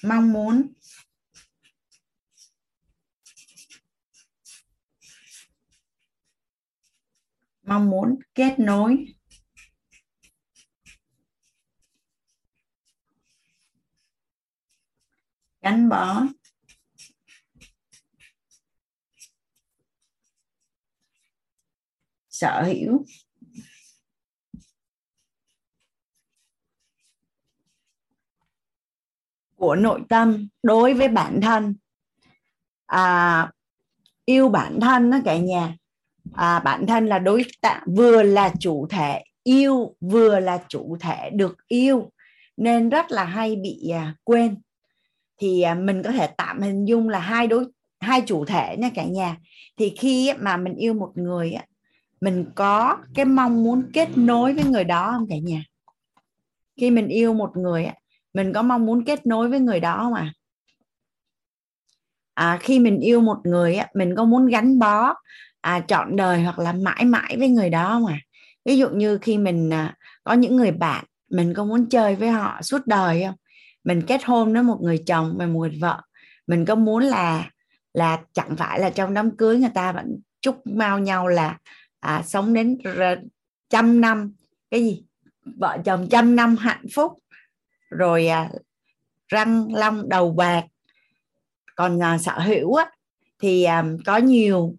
mong muốn. Mong muốn kết nối. Gắn bó sở hữu. Của nội tâm đối với bản thân. À, yêu bản thân đó cả nhà. À, bản thân là đối tượng vừa là chủ thể yêu vừa là chủ thể được yêu. Nên rất là hay bị à, quên thì à, mình có thể tạm hình dung là hai đối hai chủ thể nha cả nhà. Thì khi mà mình yêu một người mình có cái mong muốn kết nối với người đó không cả nhà? Khi mình yêu một người mình có mong muốn kết nối với người đó không à à, khi mình yêu một người mình có muốn gắn bó à, trọn đời hoặc là mãi mãi với người đó không à ví dụ như khi mình à, có những người bạn mình có muốn chơi với họ suốt đời không? Mình kết hôn với một người chồng và một người vợ. Mình có muốn là là chẳng phải là trong đám cưới người ta vẫn chúc mau nhau là à, sống đến trăm năm cái gì? Vợ chồng trăm năm hạnh phúc rồi à, răng long đầu bạc. Còn à, sở hữu á, thì à, có nhiều.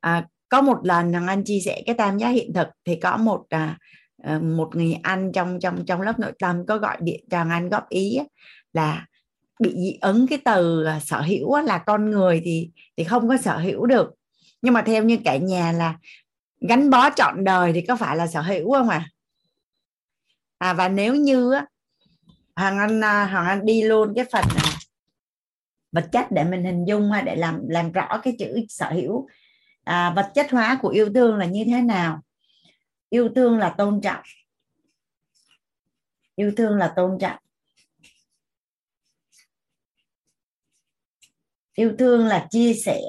À, có một lần thằng anh chia sẻ cái tam giác hiện thực thì có một à, à, Ờ, một người anh trong trong trong lớp nội tâm có gọi điện cho anh góp ý là bị dị ứng cái từ à, sở hữu là con người thì thì không có sở hữu được. Nhưng mà theo như cả nhà là gắn bó trọn đời thì có phải là sở hữu không à à và nếu như á, hoàng anh à, hoàng anh đi luôn cái phần này, vật chất để mình hình dung hay để làm làm rõ cái chữ sở hữu à, vật chất hóa của yêu thương là như thế nào? Yêu thương là tôn trọng. Yêu thương là tôn trọng. Yêu thương là chia sẻ.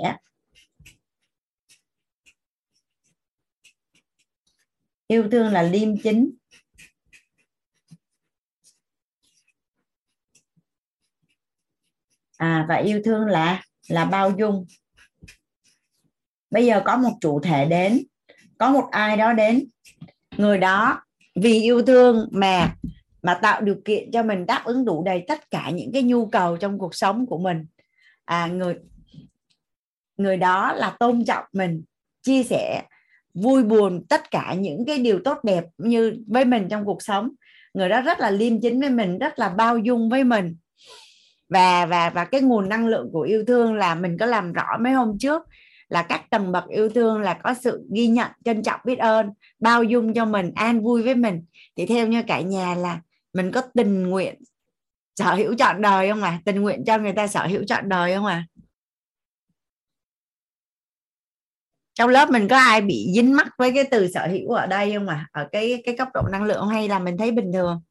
Yêu thương là liêm chính. À và yêu thương là là bao dung. Bây giờ có một chủ thể đến có một ai đó đến, người đó vì yêu thương mà mà tạo điều kiện cho mình đáp ứng đủ đầy tất cả những cái nhu cầu trong cuộc sống của mình. À người người đó là tôn trọng mình, chia sẻ, vui buồn tất cả những cái điều tốt đẹp như với mình trong cuộc sống. Người đó rất là liêm chính với mình, rất là bao dung với mình. Và và và cái nguồn năng lượng của yêu thương là mình có làm rõ mấy hôm trước là các tầng bậc yêu thương là có sự ghi nhận, trân trọng, biết ơn, bao dung cho mình, an vui với mình. Thì theo như cả nhà là mình có tình nguyện sở hữu chọn đời không à tình nguyện cho người ta sở hữu chọn đời không à trong lớp mình có ai bị dính mắc với cái từ sở hữu ở đây không à ở cái cái cấp độ năng lượng hay là mình thấy bình thường?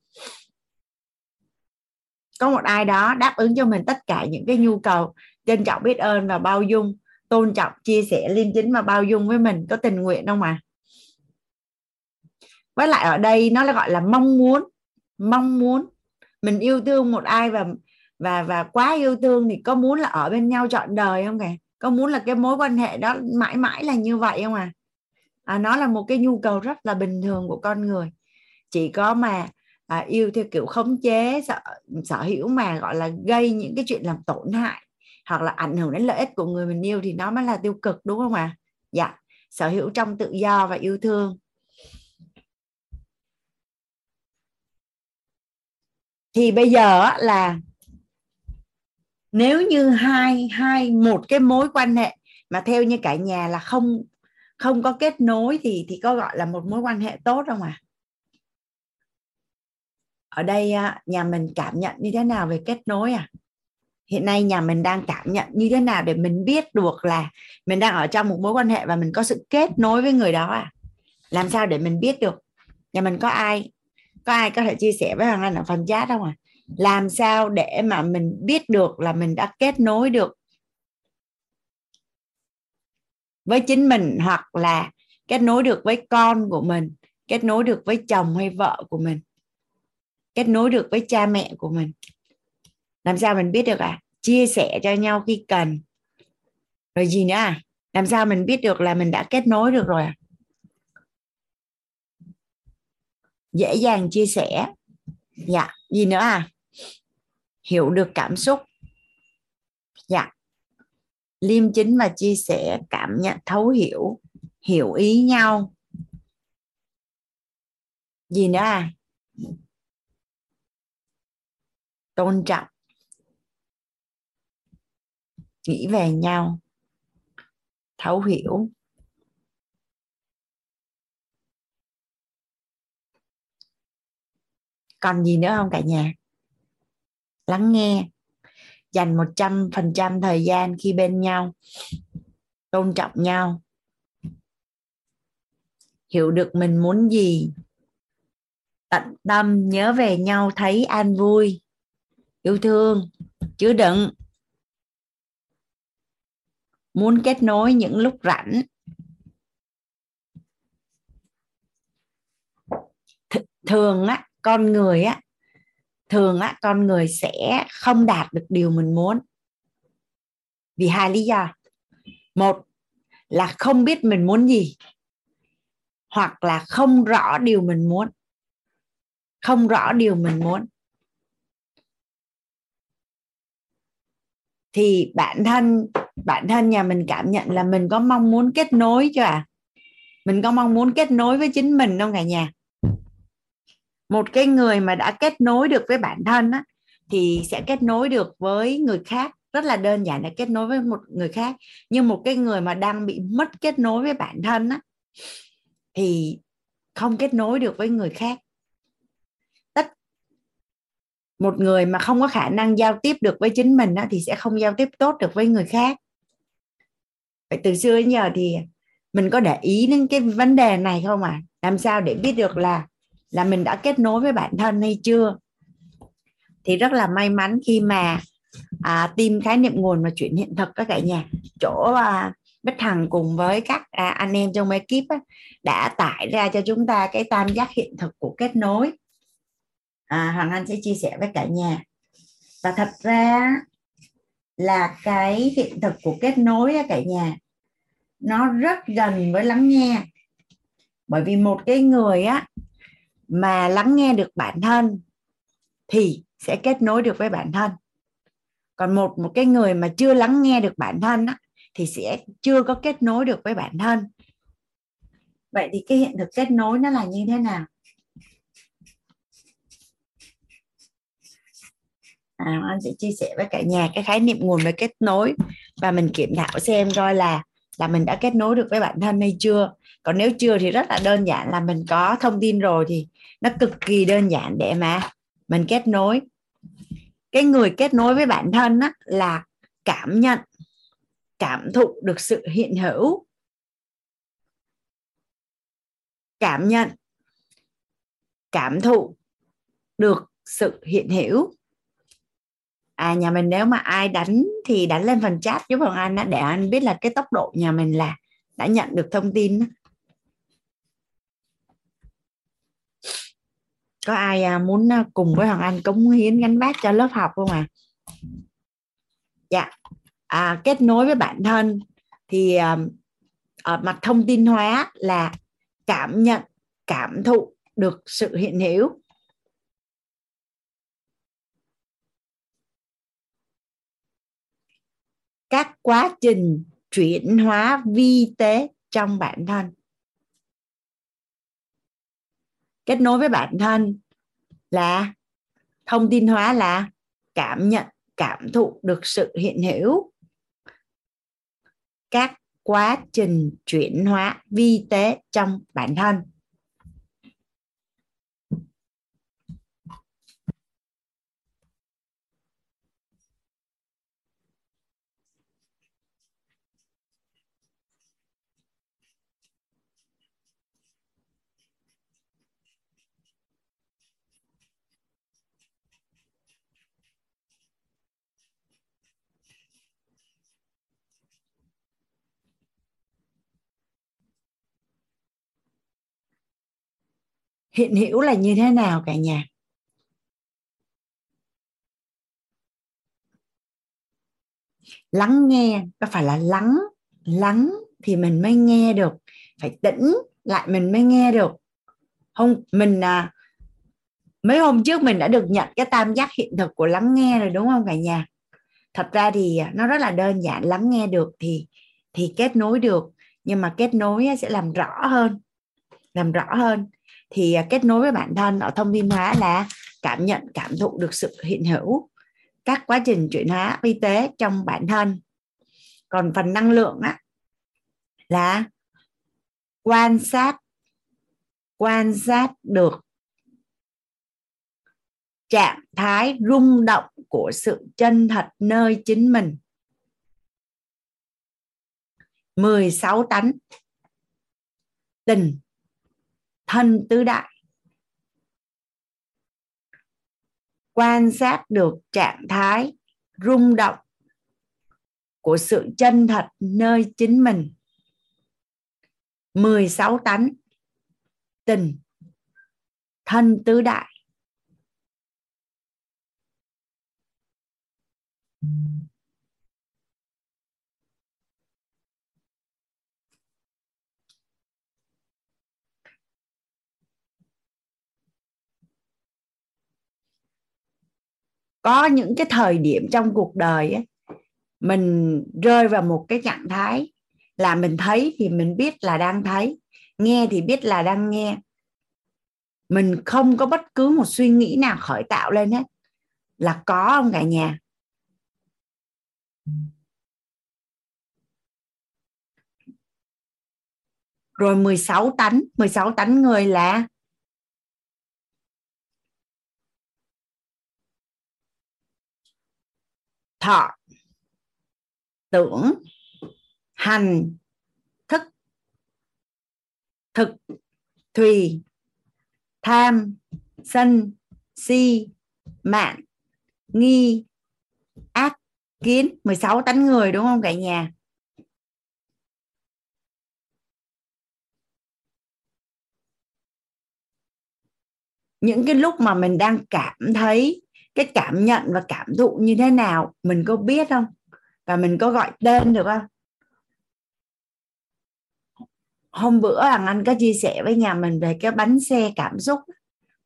Có một ai đó đáp ứng cho mình tất cả những cái nhu cầu, trân trọng, biết ơn và bao dung tôn trọng chia sẻ liêm chính và bao dung với mình có tình nguyện không à với lại ở đây nó là gọi là mong muốn mong muốn. Mình yêu thương một ai và và và quá yêu thương thì có muốn là ở bên nhau trọn đời không kìa? Có muốn là cái mối quan hệ đó mãi mãi là như vậy không à à nó là một cái nhu cầu rất là bình thường của con người. Chỉ có mà à, yêu theo kiểu khống chế sở, sở hữu mà gọi là gây những cái chuyện làm tổn hại hoặc là ảnh hưởng đến lợi ích của người mình yêu thì nó mới là tiêu cực, đúng không ạ? À? dạ. Sở hữu trong tự do và yêu thương. Thì bây giờ là nếu như hai hai, một cái mối quan hệ mà theo như cả nhà là không không có kết nối thì thì có gọi là một mối quan hệ tốt không à ở đây nhà mình cảm nhận như thế nào về kết nối à hiện nay nhà mình đang cảm nhận như thế nào để mình biết được là mình đang ở trong một mối quan hệ và mình có sự kết nối với người đó à? Làm sao để mình biết được? Nhà mình có ai? Có ai có thể chia sẻ với hoàng anh ở phần chat không à làm sao để mà mình biết được là mình đã kết nối được với chính mình hoặc là kết nối được với con của mình, kết nối được với chồng hay vợ của mình, kết nối được với cha mẹ của mình? Làm sao mình biết được à? Chia sẻ cho nhau khi cần. Rồi gì nữa à? Làm sao mình biết được là mình đã kết nối được rồi à? Dễ dàng chia sẻ. Dạ gì nữa à? Hiểu được cảm xúc. Dạ. Liêm chính và chia sẻ cảm nhận thấu hiểu hiểu ý nhau. Gì nữa à? Tôn trọng nghĩ về nhau. Thấu hiểu. Còn gì nữa không cả nhà? Lắng nghe. Dành một trăm phần trăm thời gian khi bên nhau. Tôn trọng nhau. Hiểu được mình muốn gì. Tận tâm nhớ về nhau, thấy an vui. Yêu thương. Chứa đựng muốn kết nối những lúc rảnh. Thường á, con người á, thường á, con người sẽ không đạt được điều mình muốn. Vì hai lý do. Một là không biết mình muốn gì, hoặc là không rõ điều mình muốn. Không rõ điều mình muốn. Thì bản thân bản thân nhà mình cảm nhận là mình có mong muốn kết nối chưa à mình có mong muốn kết nối với chính mình không cả nhà? Một cái người mà đã kết nối được với bản thân á, thì sẽ kết nối được với người khác. Rất là đơn giản là kết nối với một người khác. Nhưng một cái người mà đang bị mất kết nối với bản thân á, thì không kết nối được với người khác. Tất một người mà không có khả năng giao tiếp được với chính mình á, thì sẽ không giao tiếp tốt được với người khác vậy từ xưa đến giờ thì mình có để ý đến cái vấn đề này không à làm sao để biết được là là mình đã kết nối với bản thân hay chưa? Thì rất là may mắn khi mà à, tìm khái niệm nguồn và chuyển hiện thực các cả nhà. Chỗ à, Bích Hằng cùng với các à, anh em trong ekip á, đã tải ra cho chúng ta cái tam giác hiện thực của kết nối. À, Hoàng Anh sẽ chia sẻ với cả nhà. Và thật ra là cái hiện thực của kết nối cả nhà. Nó rất gần với lắng nghe. Bởi vì một cái người á mà lắng nghe được bản thân thì sẽ kết nối được với bản thân. Còn một một cái người mà chưa lắng nghe được bản thân á, thì sẽ chưa có kết nối được với bản thân. Vậy thì cái hiện thực kết nối nó là như thế nào? À, anh sẽ chia sẻ với cả nhà cái khái niệm nguồn và kết nối và mình kiểm thảo xem coi là là mình đã kết nối được với bản thân hay chưa. Còn nếu chưa thì rất là đơn giản là mình có thông tin rồi thì nó cực kỳ đơn giản để mà mình kết nối. Cái người kết nối với bản thân á, là cảm nhận cảm thụ được sự hiện hữu. Cảm nhận cảm thụ được sự hiện hữu à nhà mình nếu mà ai đánh thì đánh lên phần chat giúp hoàng anh để anh biết là cái tốc độ nhà mình là đã nhận được thông tin có ai à, muốn à, cùng với hoàng anh cống hiến gánh vác cho lớp học không à dạ. À, kết nối với bản thân thì à, ở mặt thông tin hóa là cảm nhận cảm thụ được sự hiện hữu. Các quá trình chuyển hóa vi tế trong bản thân. Kết nối với bản thân là thông tin hóa là cảm nhận, cảm thụ được sự hiện hữu. Các quá trình chuyển hóa vi tế trong bản thân. Hiện hữu là như thế nào cả nhà? Lắng nghe có phải là lắng? Lắng thì mình mới nghe được. Phải tĩnh lại mình mới nghe được. Không mình à, mấy hôm trước mình đã được nhận cái tam giác hiện thực của lắng nghe rồi đúng không cả nhà? Thật ra thì à, nó rất là đơn giản lắng nghe được thì thì kết nối được. Nhưng mà kết nối sẽ làm rõ hơn làm rõ hơn thì à, kết nối với bản thân ở thông tin hóa là cảm nhận, cảm thụ được sự hiện hữu, các quá trình chuyển hóa vi tế trong bản thân. Còn phần năng lượng á, là quan sát quan sát được trạng thái rung động của sự chân thật nơi chính mình. 16 tánh tình thân tứ đại. Quan sát được trạng thái rung động của sự chân thật nơi chính mình. 16 tánh tình thân tứ đại. Có những cái thời điểm trong cuộc đời ấy, mình rơi vào một cái trạng thái là mình thấy thì mình biết là đang thấy nghe thì biết là đang nghe. Mình không có bất cứ một suy nghĩ nào khởi tạo lên hết là có không cả nhà. Rồi 16 tánh 16 tánh người là thọ. Tưởng, hành, thức. Thực, thùy. Tham, sân, si, mạng. Nghi, ác, kiến. 16 tánh người đúng không cả nhà? Những cái lúc mà mình đang cảm thấy cái cảm nhận và cảm thụ như thế nào, mình có biết không? Và mình có gọi tên được không? Hôm bữa thằng anh có chia sẻ với nhà mình về cái bánh xe cảm xúc.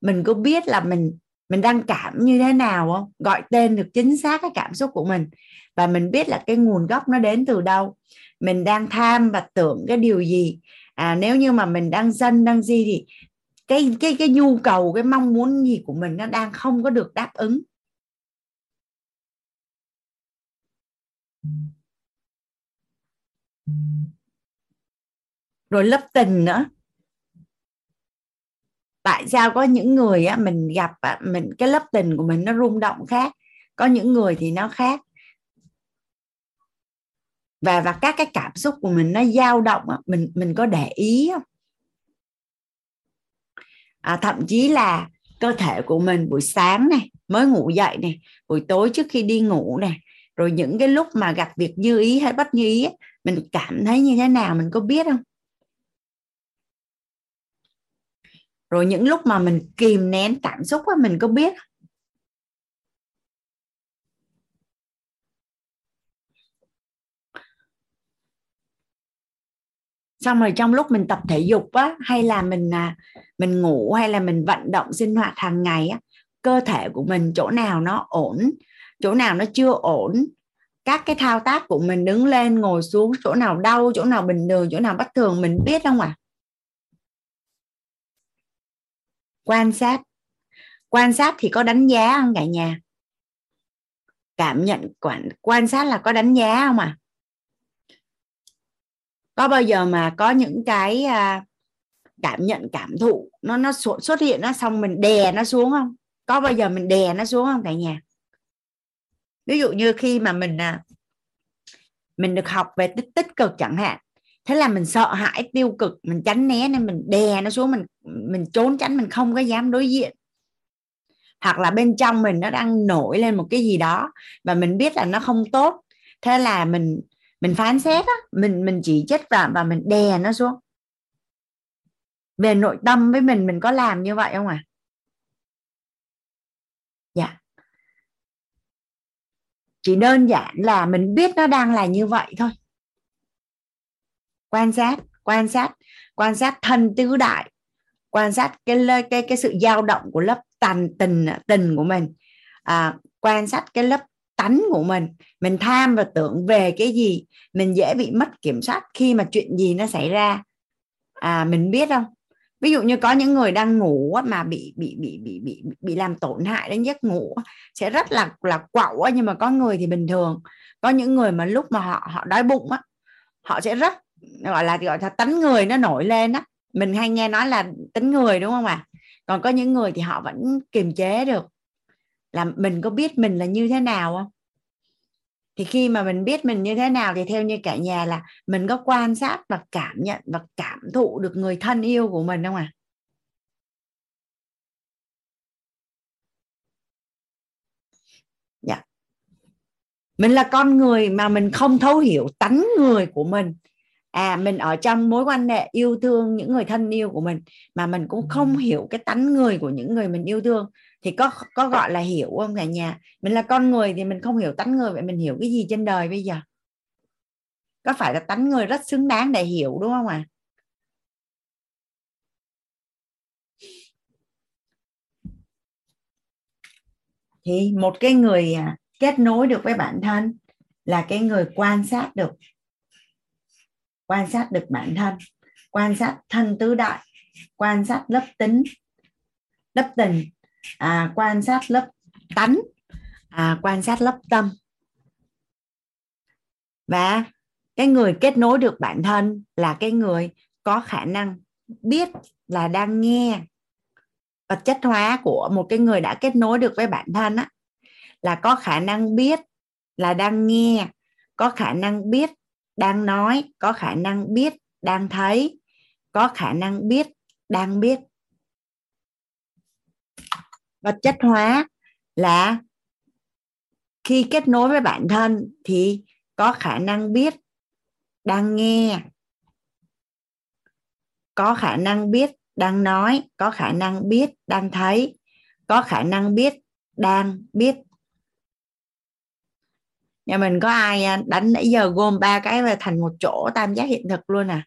Mình có biết là mình mình đang cảm như thế nào không? Gọi tên được chính xác cái cảm xúc của mình. Và mình biết là cái nguồn gốc nó đến từ đâu. Mình đang tham và tưởng cái điều gì. À nếu như mà mình đang dân, đang gì thì cái cái cái nhu cầu cái mong muốn gì của mình nó đang không có được đáp ứng. Rồi lớp tình nữa. Tại sao có những người á mình gặp á, mình cái lớp tình của mình nó rung động khác có những người thì nó khác. Và và các cái cảm xúc của mình nó dao động á, mình mình có để ý không à, thậm chí là cơ thể của mình buổi sáng này mới ngủ dậy này buổi tối trước khi đi ngủ này rồi những cái lúc mà gặp việc như ý hay bất như ý mình cảm thấy như thế nào mình có biết không? Rồi những lúc mà mình kìm nén cảm xúc á mình có biết xong rồi trong lúc mình tập thể dục á hay là mình à, mình ngủ hay là mình vận động sinh hoạt hàng ngày á cơ thể của mình chỗ nào nó ổn chỗ nào nó chưa ổn các cái thao tác của mình đứng lên ngồi xuống chỗ nào đau chỗ nào bình thường chỗ nào bất thường mình biết không ạ? À? quan sát. Quan sát thì có đánh giá không cả nhà? Cảm nhận quản quan sát là có đánh giá không à có bao giờ mà có những cái à, cảm nhận cảm thụ nó nó xuất hiện nó xong mình đè nó xuống không? Có bao giờ mình đè nó xuống không cả nhà? Ví dụ như khi mà mình à, mình được học về tích tích cực chẳng hạn thế là mình sợ hãi tiêu cực mình tránh né nên mình đè nó xuống mình mình trốn tránh mình không có dám đối diện. Hoặc là bên trong mình nó đang nổi lên một cái gì đó và mình biết là nó không tốt thế là mình mình phán xét á mình mình chỉ trích và và mình đè nó xuống. Về nội tâm với mình mình có làm như vậy không ạ? À? dạ. Chỉ đơn giản là mình biết nó đang là như vậy thôi. Quan sát quan sát quan sát thân tứ đại. Quan sát cái cái cái sự dao động của lớp tàn tình tình của mình. À, quan sát cái lớp tánh của mình. Mình tham và tưởng về cái gì, mình dễ bị mất kiểm soát khi mà chuyện gì nó xảy ra. À mình biết không? Ví dụ như có những người đang ngủ mà bị bị bị bị bị bị làm tổn hại đến giấc ngủ sẽ rất là là quậu nhưng mà có người thì bình thường. Có những người mà lúc mà họ họ đói bụng á, họ sẽ rất, gọi là gọi là tánh người nó nổi lên á. Mình hay nghe nói là tính người, đúng không ạ? À? còn có những người thì họ vẫn kiềm chế được là mình có biết mình là như thế nào không? Thì khi mà mình biết mình như thế nào thì theo như cả nhà là mình có quan sát và cảm nhận và cảm thụ được người thân yêu của mình không à dạ. Mình là con người mà mình không thấu hiểu tánh người của mình. À mình ở trong mối quan hệ yêu thương những người thân yêu của mình mà mình cũng không hiểu cái tánh người của những người mình yêu thương thì có có gọi là hiểu không cả nhà? Mình là con người thì mình không hiểu tánh người, vậy mình hiểu cái gì trên đời bây giờ? Có phải là tánh người rất xứng đáng để hiểu đúng không ạ? À? thì một cái người à, kết nối được với bản thân là cái người quan sát được. Quan sát được bản thân, quan sát thân tứ đại, quan sát lớp tính, lớp tình à, quan sát lớp tánh. À, quan sát lớp tâm. Và cái người kết nối được bản thân là cái người có khả năng biết là đang nghe vật chất hóa của một cái người đã kết nối được với bản thân á là có khả năng biết là đang nghe có khả năng biết đang nói có khả năng biết đang thấy có khả năng biết đang biết vật chất hóa là khi kết nối với bản thân thì có khả năng biết, đang nghe, có khả năng biết, đang nói, có khả năng biết, đang thấy, có khả năng biết, đang biết. Nhà mình có ai à, đánh nãy giờ gồm ba cái về thành một chỗ tam giác hiện thực luôn à?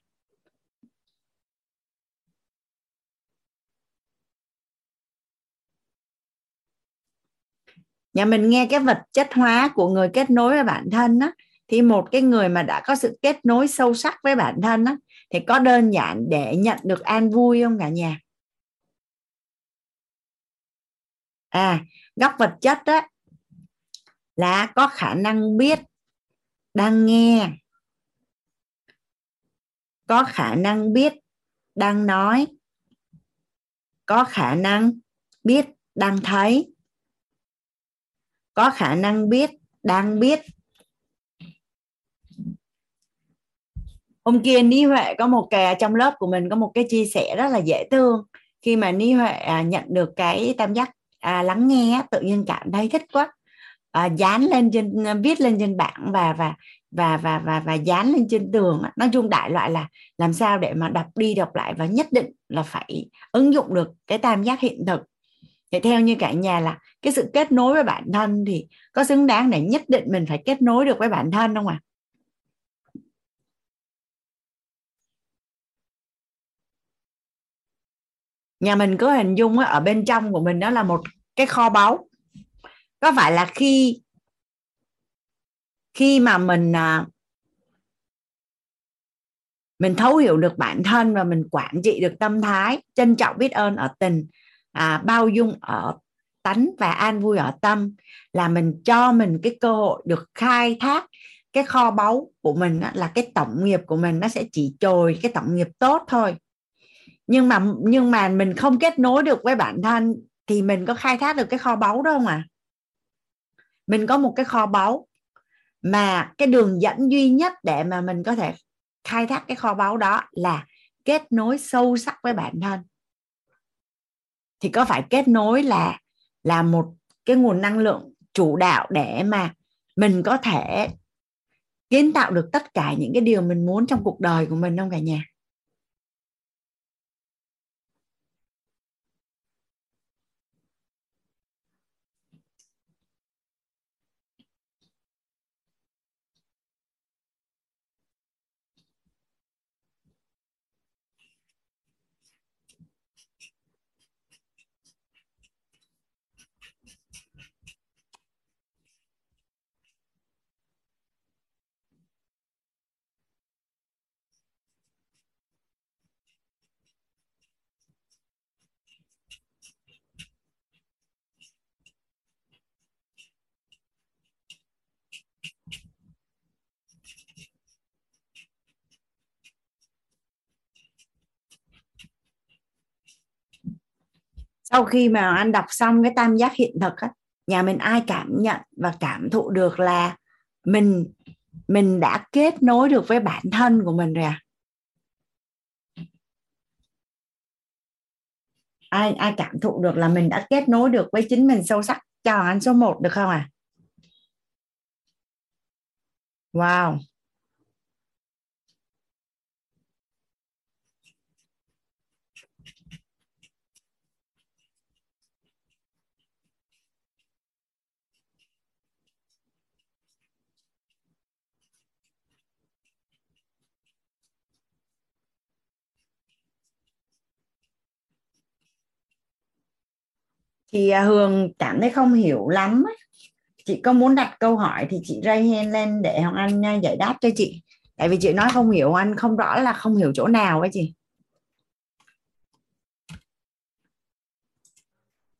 Nhà mình nghe cái vật chất hóa của người kết nối với bản thân á, thì một cái người mà đã có sự kết nối sâu sắc với bản thân á, thì có đơn giản để nhận được an vui không cả nhà? À góc vật chất á, là có khả năng biết, đang nghe, có khả năng biết, đang nói, có khả năng biết, đang thấy có khả năng biết đang biết. Hôm kia ni Huệ có một cái trong lớp của mình có một cái chia sẻ rất là dễ thương. Khi mà ni Huệ à, nhận được cái tam giác à, lắng nghe tự nhiên cảm thấy thích quá. À, dán lên trên viết lên trên bảng và và và và và và dán lên trên tường nói chung đại loại là làm sao để mà đọc đi đọc lại và nhất định là phải ứng dụng được cái tam giác hiện thực thì theo như cả nhà là cái sự kết nối với bản thân thì có xứng đáng để nhất định mình phải kết nối được với bản thân không ạ à? nhà mình có hình dung ở bên trong của mình đó là một cái kho báu có phải là khi khi mà mình à, mình thấu hiểu được bản thân và mình quản trị được tâm thái, trân trọng biết ơn ở tình à, bao dung ở tánh và an vui ở tâm là mình cho mình cái cơ hội được khai thác cái kho báu của mình là cái tổng nghiệp của mình nó sẽ chỉ trồi cái tổng nghiệp tốt thôi. Nhưng mà nhưng mà mình không kết nối được với bản thân thì mình có khai thác được cái kho báu đó không à mình có một cái kho báu mà cái đường dẫn duy nhất để mà mình có thể khai thác cái kho báu đó là kết nối sâu sắc với bản thân thì có phải kết nối là là một cái nguồn năng lượng chủ đạo để mà mình có thể kiến tạo được tất cả những cái điều mình muốn trong cuộc đời của mình không cả nhà? Sau khi mà anh đọc xong cái tam giác hiện thực á, nhà mình ai cảm nhận và cảm thụ được là mình mình đã kết nối được với bản thân của mình rồi à? Ai ai cảm thụ được là mình đã kết nối được với chính mình sâu sắc? Cho anh số 1 được không à? Wow. Thì à, Hường cảm thấy không hiểu lắm chị có muốn đặt câu hỏi thì chị ray hand lên để Hoàng Anh à, giải đáp cho chị. Tại vì chị nói không hiểu anh không rõ là không hiểu chỗ nào ấy chị.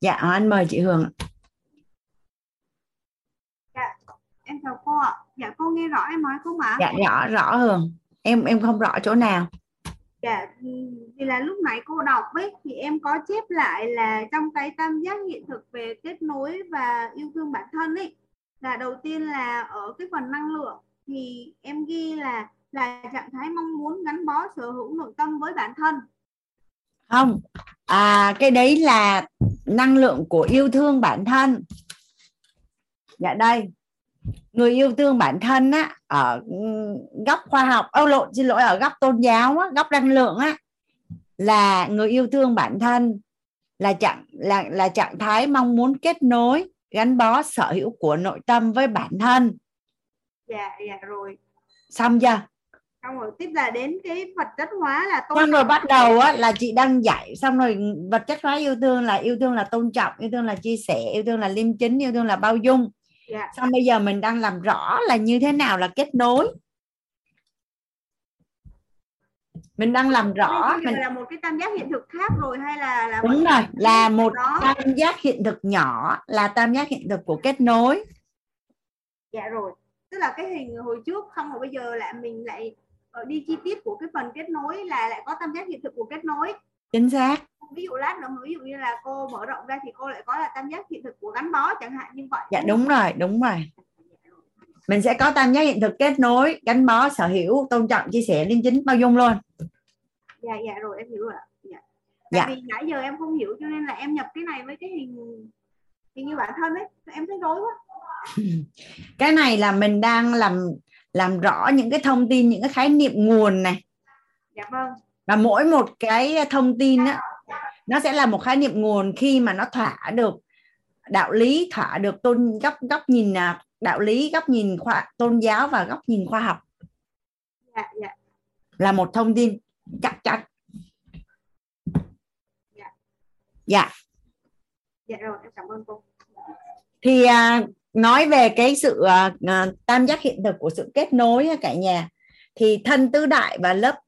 Dạ Anh mời chị Hường dạ em chào cô ạ. Dạ cô nghe rõ em nói không ạ? Dạ rõ rõ Hường. Em em không rõ chỗ nào Dạ, cả vì là lúc nãy cô đọc ấy, thì em có chép lại là trong cái tam giác hiện thực về kết nối và yêu thương bản thân ấy, là đầu tiên là ở cái phần năng lượng, thì em ghi là là trạng thái mong muốn gắn bó sở hữu nội tâm với bản thân. Không à cái đấy là năng lượng của yêu thương bản thân. Dạ đây người yêu thương bản thân á ở góc khoa học âu lộn xin lỗi ở góc tôn giáo á, góc năng lượng á là người yêu thương bản thân là trạng là là trạng thái mong muốn kết nối gắn bó sở hữu của nội tâm với bản thân. Dạ dạ rồi. Xong chưa? Xong rồi tiếp là đến cái vật chất hóa là tôn xong rồi bắt đầu á là chị đang dạy. Xong rồi vật chất hóa yêu thương là yêu thương là tôn trọng yêu thương là chia sẻ yêu thương là liêm chính yêu thương là bao dung yeah. Dạ. xong bây giờ mình đang làm rõ là như thế nào là kết nối mình đang làm rõ mình là một cái tam giác hiện thực khác rồi hay là là đúng rồi là một đó. tam giác hiện thực nhỏ là tam giác hiện thực của kết nối dạ rồi tức là cái hình hồi trước không rồi bây giờ lại mình lại ờ, đi chi tiết của cái phần kết nối là lại có tam giác hiện thực của kết nối chính xác. Ví dụ lát nữa ví dụ như là cô mở rộng ra thì cô lại có là tam giác hiện thực của gắn bó chẳng hạn như vậy dạ đúng rồi đúng rồi. Mình sẽ có tam giác hiện thực kết nối gắn bó sở hữu tôn trọng chia sẻ liêm chính bao dung luôn. Dạ dạ rồi em hiểu rồi dạ. Tại dạ. vì nãy giờ em không hiểu cho nên là em nhập cái này với cái hình hình như bản thân ấy em thấy rối quá. Cái này là mình đang làm làm rõ những cái thông tin những cái khái niệm nguồn này. Dạ vâng và mỗi một cái thông tin á nó sẽ là một khái niệm nguồn khi mà nó thỏa được đạo lý thỏa được tôn góc góc nhìn à, đạo lý góc nhìn khoa tôn giáo và góc nhìn khoa học. Dạ, dạ. là một thông tin chắc chắn. Dạ. Dạ. Dạ rồi em cảm ơn cô. Thì à, nói về cái sự à, à, tam giác hiện thực của sự kết nối cả nhà thì thân tứ đại và lớp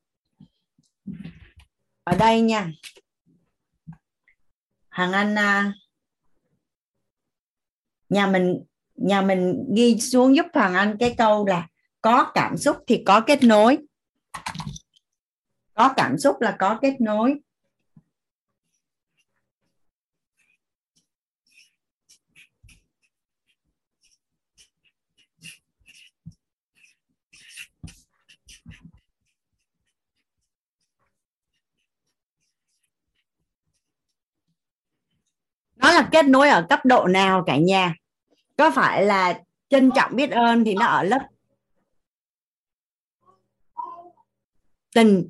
ở đây nha. Hàng anh à, nhà mình nhà mình ghi xuống giúp hoàng anh cái câu là có cảm xúc thì có kết nối. Có cảm xúc là có kết nối. Nó là kết nối ở cấp độ nào cả nhà? Có phải là trân trọng biết ơn thì nó ở lớp tình?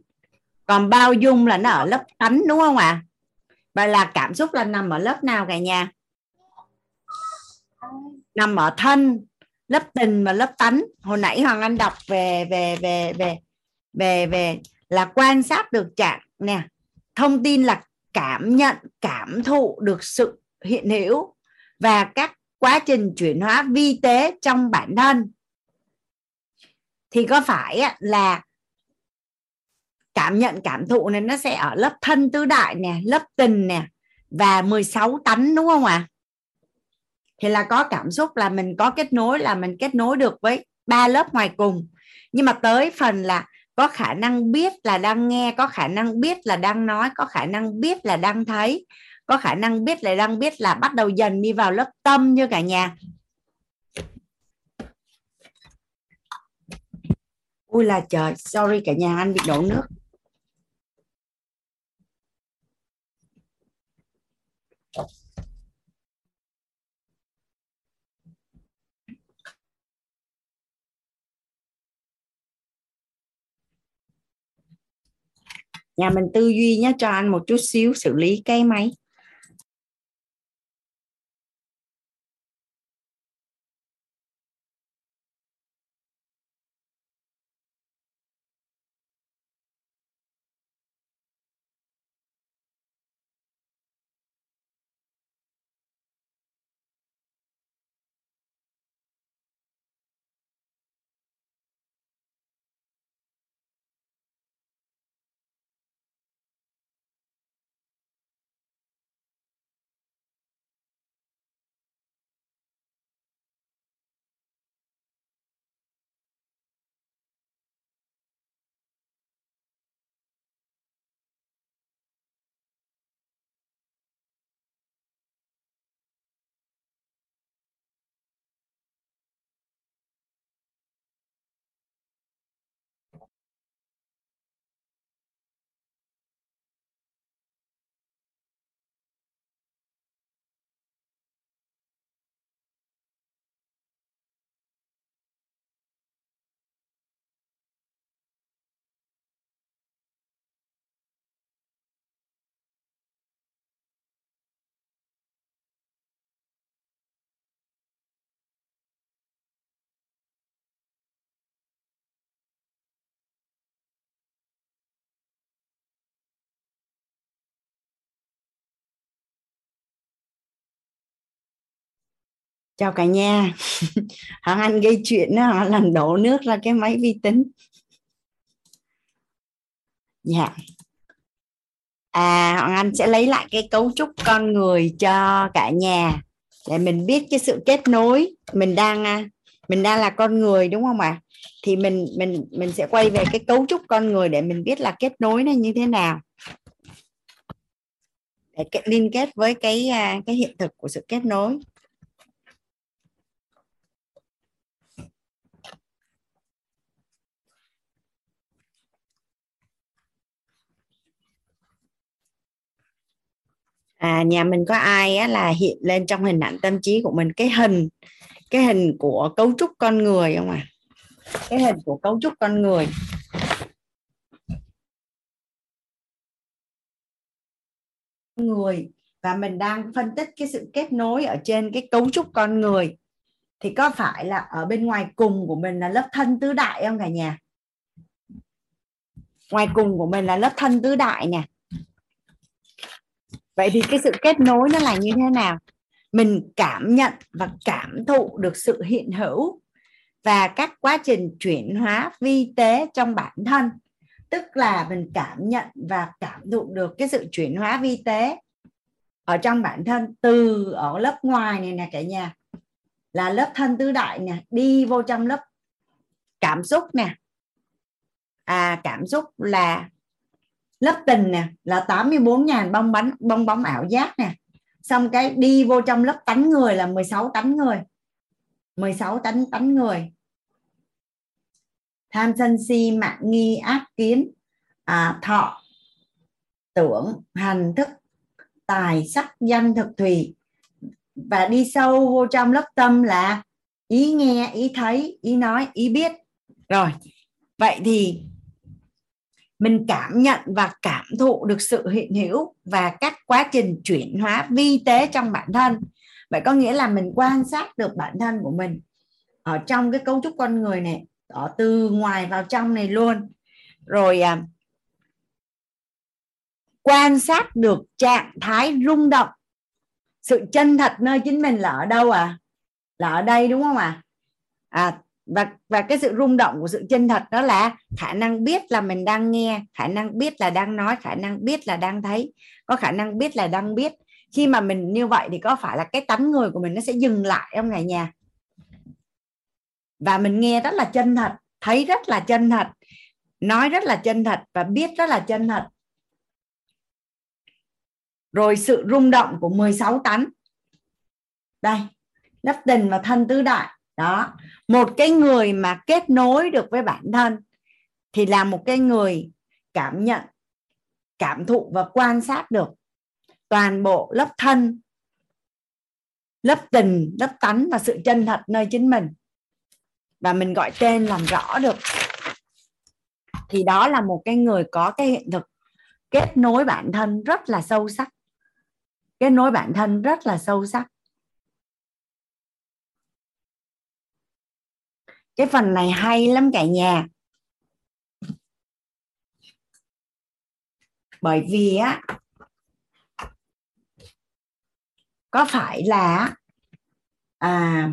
Còn bao dung là nó ở lớp tánh đúng không ạ? À? và là cảm xúc là nằm ở lớp nào cả nhà? Nằm ở thân, lớp tình và lớp tánh. Hồi nãy hoàng anh đọc về về về về về về là quan sát được trạng, nè, thông tin là cảm nhận, cảm thụ được sự hiện hữu và các quá trình chuyển hóa vi tế trong bản thân. Thì có phải là cảm nhận, cảm thụ này nó sẽ ở lớp thân tứ đại nè, lớp tình nè và 16 tánh, đúng không ạ? À? thì là có cảm xúc là mình có kết nối, là mình kết nối được với ba lớp ngoài cùng. Nhưng mà tới phần là có khả năng biết là đang nghe, có khả năng biết là đang nói, có khả năng biết là đang thấy có khả năng biết là đang biết là bắt đầu dần đi vào lớp tâm như cả nhà. Ui là trời, sorry cả nhà, anh bị đổ nước. Nhà mình tư duy nhé cho anh một chút xíu xử lý cái máy. Chào cả nhà. Hoàng anh gây chuyện đó hoàng làm đổ nước ra cái máy vi tính. Dạ. À hoàng anh sẽ lấy lại cái cấu trúc con người cho cả nhà để mình biết cái sự kết nối. Mình đang à, mình đang là con người, đúng không ạ? Thì mình mình mình sẽ quay về cái cấu trúc con người để mình biết là kết nối nó như thế nào. Để liên kết với cái à, cái hiện thực của sự kết nối. À, nhà mình có ai á, là hiện lên trong hình ảnh tâm trí của mình cái hình cái hình của cấu trúc con người không à cái hình của cấu trúc con người. Người và mình đang phân tích cái sự kết nối ở trên cái cấu trúc con người. Thì có phải là ở bên ngoài cùng của mình là lớp thân tứ đại không cả nhà? Ngoài cùng của mình là lớp thân tứ đại nè vậy thì cái sự kết nối nó là như thế nào? Mình cảm nhận và cảm thụ được sự hiện hữu và các quá trình chuyển hóa vi tế trong bản thân. Tức là mình cảm nhận và cảm thụ được cái sự chuyển hóa vi tế ở trong bản thân, từ ở lớp ngoài này nè cả nhà. Là lớp thân tứ đại nè, đi vô trong lớp cảm xúc nè. À cảm xúc là lớp tình nè là 84 ngàn bong bánh bong bóng ảo giác nè. Xong cái đi vô trong lớp tánh người là 16 tánh người. 16 tánh tánh người. Tham sân si mạng nghi ác kiến. À, thọ tưởng hành thức tài sắc danh thực thùy. Và đi sâu vô trong lớp tâm là ý nghe ý thấy ý nói ý biết. Rồi vậy thì mình cảm nhận và cảm thụ được sự hiện hữu và các quá trình chuyển hóa vi tế trong bản thân. Vậy có nghĩa là mình quan sát được bản thân của mình ở trong cái cấu trúc con người này ở từ ngoài vào trong này luôn. Rồi à, quan sát được trạng thái rung động. Sự chân thật nơi chính mình là ở đâu à? Là ở đây đúng không à à và và cái sự rung động của sự chân thật đó là khả năng biết là mình đang nghe, khả năng biết là đang nói, khả năng biết là đang thấy. Có khả năng biết là đang biết. Khi mà mình như vậy thì có phải là cái tánh người của mình nó sẽ dừng lại không cả nhà? Và mình nghe rất là chân thật, thấy rất là chân thật, nói rất là chân thật và biết rất là chân thật. Rồi sự rung động của 16 tánh. Đây đất tình và thân tứ đại đó. Một cái người mà kết nối được với bản thân thì là một cái người cảm nhận, cảm thụ và quan sát được toàn bộ lớp thân, lớp tình, lớp tánh và sự chân thật nơi chính mình. Và mình gọi tên làm rõ được. Thì đó là một cái người có cái hiện thực, kết nối bản thân rất là sâu sắc. Kết nối bản thân rất là sâu sắc. Cái phần này hay lắm cả nhà. Bởi vì á có phải là à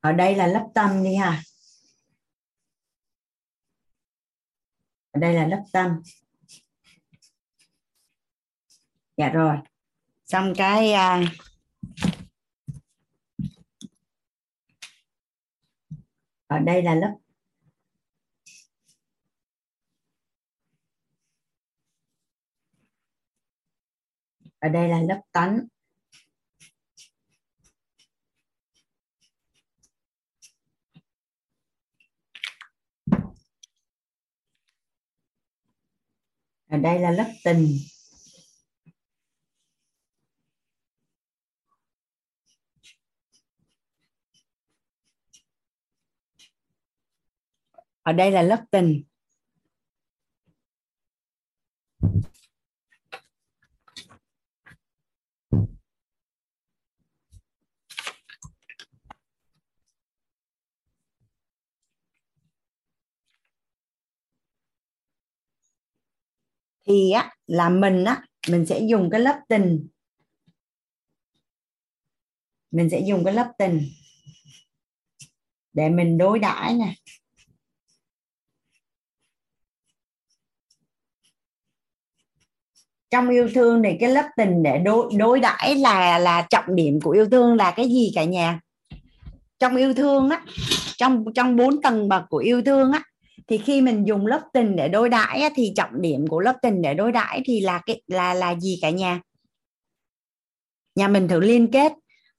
ở đây là lớp tâm đi ha. Ở đây là lớp tâm. Dạ rồi. Xong cái à, ở đây là lớp ở đây là lớp tánh ở đây là lớp tình. Ở đây là lớp tình. Thì á, là mình á, mình sẽ dùng cái lớp tình. Mình sẽ dùng cái lớp tình để mình đối đãi nè. Trong yêu thương thì cái lớp tình để đối đối đãi là là trọng điểm của yêu thương là cái gì cả nhà? Trong yêu thương á trong trong bốn tầng bậc của yêu thương á thì khi mình dùng lớp tình để đối đãi á, thì trọng điểm của lớp tình để đối đãi thì là cái là là gì cả nhà? Nhà mình thử liên kết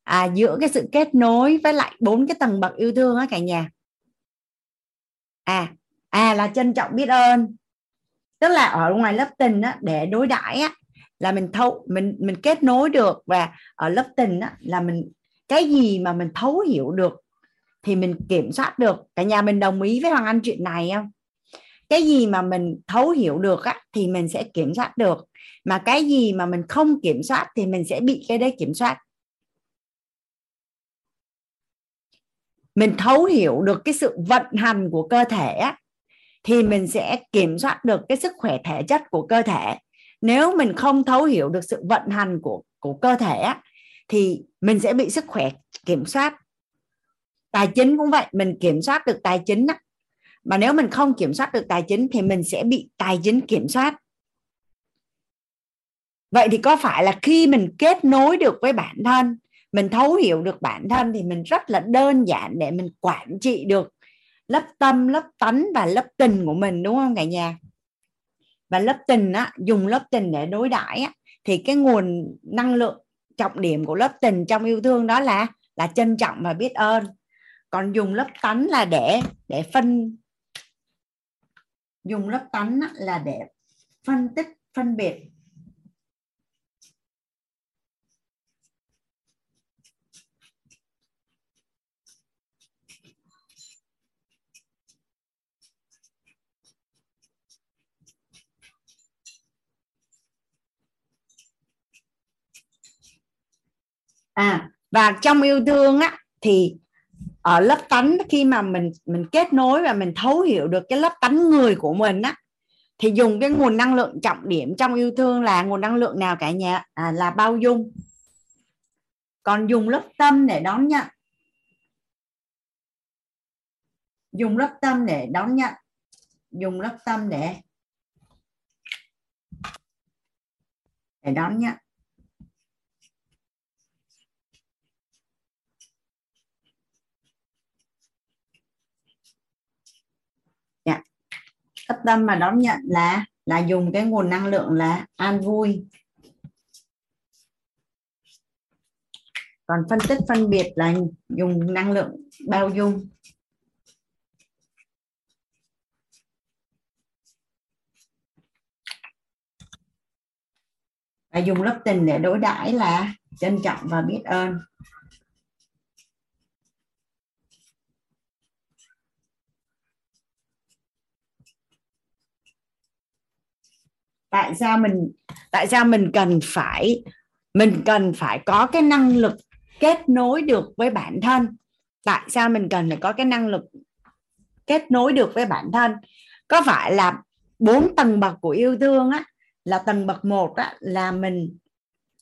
à, giữa cái sự kết nối với lại bốn cái tầng bậc yêu thương á cả nhà. À à là trân trọng biết ơn tức là ở ngoài lớp tình á, để đối đãi á, là mình thấu mình mình kết nối được và ở lớp tình á, là mình cái gì mà mình thấu hiểu được thì mình kiểm soát được. Cả nhà mình đồng ý với hoàng anh chuyện này không? Cái gì mà mình thấu hiểu được á, thì mình sẽ kiểm soát được. Mà cái gì mà mình không kiểm soát thì mình sẽ bị cái đấy kiểm soát. Mình thấu hiểu được cái sự vận hành của cơ thể á, thì mình sẽ kiểm soát được cái sức khỏe thể chất của cơ thể. Nếu mình không thấu hiểu được sự vận hành của của cơ thể thì mình sẽ bị sức khỏe kiểm soát. Tài chính cũng vậy, mình kiểm soát được tài chính mà nếu mình không kiểm soát được tài chính thì mình sẽ bị tài chính kiểm soát. Vậy thì có phải là khi mình kết nối được với bản thân, mình thấu hiểu được bản thân thì mình rất là đơn giản để mình quản trị được lớp tâm, lớp tánh và lớp tình của mình, đúng không cả nhà? Và lớp tình á, dùng lớp tình để đối đãi á, thì cái nguồn năng lượng trọng điểm của lớp tình trong yêu thương đó là là trân trọng và biết ơn. Còn dùng lớp tánh là để để phân, dùng lớp tánh là để phân tích, phân biệt à và trong yêu thương á thì ở lớp tánh khi mà mình mình kết nối và mình thấu hiểu được cái lớp tánh người của mình á thì dùng cái nguồn năng lượng trọng điểm trong yêu thương là nguồn năng lượng nào cả nhà? À, là bao dung. Còn dùng lớp tâm để đón nhận. Dùng lớp tâm để đón nhận. Dùng lớp tâm để để đón nhận. Cấp tâm mà đón nhận là là dùng cái nguồn năng lượng là an vui. Còn phân tích, phân biệt là dùng năng lượng bao dung. Và dùng lớp tình để đối đãi là trân trọng và biết ơn. Tại sao mình, tại sao mình cần phải, mình cần phải có cái năng lực kết nối được với bản thân? Tại sao mình cần phải có cái năng lực kết nối được với bản thân? Có phải là bốn tầng bậc của yêu thương á, là tầng bậc một á, là mình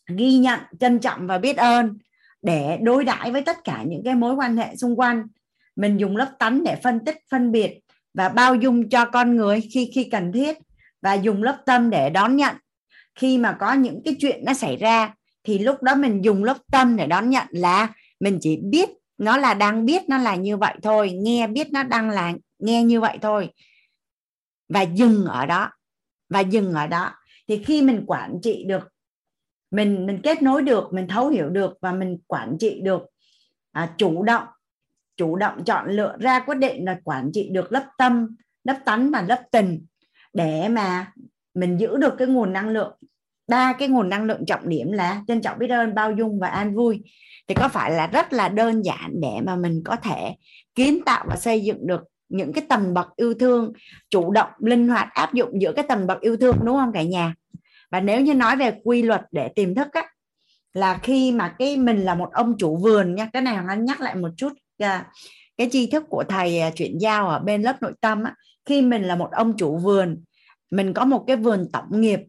ghi nhận, trân trọng và biết ơn để đối đãi với tất cả những cái mối quan hệ xung quanh? Mình dùng lớp tánh để phân tích, phân biệt và bao dung cho con người khi khi cần thiết và dùng lớp tâm để đón nhận. Khi mà có những cái chuyện nó xảy ra thì lúc đó mình dùng lớp tâm để đón nhận là mình chỉ biết nó là đang biết nó là như vậy thôi nghe biết nó đang là nghe như vậy thôi. Và dừng ở đó. Và dừng ở đó. Thì khi mình quản trị được mình mình kết nối được mình thấu hiểu được và mình quản trị được à, chủ động chủ động chọn lựa ra quyết định là quản trị được lớp tâm lớp tánh và lớp tình để mà mình giữ được cái nguồn năng lượng ba cái nguồn năng lượng trọng điểm là trân trọng biết ơn bao dung và an vui. Thì có phải là rất là đơn giản để mà mình có thể kiến tạo và xây dựng được những cái tầng bậc yêu thương chủ động linh hoạt áp dụng giữa cái tầng bậc yêu thương đúng không cả nhà? Và nếu như nói về quy luật để tìm thức á là khi mà cái mình là một ông chủ vườn nha cái này hoàng nhắc lại một chút à, cái tri thức của thầy à, chuyển giao ở bên lớp nội tâm á, khi mình là một ông chủ vườn mình có một cái vườn tổng nghiệp.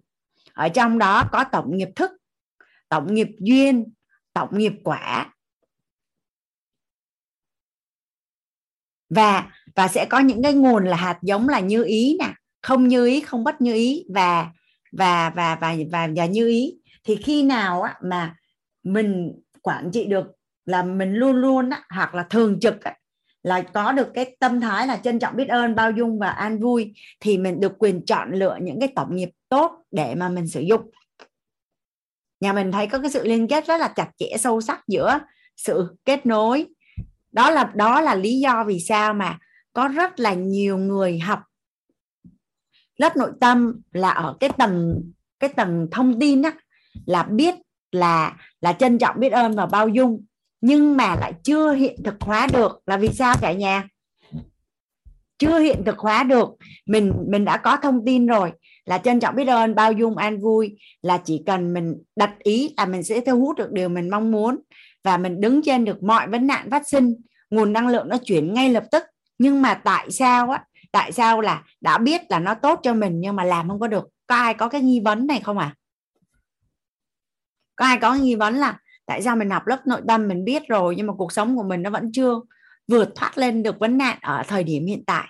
Ở trong đó có tổng nghiệp thức tổng nghiệp duyên tổng nghiệp quả. Và và sẽ có những cái nguồn là hạt giống là như ý nè không như ý không bất như ý và và và và và, và như ý. Thì khi nào á, mà mình quản trị được là mình luôn luôn á, hoặc là thường trực á, là có được cái tâm thái là trân trọng biết ơn, bao dung và an vui, thì mình được quyền chọn lựa những cái tổng nghiệp tốt để mà mình sử dụng. Nhà mình thấy có cái sự liên kết rất là chặt chẽ, sâu sắc giữa sự kết nối. Đó là đó là lý do vì sao mà có rất là nhiều người học lớp nội tâm là ở cái tầng cái tầng thông tin á, là biết là là trân trọng biết ơn và bao dung nhưng mà lại chưa hiện thực hóa được là vì sao cả nhà? Chưa hiện thực hóa được. Mình mình đã có thông tin rồi là trân trọng biết ơn, bao dung, an vui là chỉ cần mình đặt ý là mình sẽ thu hút được điều mình mong muốn và mình đứng trên được mọi vấn nạn phát sinh. Nguồn năng lượng nó chuyển ngay lập tức. Nhưng mà tại sao á? Tại sao là đã biết là nó tốt cho mình nhưng mà làm không có được? Có ai có cái nghi vấn này không à có ai có nghi vấn là tại sao mình học lớp nội tâm mình biết rồi, nhưng mà cuộc sống của mình nó vẫn chưa vượt thoát lên được vấn nạn ở thời điểm hiện tại?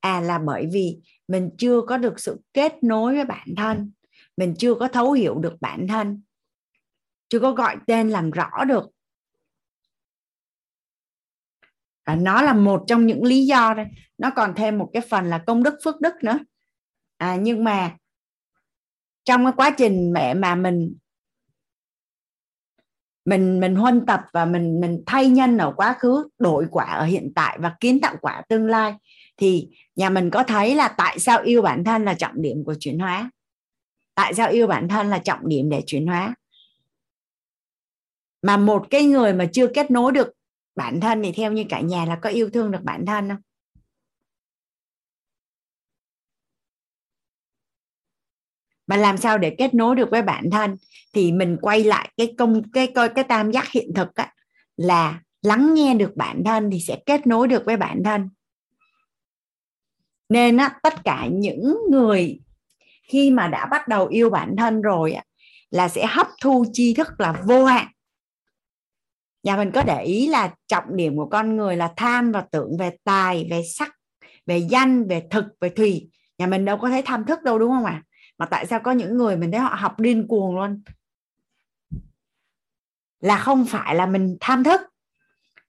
À là bởi vì mình chưa có được sự kết nối với bản thân. Mình chưa có thấu hiểu được bản thân. Chưa có gọi tên làm rõ được. Và nó là một trong những lý do đây. Nó còn thêm một cái phần là công đức, phước đức nữa. À nhưng mà trong cái quá trình mẹ mà mình mình mình huân tập và mình mình thay nhân ở quá khứ, đổi quả ở hiện tại và kiến tạo quả tương lai. Thì nhà mình có thấy là tại sao yêu bản thân là trọng điểm của chuyển hóa? Tại sao yêu bản thân là trọng điểm để chuyển hóa? Mà một cái người mà chưa kết nối được bản thân thì theo như cả nhà là có yêu thương được bản thân không? Mà làm sao để kết nối được với bản thân? Thì mình quay lại cái công cái coi cái tam giác hiện thực á, là lắng nghe được bản thân thì sẽ kết nối được với bản thân. Nên á, tất cả những người khi mà đã bắt đầu yêu bản thân rồi á, là sẽ hấp thu tri thức là vô hạn. Nhà mình có để ý là trọng điểm của con người là tham và tưởng về tài về sắc về danh về thực về thùy. Nhà mình đâu có thấy tham thức đâu đúng không ạ? à? Mà tại sao có những người mình thấy họ học điên cuồng luôn? Là không phải là mình tham thức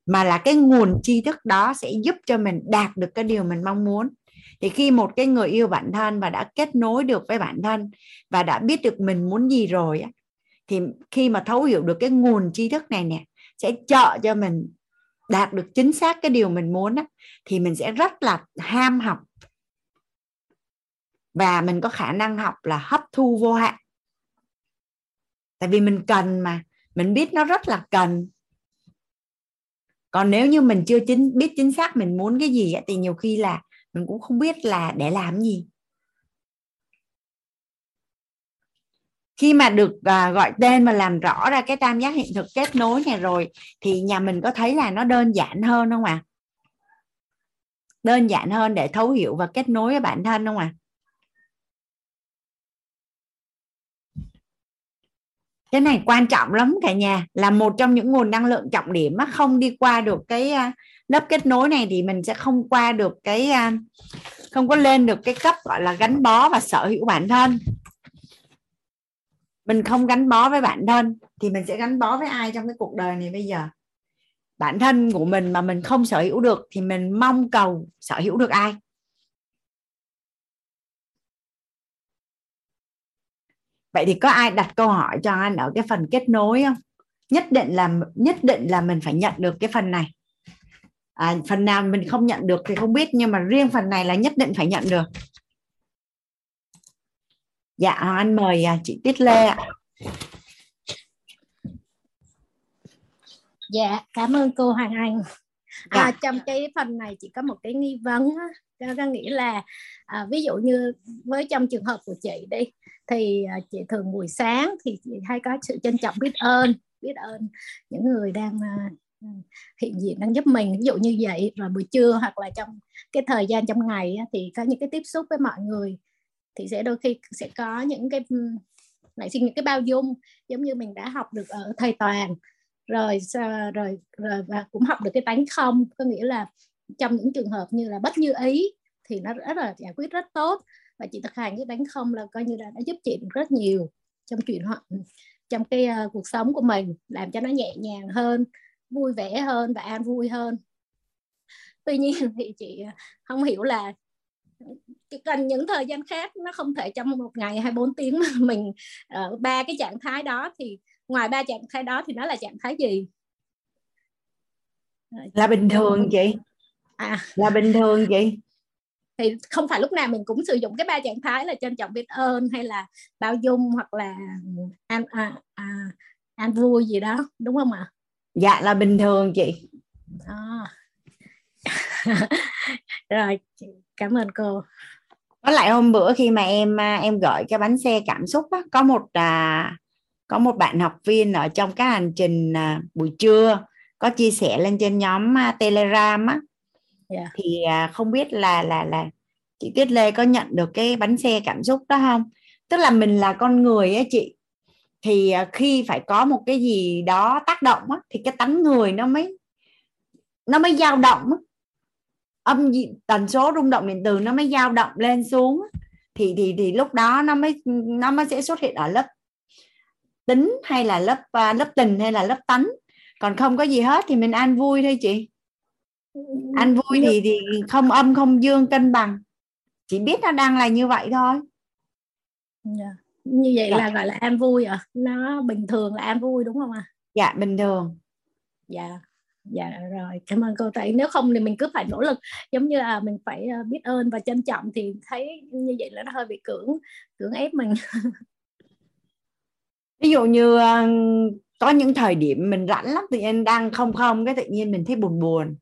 mà là cái nguồn tri thức đó sẽ giúp cho mình đạt được cái điều mình mong muốn. Thì khi một cái người yêu bản thân và đã kết nối được với bản thân và đã biết được mình muốn gì rồi thì khi mà thấu hiểu được cái nguồn tri thức này nè sẽ trợ cho mình đạt được chính xác cái điều mình muốn á, thì mình sẽ rất là ham học và mình có khả năng học là hấp thu vô hạn tại vì mình cần mà, mình biết nó rất là cần còn nếu như mình chưa chính, biết chính xác mình muốn cái gì thì nhiều khi là mình cũng không biết là để làm gì khi mà được à, gọi tên và làm rõ ra cái tam giác hiện thực kết nối này rồi, thì nhà mình có thấy là nó đơn giản hơn không ạ à? đơn giản hơn để thấu hiểu và kết nối với bản thân không ạ à? Cái này quan trọng lắm cả nhà, là một trong những nguồn năng lượng trọng điểm mà không đi qua được cái à, lớp kết nối này thì mình sẽ không qua được cái à, không có lên được cái cấp, gọi là, gắn bó và sở hữu bản thân. Mình không gắn bó với bản thân thì mình sẽ gắn bó với ai trong cái cuộc đời này bây giờ? Bản thân của mình mà mình không sở hữu được thì mình mong cầu sở hữu được ai? Vậy thì có ai đặt câu hỏi cho anh ở cái phần kết nối không? Nhất định là nhất định là mình phải nhận được cái phần này. À, phần nào mình không nhận được thì không biết nhưng mà riêng phần này là nhất định phải nhận được. Dạ anh mời à, chị Tiết Lê ạ. Dạ cảm ơn cô Hoàng Anh. À, dạ. trong cái phần này chỉ có một cái nghi vấn có nghĩa là à, ví dụ như với trong trường hợp của chị đi thì à, chị thường buổi sáng thì chị hay có sự trân trọng biết ơn biết ơn những người đang à, ừ, hiện diện đang giúp mình. Ví dụ như vậy, rồi buổi trưa hoặc là trong cái thời gian trong ngày thì có những cái tiếp xúc với mọi người thì sẽ đôi khi sẽ có những cái ừ, nảy sinh những cái bao dung, giống như mình đã học được ở thầy toàn. Rồi à, rồi rồi, và cũng học được cái tánh không, có nghĩa là trong những trường hợp như là bất như ý thì nó rất là giải quyết rất tốt và chị thực hành cái đánh không là coi như là đã giúp chị rất nhiều trong chuyện họ trong cái uh, cuộc sống của mình làm cho nó nhẹ nhàng hơn vui vẻ hơn và an vui hơn. Tuy nhiên thì chị không hiểu là cần những thời gian khác nó không thể trong một ngày 24 tiếng mà mình ở uh, ba cái trạng thái đó thì ngoài ba trạng thái đó thì nó là trạng thái gì? Là bình thường chị. À. Là bình thường chị thì không phải lúc nào mình cũng sử dụng cái ba trạng thái là trân trọng biết ơn hay là bao dung hoặc là an à, à, an vui gì đó đúng không ạ? Dạ là bình thường chị. À. rồi cảm ơn cô. Có lại hôm bữa khi mà em à, em gửi cái bánh xe cảm xúc á, có một à, có một bạn học viên ở trong cái hành trình à, buổi trưa có chia sẻ lên trên nhóm à, telegram á yeah. Thì à, không biết là là là chị Tuyết Lê có nhận được cái bánh xe cảm xúc đó không tức là mình là con người á chị thì à, khi phải có một cái gì đó tác động á, thì cái tánh người nó mới nó mới dao động á. âm tần số rung động điện từ nó mới dao động lên xuống thì thì thì lúc đó nó mới nó mới sẽ xuất hiện ở lớp tính hay là lớp à, lớp tình hay là lớp tánh còn không có gì hết thì mình an vui thôi chị an vui thì thì không âm không dương cân bằng. Chỉ biết nó đang là như vậy thôi. Yeah. Dạ. như vậy dạ. là gọi là an vui à? Nó bình thường là an vui đúng không ạ? À? dạ bình thường. Dạ. Dạ rồi. Cảm ơn cô tại nếu không thì mình cứ phải nỗ lực. Giống như là mình phải ờ, biết ơn và trân trọng thì thấy như vậy là nó hơi bị cưỡng cưỡng ép mình. Ví dụ như ờ, có những thời điểm mình rảnh lắm tự nhiên đang không không cái tự nhiên mình thấy buồn buồn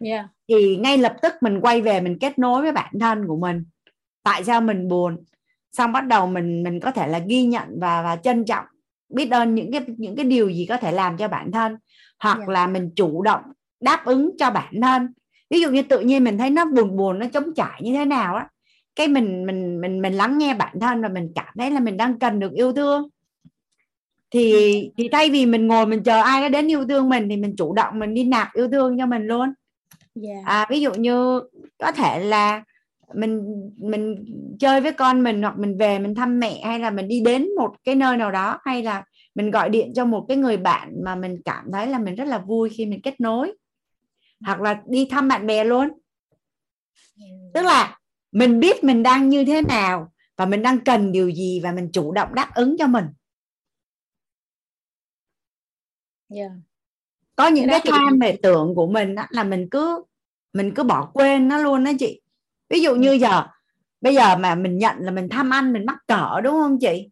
yeah. thì ngay lập tức mình quay về mình kết nối với bản thân của mình. Tại sao mình buồn? Xong bắt đầu mình mình có thể là ghi nhận và và trân trọng biết ơn những cái những cái điều gì có thể làm cho bản thân. Hoặc yeah. là mình chủ động đáp ứng cho bản thân. Ví dụ như tự nhiên mình thấy nó buồn buồn nó chống trải như thế nào á cái mình mình mình mình lắng nghe bản thân và mình cảm thấy là mình đang cần được yêu thương. Thì thì thay vì mình ngồi mình chờ ai đó đến yêu thương mình thì mình chủ động mình đi nạp yêu thương cho mình luôn yeah. Dạ. à, ví dụ như có thể là mình mình chơi với con mình hoặc mình về mình thăm mẹ hay là mình đi đến một cái nơi nào đó hay là mình gọi điện cho một cái người bạn mà mình cảm thấy là mình rất là vui khi mình kết nối hoặc là đi thăm bạn bè luôn tức là mình biết mình đang như thế nào và mình đang cần điều gì và mình chủ động đáp ứng cho mình yeah. Có những cái tham về tưởng của mình đó, là mình cứ mình cứ bỏ quên nó luôn đó chị. Ví dụ như giờ bây giờ mà mình nhận là mình tham ăn mình mắc cỡ đúng không chị?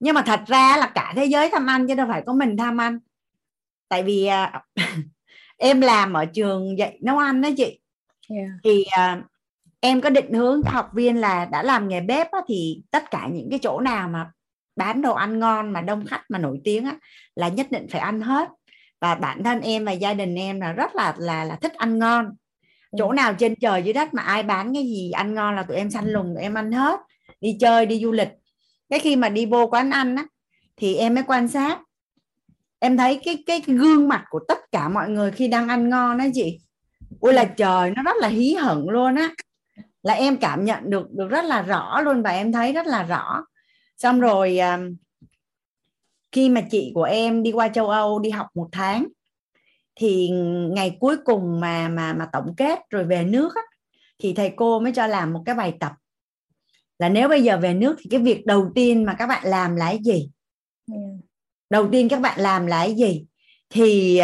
Nhưng mà thật ra là cả thế giới tham ăn chứ đâu phải có mình tham ăn. Tại vì à, em làm ở trường dạy nấu ăn đó chị. Yeah. thì à, em có định hướng học viên là đã làm nghề bếp á, thì tất cả những cái chỗ nào mà bán đồ ăn ngon mà đông khách mà nổi tiếng á, là nhất định phải ăn hết và bản thân em và gia đình em là rất là là là thích ăn ngon. Chỗ ừ. nào trên trời dưới đất mà ai bán cái gì ăn ngon là tụi em săn lùng tụi em ăn hết. Đi chơi đi du lịch. Cái khi mà đi vô quán ăn á thì em mới quan sát. Em thấy cái cái, cái gương mặt của tất cả mọi người khi đang ăn ngon đó chị. Ôi là ừ. trời nó rất là hí hửng luôn á. Là em cảm nhận được được rất là rõ luôn và em thấy rất là rõ. Xong rồi à, khi mà chị của em đi qua châu Âu đi học một tháng thì ngày cuối cùng mà mà mà tổng kết rồi về nước á, thì thầy cô mới cho làm một cái bài tập. Là nếu bây giờ về nước thì cái việc đầu tiên mà các bạn làm là cái gì? Ừ. đầu tiên các bạn làm là cái gì? Thì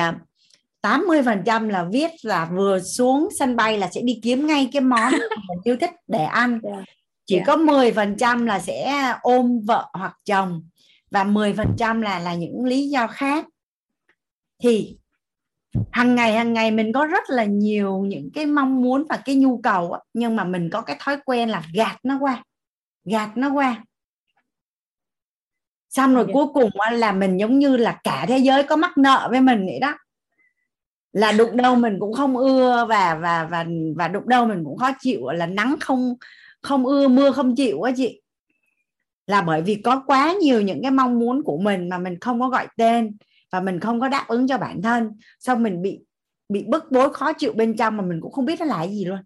80% à, là viết là vừa xuống sân bay là sẽ đi kiếm ngay cái món mình yêu thích để ăn. Chỉ yeah. có 10% là sẽ ôm vợ hoặc chồng và 10% là là những lý do khác. Thì hàng ngày hàng ngày mình có rất là nhiều những cái mong muốn và cái nhu cầu nhưng mà mình có cái thói quen là gạt nó qua gạt nó qua. Xong rồi cuối cùng là mình giống như là cả thế giới có mắc nợ với mình vậy đó. Là đụng đâu mình cũng không ưa và và và và đụng đâu mình cũng khó chịu là nắng không không ưa mưa không chịu á chị là bởi vì có quá nhiều những cái mong muốn của mình mà mình không có gọi tên và mình không có đáp ứng cho bản thân. Xong mình bị bị bức bối khó chịu bên trong mà mình cũng không biết nó là cái gì luôn.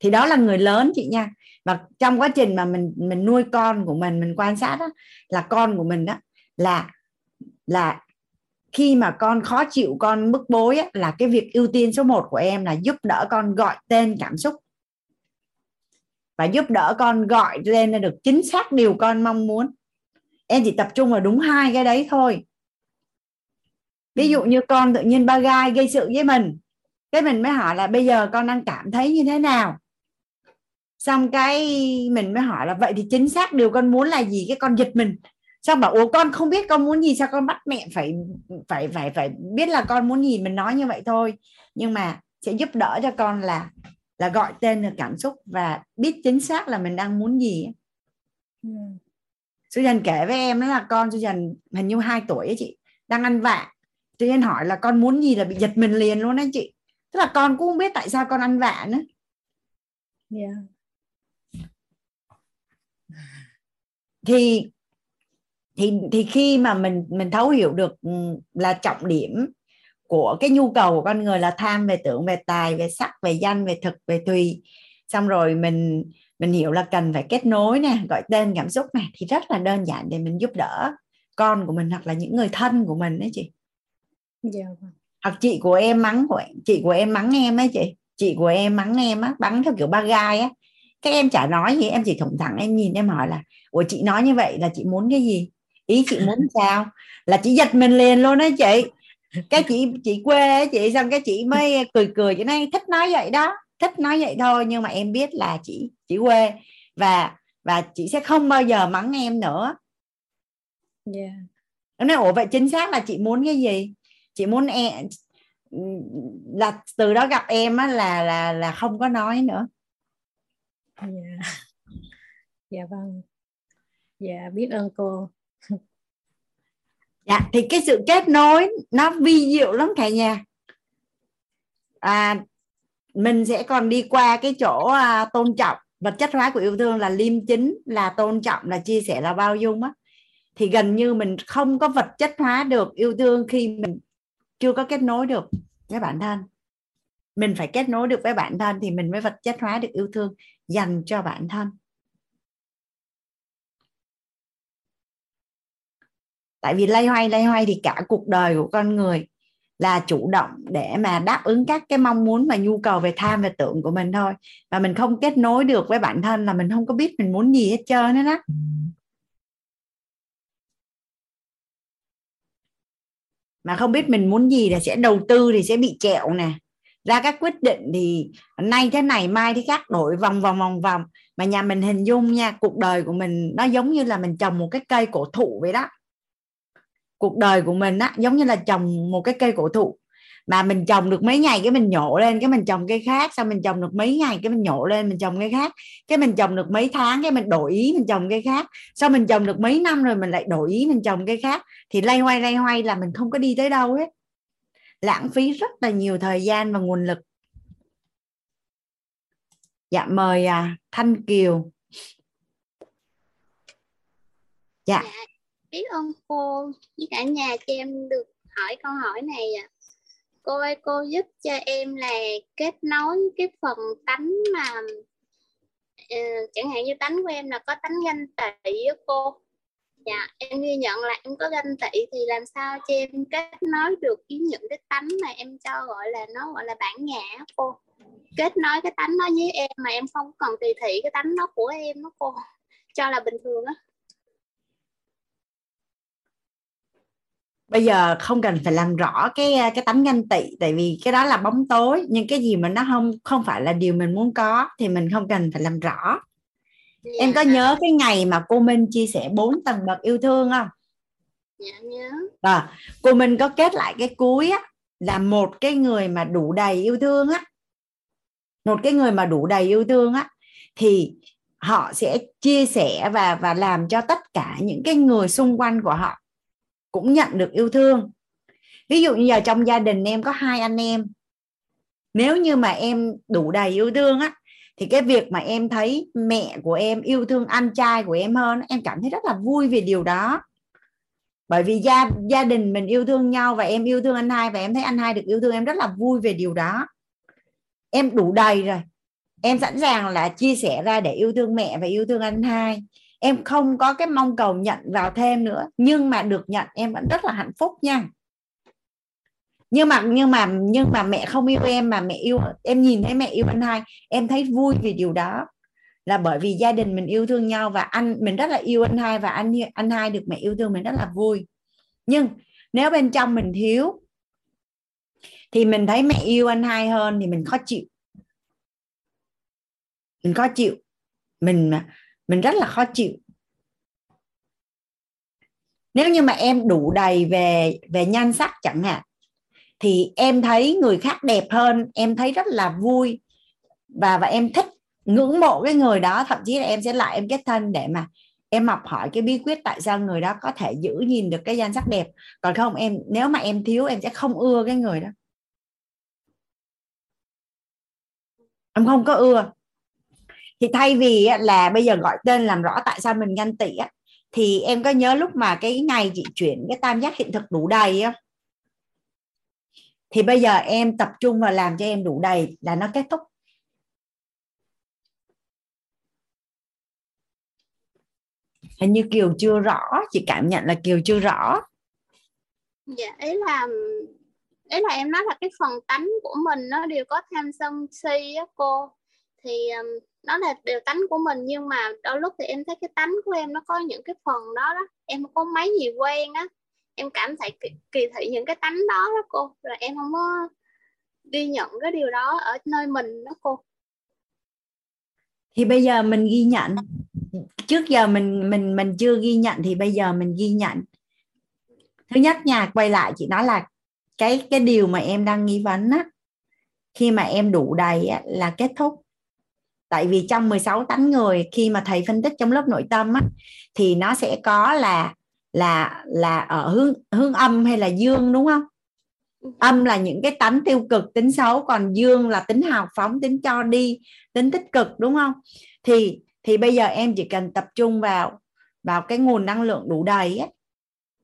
Thì đó là người lớn chị nha. Và trong quá trình mà mình mình nuôi con của mình mình quan sát đó, là con của mình đó là là khi mà con khó chịu con bức bối á, là cái việc ưu tiên số 1 của em là giúp đỡ con gọi tên cảm xúc và giúp đỡ con gọi lên được chính xác điều con mong muốn. Em chỉ tập trung vào đúng hai cái đấy thôi. Ví dụ như con tự nhiên ba gai gây sự với mình, cái mình mới hỏi là bây giờ con đang cảm thấy như thế nào? Xong cái mình mới hỏi là vậy thì chính xác điều con muốn là gì? Cái con giật mình. Xong bảo, ủa, con không biết con muốn gì, sao con bắt mẹ phải phải phải phải biết là con muốn gì? Mình nói như vậy thôi. Nhưng mà sẽ giúp đỡ cho con là là gọi tên được cảm xúc và biết chính xác là mình đang muốn gì ừ. Susan kể với em đó là con Susan hình như 2 tuổi ấy chị đang ăn vạ tự nhiên hỏi là con muốn gì là bị giật mình liền luôn đấy chị tức là con cũng không biết tại sao con ăn vạ nữa yeah. thì thì thì khi mà mình mình thấu hiểu được ừ, là trọng điểm của cái nhu cầu của con người là tham về tưởng về tài về sắc về danh về thực về tùy. Xong rồi mình mình hiểu là cần phải kết nối nè gọi tên cảm xúc này thì rất là đơn giản để mình giúp đỡ con của mình hoặc là những người thân của mình đấy chị. Yeah. Dạ vâng. hoặc chị của em mắng của chị của em mắng em ấy chị. Chị của em mắng em á bắn theo kiểu ba gai á. Các em chả nói gì em chỉ thủng thẳng em nhìn em hỏi là ủa chị nói như vậy là chị muốn cái gì? Ý chị muốn sao? Là chị giật mình liền luôn đó chị cái chị chị quê chị xong cái chị mới cười cười chị nói thích nói vậy đó thích nói vậy thôi nhưng mà em biết là chị chị quê và và chị sẽ không bao giờ mắng em nữa. Yeah. em nói ủa vậy chính xác là chị muốn cái gì? Chị muốn em là từ đó gặp em á là là là không có nói nữa. Dạ yeah. dạ vâng. Dạ biết ơn cô dạ thì cái sự kết nối nó vi diệu lắm cả nhà. À, mình sẽ còn đi qua cái chỗ à, tôn trọng. Vật chất hóa của yêu thương là liêm chính là tôn trọng là chia sẻ là bao dung á. Thì gần như mình không có vật chất hóa được yêu thương khi mình chưa có kết nối được với bản thân. Mình phải kết nối được với bản thân thì mình mới vật chất hóa được yêu thương dành cho bản thân. Tại vì lay hoay lay hoay thì cả cuộc đời của con người là chủ động để mà đáp ứng các cái mong muốn và nhu cầu về tham và tưởng của mình thôi. Và mình không kết nối được với bản thân là mình không có biết mình muốn gì hết trơn hết á mà không biết mình muốn gì là sẽ đầu tư thì sẽ bị trẹo nè. Ra các quyết định thì nay thế này mai thế khác đổi vòng vòng vòng vòng. Mà nhà mình hình dung nha cuộc đời của mình nó giống như là mình trồng một cái cây cổ thụ vậy đó cuộc đời của mình á giống như là trồng một cái cây cổ thụ. Mà mình trồng được mấy ngày cái mình nhổ lên cái mình trồng cây khác xong mình trồng được mấy ngày cái mình nhổ lên mình trồng cây khác. Cái mình trồng được mấy tháng cái mình đổi ý mình trồng cây khác. Sau mình trồng được mấy năm rồi mình lại đổi ý mình trồng cây khác. Thì lay hoay lay hoay là mình không có đi tới đâu hết lãng phí rất là nhiều thời gian và nguồn lực. Dạ mời à, thanh kiều. Dạ. dạ biết ơn cô với cả nhà cho em được hỏi câu hỏi này ạ. À. cô ơi cô giúp cho em là kết nối cái phần tánh mà uh, chẳng hạn như tánh của em là có tánh ganh tị với cô. Dạ em ghi nhận là em có ganh tị thì làm sao cho em kết nối được với những cái tánh mà em cho gọi là nó gọi là bản ngã cô? Kết nối cái tánh nó với em mà em không còn kỳ thị cái tánh nó của em đó cô cho là bình thường á. Bây giờ không cần phải làm rõ cái cái tánh ganh tị tại vì cái đó là bóng tối nhưng cái gì mà nó không không phải là điều mình muốn có thì mình không cần phải làm rõ. Dạ. em có nhớ cái ngày mà cô Minh chia sẻ bốn tầng bậc yêu thương không? Dạ nhớ. À, cô Minh có kết lại cái cuối á là một cái người mà đủ đầy yêu thương á. Một cái người mà đủ đầy yêu thương á thì họ sẽ chia sẻ và và làm cho tất cả những cái người xung quanh của họ cũng nhận được yêu thương. Ví dụ như giờ trong gia đình em có hai anh em. Nếu như mà em đủ đầy yêu thương á, thì cái việc mà em thấy mẹ của em yêu thương anh trai của em hơn em cảm thấy rất là vui vì điều đó. Bởi vì gia gia đình mình yêu thương nhau và em yêu thương anh hai và em thấy anh hai được yêu thương em rất là vui về điều đó. Em đủ đầy rồi. Em sẵn sàng là chia sẻ ra để yêu thương mẹ và yêu thương anh hai em không có cái mong cầu nhận vào thêm nữa nhưng mà được nhận em vẫn rất là hạnh phúc nha. Nhưng mà nhưng mà nhưng mà mẹ không yêu em mà mẹ yêu em nhìn thấy mẹ yêu anh hai em thấy vui vì điều đó. Là bởi vì gia đình mình yêu thương nhau và anh mình rất là yêu anh hai và anh anh hai được mẹ yêu thương mình rất là vui. Nhưng nếu bên trong mình thiếu thì mình thấy mẹ yêu anh hai hơn thì mình khó chịu. Mình khó chịu. Mình mình rất là khó chịu. Nếu như mà em đủ đầy về về nhan sắc chẳng hạn, thì em thấy người khác đẹp hơn, em thấy rất là vui và và em thích ngưỡng mộ cái người đó. Thậm chí là em sẽ lại em kết thân để mà em học hỏi cái bí quyết tại sao người đó có thể giữ nhìn được cái nhan sắc đẹp. Còn không, em, nếu mà em thiếu, em sẽ không ưa cái người đó. Em không có ưa thì thay vì là bây giờ gọi tên làm rõ tại sao mình ganh tị á, thì em có nhớ lúc mà cái ngày chị chuyển cái tam giác hiện thực đủ đầy không? Thì bây giờ em tập trung vào làm cho em đủ đầy là nó kết thúc. Hình như kiều chưa rõ, chị cảm nhận là kiều chưa rõ. Dạ ấy là ấy là em nói là cái phần tánh của mình nó đều có tham sân si á cô. Thì um, nó là đều tánh của mình nhưng mà đôi lúc thì em thấy cái tánh của em nó có những cái phần đó đó. Em không có mấy gì quen á. Em cảm thấy kỳ, kỳ thị những cái tánh đó đó cô. Rồi em không có ghi nhận cái điều đó ở nơi mình đó cô. Thì bây giờ mình ghi nhận. Trước giờ mình mình mình chưa ghi nhận thì bây giờ mình ghi nhận. Thứ nhất nhà quay lại chị nói là cái cái điều mà em đang nghi vấn á khi mà em đủ đầy á, là kết thúc tại vì trong 16 tánh người khi mà thầy phân tích trong lớp nội tâm á, thì nó sẽ có là là là ở hướng hướng âm hay là dương đúng không? Âm là những cái tánh tiêu cực tính xấu còn dương là tính hào phóng tính cho đi tính tích cực đúng không? Thì thì bây giờ em chỉ cần tập trung vào vào cái nguồn năng lượng đủ đầy ấy,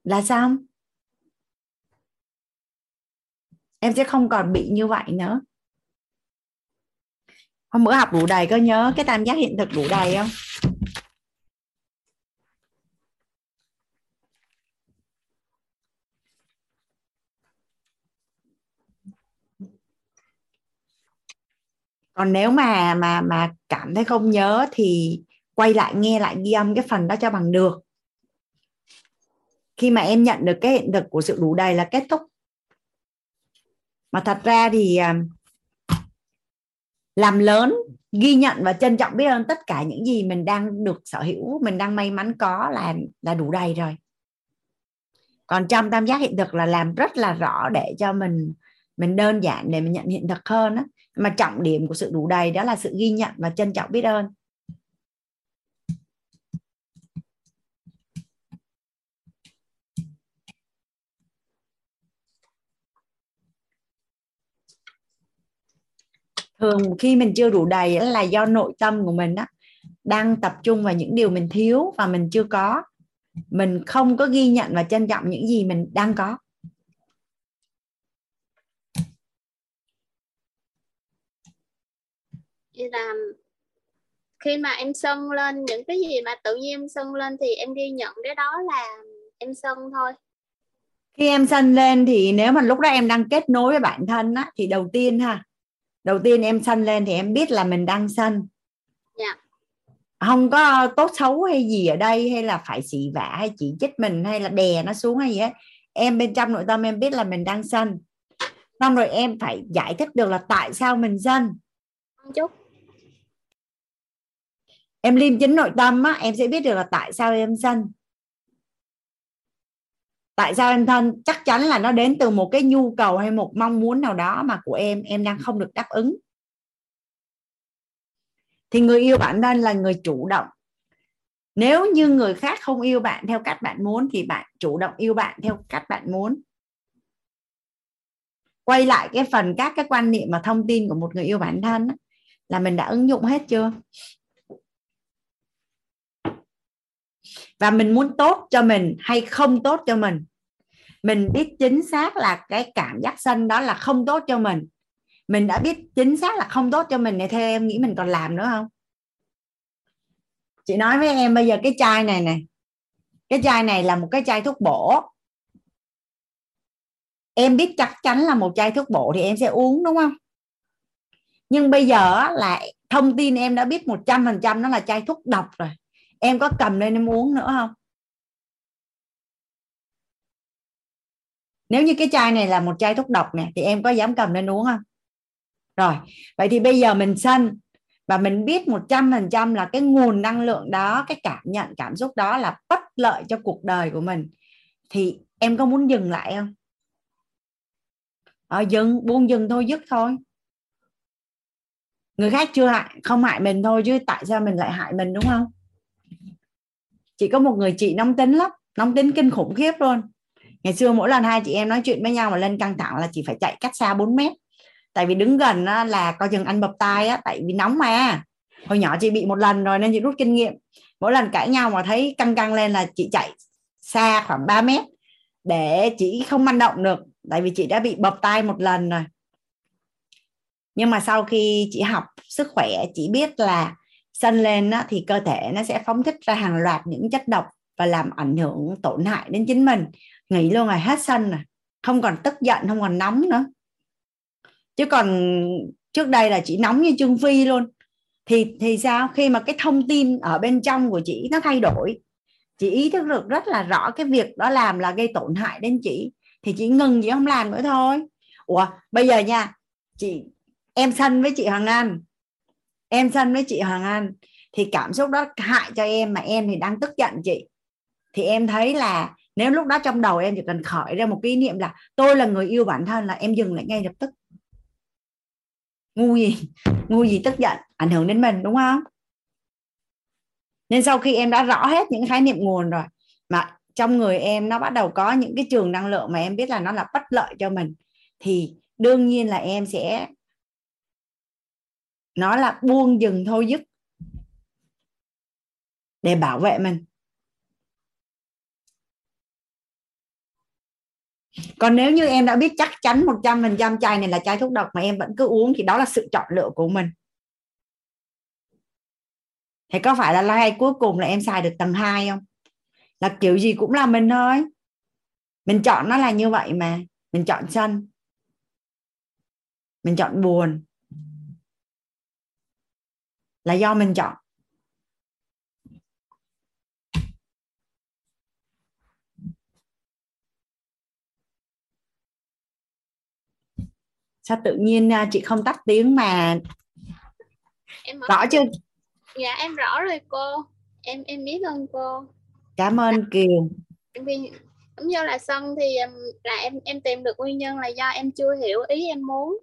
là xong. Em sẽ không còn bị như vậy nữa hôm bữa học đủ đầy có nhớ, cái tam giác hiện thực đủ đầy không? Còn nếu mà mà mà cảm thấy không nhớ thì quay lại nghe lại ghi âm cái phần đó cho bằng được. Khi mà em nhận được cái hiện thực của sự đủ đầy là kết thúc. Mà thật ra thì à, làm lớn, ghi nhận và trân trọng biết ơn tất cả những gì mình đang được sở hữu, mình đang may mắn có là là đủ đầy rồi. Còn trong tam giác hiện thực là làm rất là rõ để cho mình mình đơn giản để mình nhận hiện thực hơn á. Mà trọng điểm của sự đủ đầy đó là sự ghi nhận và trân trọng biết ơn. Thường khi mình chưa đủ đầy là do nội tâm của mình á đang tập trung vào những điều mình thiếu và mình chưa có. Mình không có ghi nhận và trân trọng những gì mình đang có. Vậy là khi mà em sân lên những cái gì mà tự nhiên sân lên thì em ghi nhận cái đó là em sân thôi. Khi em sân lên thì nếu mà lúc đó em đang kết nối với bản thân á thì đầu tiên ha đầu tiên em sân lên thì em biết là mình đang sân. Dạ. Không có tốt xấu hay gì ở đây hay là phải xỉ vả hay chỉ trích mình hay là đè nó xuống hay gì hết. Em bên trong nội tâm em biết là mình đang sân. Xong rồi em phải giải thích được là tại sao mình sân. Chút. Em liêm chính nội tâm á em sẽ biết được là tại sao em sân tại sao em thân? Chắc chắn là nó đến từ một cái nhu cầu hay một mong muốn nào đó mà của em em đang không được đáp ứng. Thì người yêu bản thân là người chủ động. Nếu như người khác không yêu bạn theo cách bạn muốn thì bạn chủ động yêu bạn theo cách bạn muốn. Quay lại cái phần các cái quan niệm và thông tin của một người yêu bản thân là mình đã ứng dụng hết chưa? Và mình muốn tốt cho mình hay không tốt cho mình? Mình biết chính xác là cái cảm giác sân đó là không tốt cho mình. Mình đã biết chính xác là không tốt cho mình này, theo em nghĩ mình còn làm nữa không? Chị nói với em bây giờ cái chai này này. Cái chai này là một cái chai thuốc bổ. Em biết chắc chắn là một chai thuốc bổ thì em sẽ uống, đúng không? Nhưng bây giờ là thông tin em đã biết một trăm phần trăm nó là chai thuốc độc rồi em có cầm lên em uống nữa không? Nếu như cái chai này là một chai thuốc độc nè, thì em có dám cầm lên uống không? Rồi vậy thì bây giờ mình sân và mình biết một trăm phần trăm là cái nguồn năng lượng đó cái cảm nhận cảm xúc đó là bất lợi cho cuộc đời của mình. Thì em có muốn dừng lại không? Ở dừng buông dừng thôi dứt thôi. Người khác chưa hại không hại mình thôi chứ tại sao mình lại hại mình đúng không? Chỉ có một người chị nóng tính lắm, nóng tính kinh khủng khiếp luôn. Ngày xưa mỗi lần hai chị em nói chuyện với nhau mà lên căng thẳng là chỉ phải chạy cách xa 4 mét. Tại vì đứng gần là coi chừng anh bập tai á, tại vì nóng mà. Hồi nhỏ chị bị một lần rồi nên chị rút kinh nghiệm. Mỗi lần cãi nhau mà thấy căng căng lên là chị chạy xa khoảng 3 mét để chị không manh động được, tại vì chị đã bị bập tai một lần rồi. Nhưng mà sau khi chị học sức khỏe, chị biết là xanh lên á, thì cơ thể nó sẽ phóng thích ra hàng loạt những chất độc và làm ảnh hưởng tổn hại đến chính mình. Nghỉ luôn rồi hết xanh rồi không còn tức giận không còn nóng nữa. Chứ còn trước đây là chị nóng như trương phi luôn. Thì thì sao? Khi mà cái thông tin ở bên trong của chị nó thay đổi chị ý thức được rất là rõ cái việc đó làm là gây tổn hại đến chị thì chị ngừng chị không làm nữa thôi. Ủa bây giờ nha chị em sân với chị Hoàng anh em sân với chị Hoàng anh, thì cảm xúc đó hại cho em mà em thì đang tức giận chị. Thì em thấy là nếu lúc đó trong đầu em chỉ cần khởi ra một cái niệm là tôi là người yêu bản thân là em dừng lại ngay lập tức. Ngu gì ngu gì tức giận, ảnh hưởng đến mình, đúng không? Nên sau khi em đã rõ hết những khái niệm nguồn rồi, mà trong người em nó bắt đầu có những cái trường năng lượng mà em biết là nó là bất lợi cho mình, thì đương nhiên là em sẽ nó là buông dừng thôi dứt. Để bảo vệ mình. Còn nếu như em đã biết chắc chắn 100% chai này là chai thuốc độc mà em vẫn cứ uống thì đó là sự chọn lựa của mình. Thì có phải là like cuối cùng là em xài được tầng 2 không? Là kiểu gì cũng là mình thôi. Mình chọn nó là như vậy mà. Mình chọn sân. Mình chọn buồn là do mình chọn. Sao tự nhiên à, chị không tắt tiếng mà em rõ chưa? Dạ em rõ rồi cô. Em em biết ơn cô. Cảm ơn kiều. Vì giống như là sân thì là em em tìm được nguyên nhân là do em chưa hiểu ý em muốn.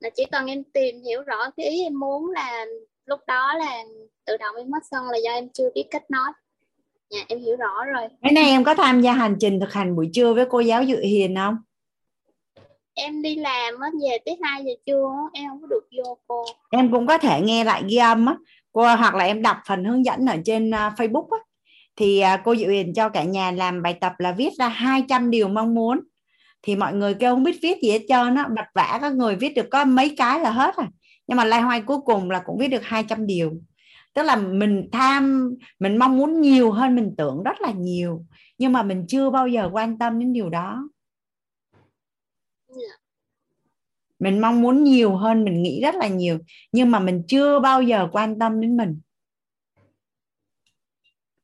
Là chỉ cần em tìm hiểu rõ cái ý em muốn là lúc đó là tự động em mất sân là do em chưa biết cách nói dạ em hiểu rõ rồi. Mấy nay em có tham gia hành trình thực hành buổi trưa với cô giáo dự hiền không? Em đi làm á về tới 2 giờ trưa em không có được vô cô. Em cũng có thể nghe lại ghi âm á. Cô hoặc là em đọc phần hướng dẫn ở trên uh, Facebook á. Thì uh, cô Diệu Hiền cho cả nhà làm bài tập là viết ra 200 điều mong muốn. Thì mọi người kêu không biết viết gì hết trơn á bật vả các người viết được có mấy cái là hết rồi nhưng mà lai hoay cuối cùng là cũng viết được 200 điều. Tức là mình tham mình mong muốn nhiều hơn mình tưởng rất là nhiều. Nhưng mà mình chưa bao giờ quan tâm đến điều đó. Dạ. mình mong muốn nhiều hơn mình nghĩ rất là nhiều. Nhưng mà mình chưa bao giờ quan tâm đến mình.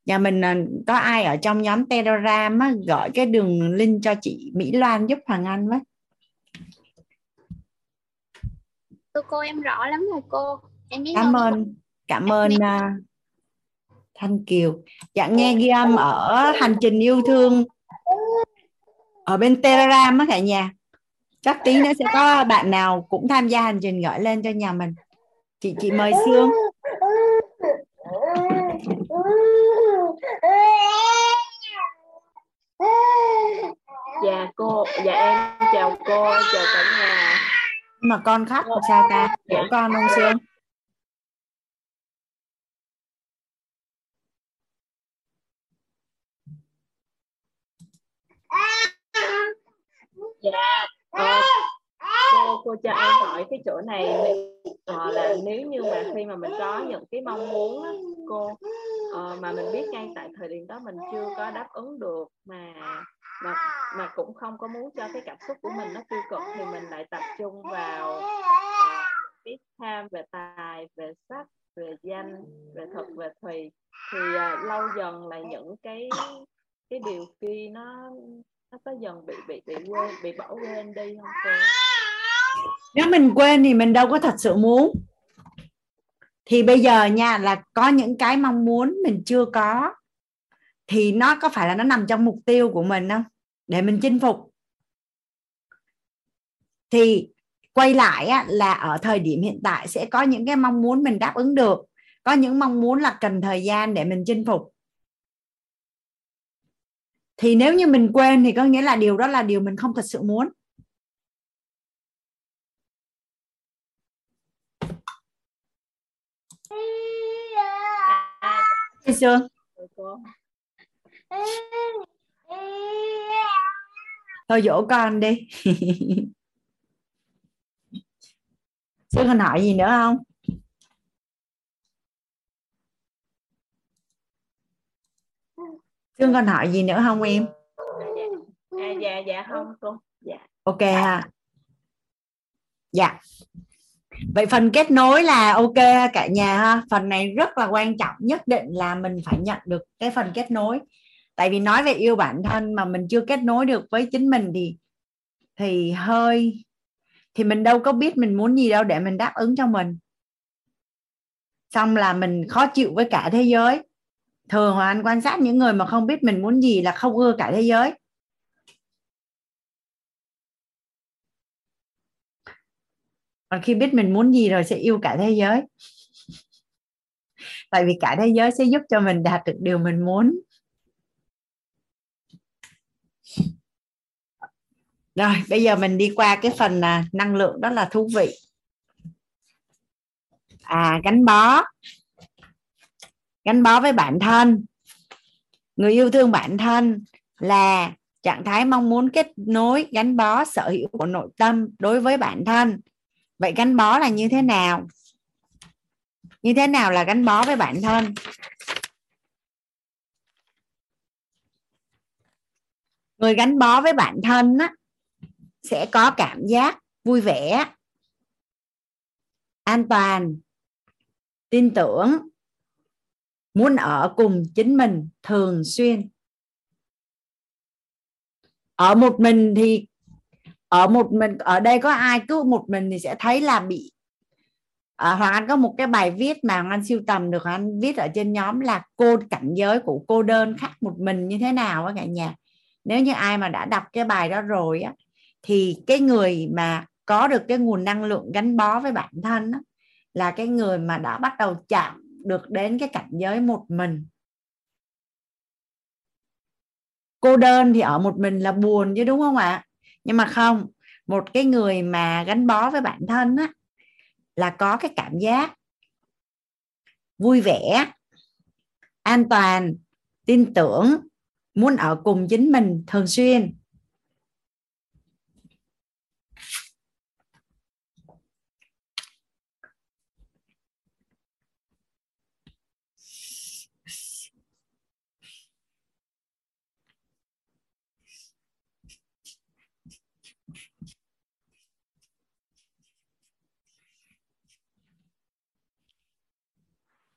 Nhà mình à, có ai ở trong nhóm telegram á, gọi cái đường link cho chị mỹ loan giúp hoàng anh với Thưa cô em rõ lắm rồi cô. Em biết cảm ơn ơn cảm ơn uh, thanh kiều. Dạ nghe ghi âm ở hành trình yêu thương ở bên telegram á cả nhà. Chắc tí nữa sẽ có bạn nào cũng tham gia hành trình gọi lên cho nhà mình. Chị chị mời sương. Dạ cô dạ em chào cô chào cả nhà mà con khóc làm sao ta dỗ con không sương. Dạ ờ, cô cô cho em hỏi cái chỗ này ờ, là nếu như mà khi mà mình có những cái mong muốn đó, cô ờ, mà mình biết ngay tại thời điểm đó mình chưa có đáp ứng được mà mà mà cũng không có muốn cho cái cảm xúc của mình nó tiêu cực thì mình lại tập trung vào à, biết tham về tài về sắc về danh về thực về thùy. Thì uh, lâu dần là những cái cái điều kia nó nó có dần bị bị bị quên bị bỏ quên đi không cô? Nếu mình quên thì mình đâu có thật sự muốn. Thì bây giờ nha là có những cái mong muốn mình chưa có thì nó có phải là nó nằm trong mục tiêu của mình không? Để mình chinh phục. Thì quay lại á, là ở thời điểm hiện tại sẽ có những cái mong muốn mình đáp ứng được. Có những mong muốn là cần thời gian để mình chinh phục. Thì nếu như mình quên thì có nghĩa là điều đó là điều mình không thật sự muốn. Chị Sương thôi dỗ con đi. Sương còn hỏi gì nữa không? Sương còn hỏi gì nữa không em? À, dạ dạ không cô dạ. Ok ha. Dạ. Vậy phần kết nối là ok cả nhà ha. Phần này rất là quan trọng nhất định là mình phải nhận được cái phần kết nối tại vì nói về yêu bản thân mà mình chưa kết nối được với chính mình thì thì hơi, thì mình đâu có biết mình muốn gì đâu để mình đáp ứng cho mình. Xong là mình khó chịu với cả thế giới. Thường hoàng anh quan sát những người mà không biết mình muốn gì là không ưa cả thế giới. Còn khi biết mình muốn gì rồi sẽ yêu cả thế giới. Tại vì cả thế giới sẽ giúp cho mình đạt được điều mình muốn. Rồi bây giờ mình đi qua cái phần à, năng lượng đó là thú vị. À gắn bó. Gắn bó với bản thân. Người yêu thương bản thân là trạng thái mong muốn kết nối gắn bó sở hữu của nội tâm đối với bản thân. Vậy gắn bó là như thế nào? Như thế nào là gắn bó với bản thân? Người gắn bó với bản thân á, sẽ có cảm giác vui vẻ an toàn tin tưởng muốn ở cùng chính mình thường xuyên. Ở một mình thì ở một mình ở đây có ai cứ một mình thì sẽ thấy là bị à, hoàng anh có một cái bài viết mà hoàng anh siêu tầm được hoàng anh viết ở trên nhóm là cô cảnh giới của cô đơn khác một mình như thế nào á cả nhà? Nếu như ai mà đã đọc cái bài đó rồi á thì cái người mà có được cái nguồn năng lượng gắn bó với bản thân đó, là cái người mà đã bắt đầu chạm được đến cái cảnh giới một mình. Cô đơn thì ở một mình là buồn chứ đúng không ạ? Nhưng mà không một cái người mà gắn bó với bản thân á là có cái cảm giác vui vẻ an toàn tin tưởng muốn ở cùng chính mình thường xuyên.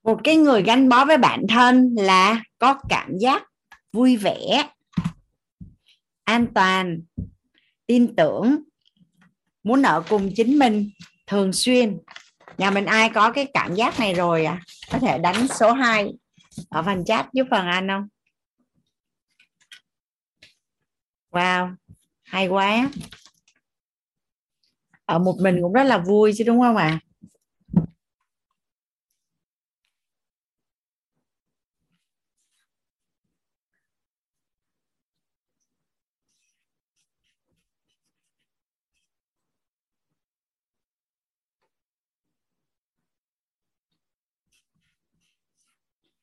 Một cái người gắn bó với bản thân là có cảm giác vui vẻ, an toàn, tin tưởng, muốn ở cùng chính mình thường xuyên. Nhà mình ai có cái cảm giác này rồi à? Có thể đánh số 2 ở phần chat giúp phần anh không? Wow, hay quá. Ở một mình cũng rất là vui chứ đúng không ạ? à?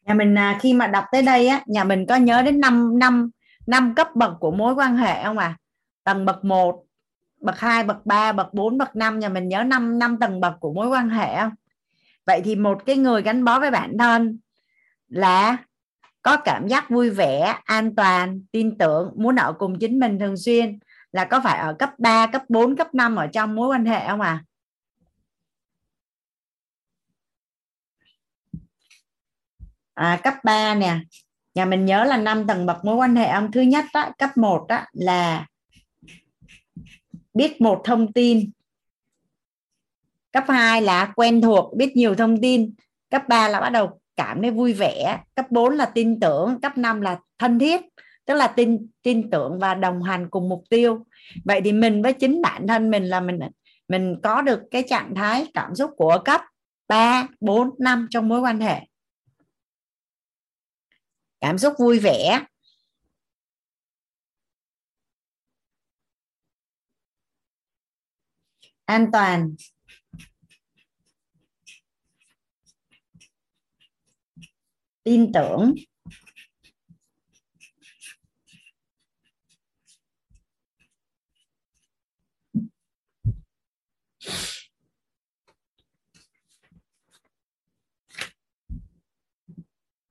Nhà mình à, khi mà đọc tới đây á nhà mình có nhớ đến năm năm năm cấp bậc của mối quan hệ không à tầng bậc 1 bậc 2 bậc 3 bậc 4 bậc 5 nhà mình nhớ năm năm tầng bậc của mối quan hệ không? Vậy thì một cái người gắn bó với bản thân là có cảm giác vui vẻ an toàn tin tưởng muốn ở cùng chính mình thường xuyên là có phải ở cấp 3 cấp 4 cấp 5 ở trong mối quan hệ không à à, cấp 3 nè. Nhà mình nhớ là năm tầng bậc mối quan hệ ông thứ nhất đó, cấp 1 đó là biết một thông tin. Cấp 2 là quen thuộc biết nhiều thông tin. Cấp 3 là bắt đầu cảm thấy vui vẻ. Cấp 4 là tin tưởng. Cấp 5 là thân thiết tức là tin tin tưởng và đồng hành cùng mục tiêu. Vậy thì mình với chính bản thân mình là mình mình có được cái trạng thái cảm xúc của cấp 3, 4, 5 trong mối quan hệ cảm xúc vui vẻ. An toàn. Tin tưởng.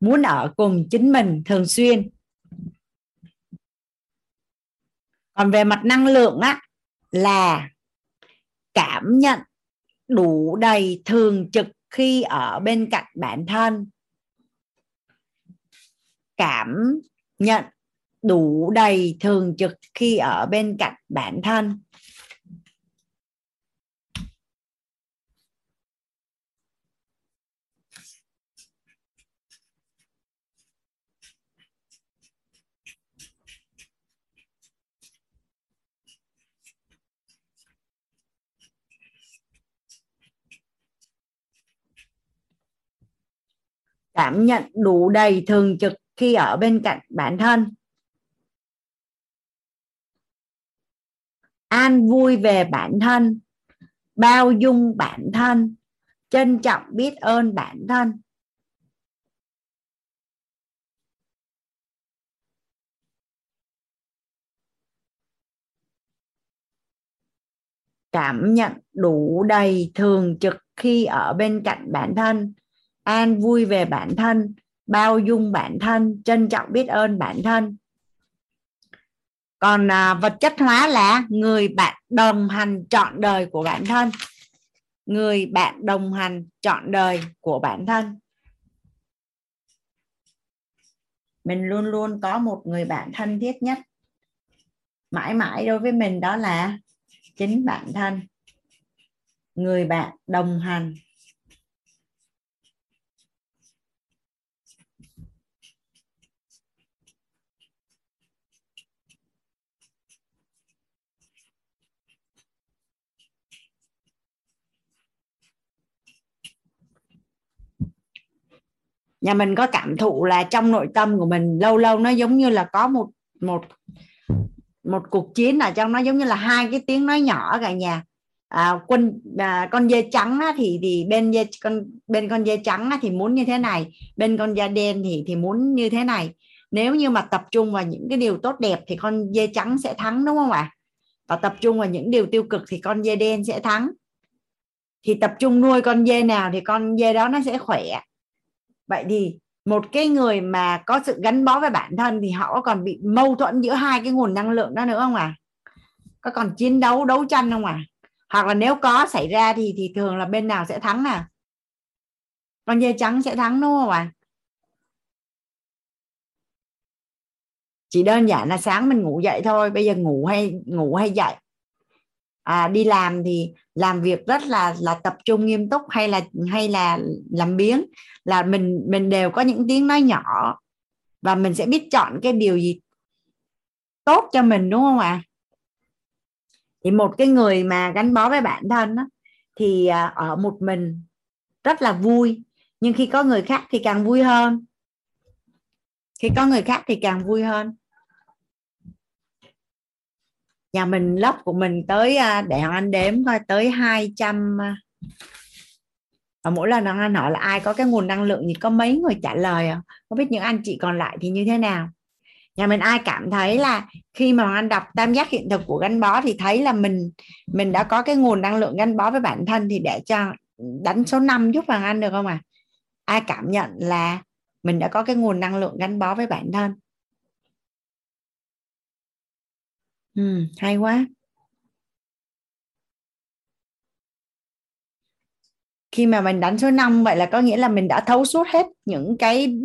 Muốn ở cùng chính mình thường xuyên. Còn về mặt năng lượng á, là cảm nhận đủ đầy thường trực khi ở bên cạnh bản thân. Cảm nhận đủ đầy thường trực khi ở bên cạnh bản thân. Cảm nhận đủ đầy thường trực khi ở bên cạnh bản thân. An vui về bản thân, bao dung bản thân, trân trọng biết ơn bản thân. Cảm nhận đủ đầy thường trực khi ở bên cạnh bản thân an vui về bản thân bao dung bản thân trân trọng biết ơn bản thân. Còn à, vật chất hóa là người bạn đồng hành trọn đời của bản thân. Người bạn đồng hành trọn đời của bản thân. Mình luôn luôn có một người bạn thân thiết nhất. Mãi mãi đối với mình đó là chính bản thân. Người bạn đồng hành nhà mình có cảm thụ là trong nội tâm của mình lâu lâu nó giống như là có một một một cuộc chiến ở trong nó giống như là hai cái tiếng nói nhỏ cả nhà. À, quân à, con dê trắng á, thì thì bên dê con bên con dê trắng á, thì muốn như thế này bên con da đen thì thì muốn như thế này. Nếu như mà tập trung vào những cái điều tốt đẹp thì con dê trắng sẽ thắng đúng không ạ? Và tập trung vào những điều tiêu cực thì con dê đen sẽ thắng. Thì tập trung nuôi con dê nào thì con dê đó nó sẽ khỏe vậy thì một cái người mà có sự gắn bó với bản thân thì họ có còn bị mâu thuẫn giữa hai cái nguồn năng lượng đó nữa không à có còn chiến đấu đấu tranh không à hoặc là nếu có xảy ra thì thì thường là bên nào sẽ thắng à con dê trắng sẽ thắng đúng không ạ? À? chỉ đơn giản là sáng mình ngủ dậy thôi bây giờ ngủ hay ngủ hay dậy. À, đi làm thì làm việc rất là là tập trung nghiêm túc hay là hay là làm biếng là mình mình đều có những tiếng nói nhỏ và mình sẽ biết chọn cái điều gì tốt cho mình đúng không ạ à? thì một cái người mà gắn bó với bản thân đó, thì à, ở một mình rất là vui nhưng khi có người khác thì càng vui hơn khi có người khác thì càng vui hơn nhà mình lớp của mình tới à, để anh đếm coi tới 200 và mỗi lần anh hỏi là ai có cái nguồn năng lượng thì có mấy người trả lời à? không biết những anh chị còn lại thì như thế nào? Nhà mình ai cảm thấy là khi mà anh đọc tam giác hiện thực của gắn bó thì thấy là mình mình đã có cái nguồn năng lượng gắn bó với bản thân thì để cho đánh số 5 giúp hoàng anh được không ạ? À? ai cảm nhận là mình đã có cái nguồn năng lượng gắn bó với bản thân? Ừ, hay quá. Khi mà mình đánh số 5 vậy là có nghĩa là mình đã thấu suốt hết những cái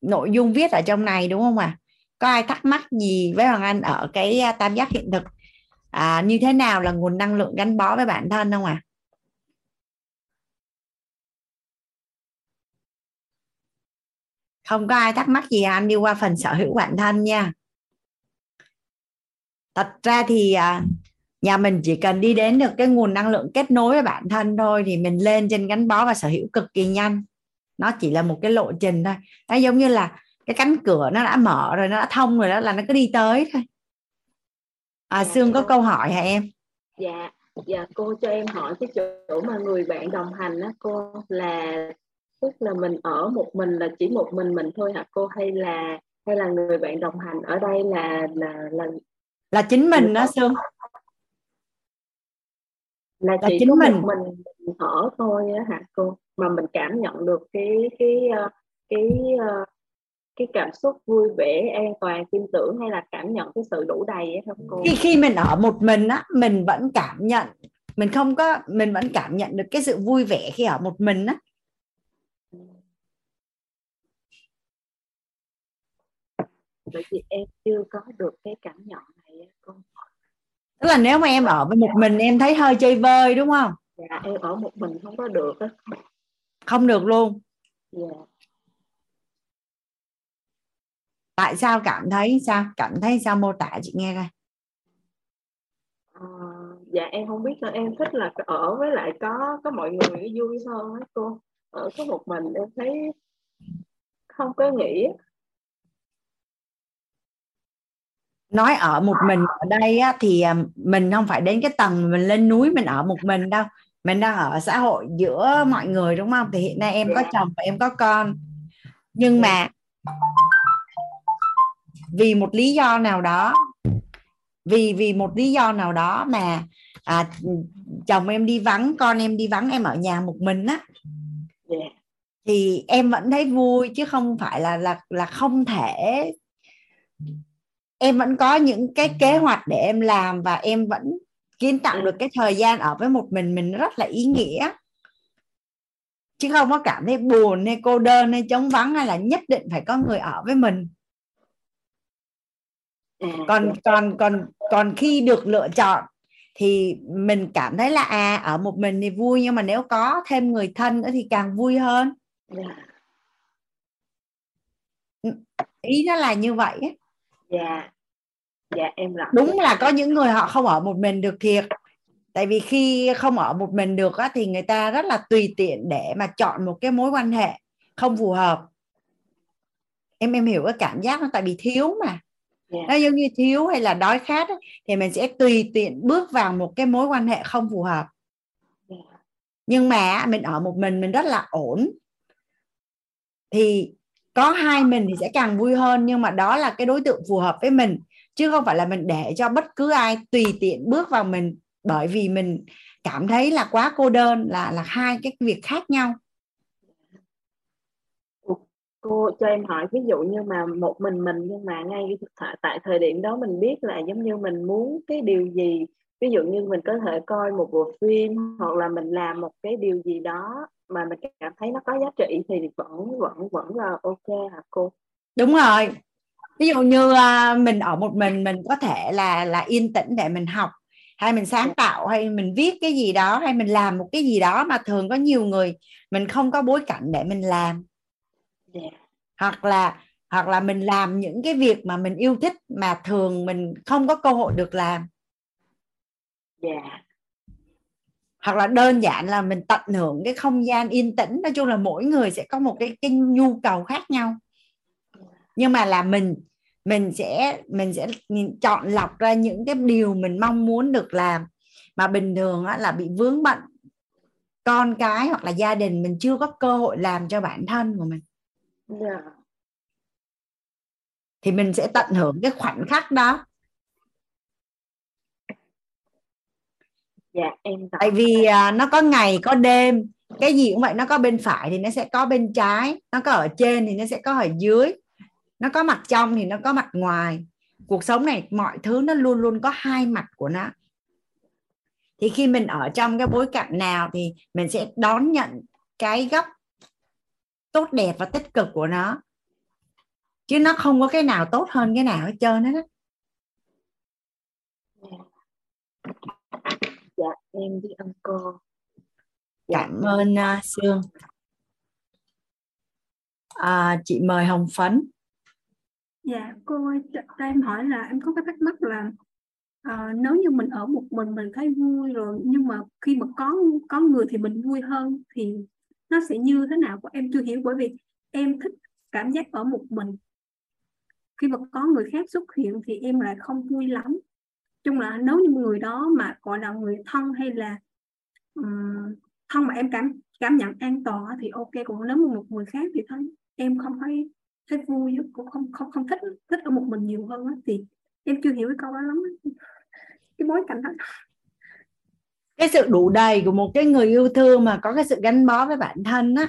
nội dung viết ở trong này đúng không ạ à? có ai thắc mắc gì với hoàng anh ở cái à, tam giác hiện thực à, như thế nào là nguồn năng lượng gắn bó với bản thân không ạ à? không có ai thắc mắc gì anh đi qua phần sở hữu bản thân nha thật ra thì à, nhà mình chỉ cần đi đến được cái nguồn năng lượng kết nối với bản thân thôi thì mình lên trên gắn bó và sở hữu cực kỳ nhanh. Nó chỉ là một cái lộ trình thôi. Nó giống như là cái cánh cửa nó đã mở rồi nó đã thông rồi đó là nó cứ đi tới thôi. À sương có câu hỏi hả em? Dạ dạ cô cho em hỏi cái chỗ mà người bạn đồng hành đó cô là tức là mình ở một mình là chỉ một mình mình thôi hả cô? Hay là hay là người bạn đồng hành ở đây là là là là chính mình đó? Sương là, là chỉ chính mình. mình ở thôi á hả cô? Mà mình cảm nhận được cái cái ờ, cái cái, ờ, cái cảm xúc vui vẻ an toàn tin tưởng hay là cảm nhận cái sự đủ đầy ấy không cô? Khi khi mình ở một mình á mình vẫn cảm nhận. Mình không có mình vẫn cảm nhận được cái sự vui vẻ khi ở một mình á. Bởi vì em chưa có được cái cảm nhận này cô tức là nếu mà em ở với một mình em thấy hơi chơi vơi đúng không? Dạ em ở một mình không có được á. Không được luôn. Dạ. Tại sao cảm thấy sao? Cảm thấy sao mô tả chị nghe coi. À, dạ em không biết em thích là ở với lại có có mọi người vui hơn á cô. Ở có một mình em thấy không có nghĩ nói ở một mình ở đây á, thì à, mình không phải đến cái tầng mình lên núi mình ở một mình đâu. Mình đang ở xã hội giữa mọi người đúng không? Thì hiện nay em có chồng và em có con. Nhưng mà vì một lý do nào đó vì vì một lý do nào đó mà à, chồng em đi vắng con em đi vắng em ở nhà một mình á yeah. thì em vẫn thấy vui chứ không phải là là là không thể em vẫn có những cái kế hoạch để em làm và em vẫn kiến tạo Ừ. được cái thời gian ở với một mình mình rất là ý nghĩa. Chứ không có cảm thấy buồn hay cô đơn hay trống vắng hay là nhất định phải có người ở với mình. À, còn còn còn còn khi được lựa chọn thì mình cảm thấy là à ở một mình thì vui nhưng mà nếu có thêm người thân nữa thì càng vui hơn. Dạ, ý nó là như vậy ấy. dạ dạ em rõ đúng là có những người họ không ở một mình được thiệt. Tại vì khi không ở một mình được á, thì người ta rất là tùy tiện để mà chọn một cái mối quan hệ không phù hợp. Em em hiểu cái cảm giác nó tại vì thiếu mà. Dạ, nó giống như thiếu hay là đói khát ấy, thì mình sẽ tùy tiện bước vào một cái mối quan hệ không phù hợp. Dạ, nhưng mà mình ở một mình mình rất là ổn. Thì có hai mình thì sẽ càng vui hơn nhưng mà đó là cái đối tượng phù hợp với mình chứ không phải là mình để cho bất cứ ai tùy tiện bước vào mình bởi vì mình cảm thấy là quá cô đơn là là hai cái việc khác nhau. Cô cho em hỏi ví dụ như mà một mình mình nhưng mà ngay tại, tại thời điểm đó mình biết là giống như mình muốn cái điều gì. Ví dụ như mình có thể coi một bộ phim hoặc là mình làm một cái điều gì đó mà mình cảm thấy nó có giá trị thì vẫn vẫn vẫn là ok hả cô? Đúng rồi ví dụ như à, mình ở một mình mình có thể là là yên tĩnh để mình học hay mình sáng tạo hay mình viết cái gì đó hay mình làm một cái gì đó mà thường có nhiều người mình không có bối cảnh để mình làm. Dạ. Hoặc là hoặc là mình làm những cái việc mà mình yêu thích mà thường mình không có cơ hội được làm. Dạ. Hoặc là đơn giản là mình tận hưởng cái không gian yên tĩnh nói chung là mỗi người sẽ có một cái cái nhu cầu khác nhau nhưng mà là mình mình sẽ mình sẽ chọn lọc ra những cái điều mình mong muốn được làm. Mà bình thường á, là bị vướng bận con cái hoặc là gia đình mình chưa có cơ hội làm cho bản thân của mình. Dạ. Thì mình sẽ tận hưởng cái khoảnh khắc đó. Dạ em tại vì à, nó có ngày có đêm. Cái gì cũng vậy nó có bên phải thì nó sẽ có bên trái. Nó có ở trên thì nó sẽ có ở dưới nó có mặt trong thì nó có mặt ngoài. Cuộc sống này mọi thứ nó luôn luôn có hai mặt của nó. Thì khi mình ở trong cái bối cảnh nào thì mình sẽ đón nhận cái góc tốt đẹp và tích cực của nó. Chứ nó không có cái nào tốt hơn cái nào hết trơn hết á. Dạ em biết ơn cô cảm ơn uh, Sương. À, chị mời Hồng Phấn Dạ, cô ơi, cho em hỏi là em có cái thắc mắc là à, nếu như mình ở một mình mình thấy vui rồi nhưng mà khi mà có có người thì mình vui hơn thì nó sẽ như thế nào? của Em chưa hiểu bởi vì em thích cảm giác ở một mình. Khi mà có người khác xuất hiện thì em lại không vui lắm. Chung là nếu như người đó mà gọi là người thân hay là um, thân mà em cảm cảm nhận an toàn thì ok còn nếu mà một người khác thì thấy em không thấy thấy vui cũng không không không thích thích ở một mình nhiều hơn á, thì em chưa hiểu cái câu đó lắm cái bối cảnh đó. Cái sự đủ đầy của một cái người yêu thương mà có cái sự gắn bó với bản thân á,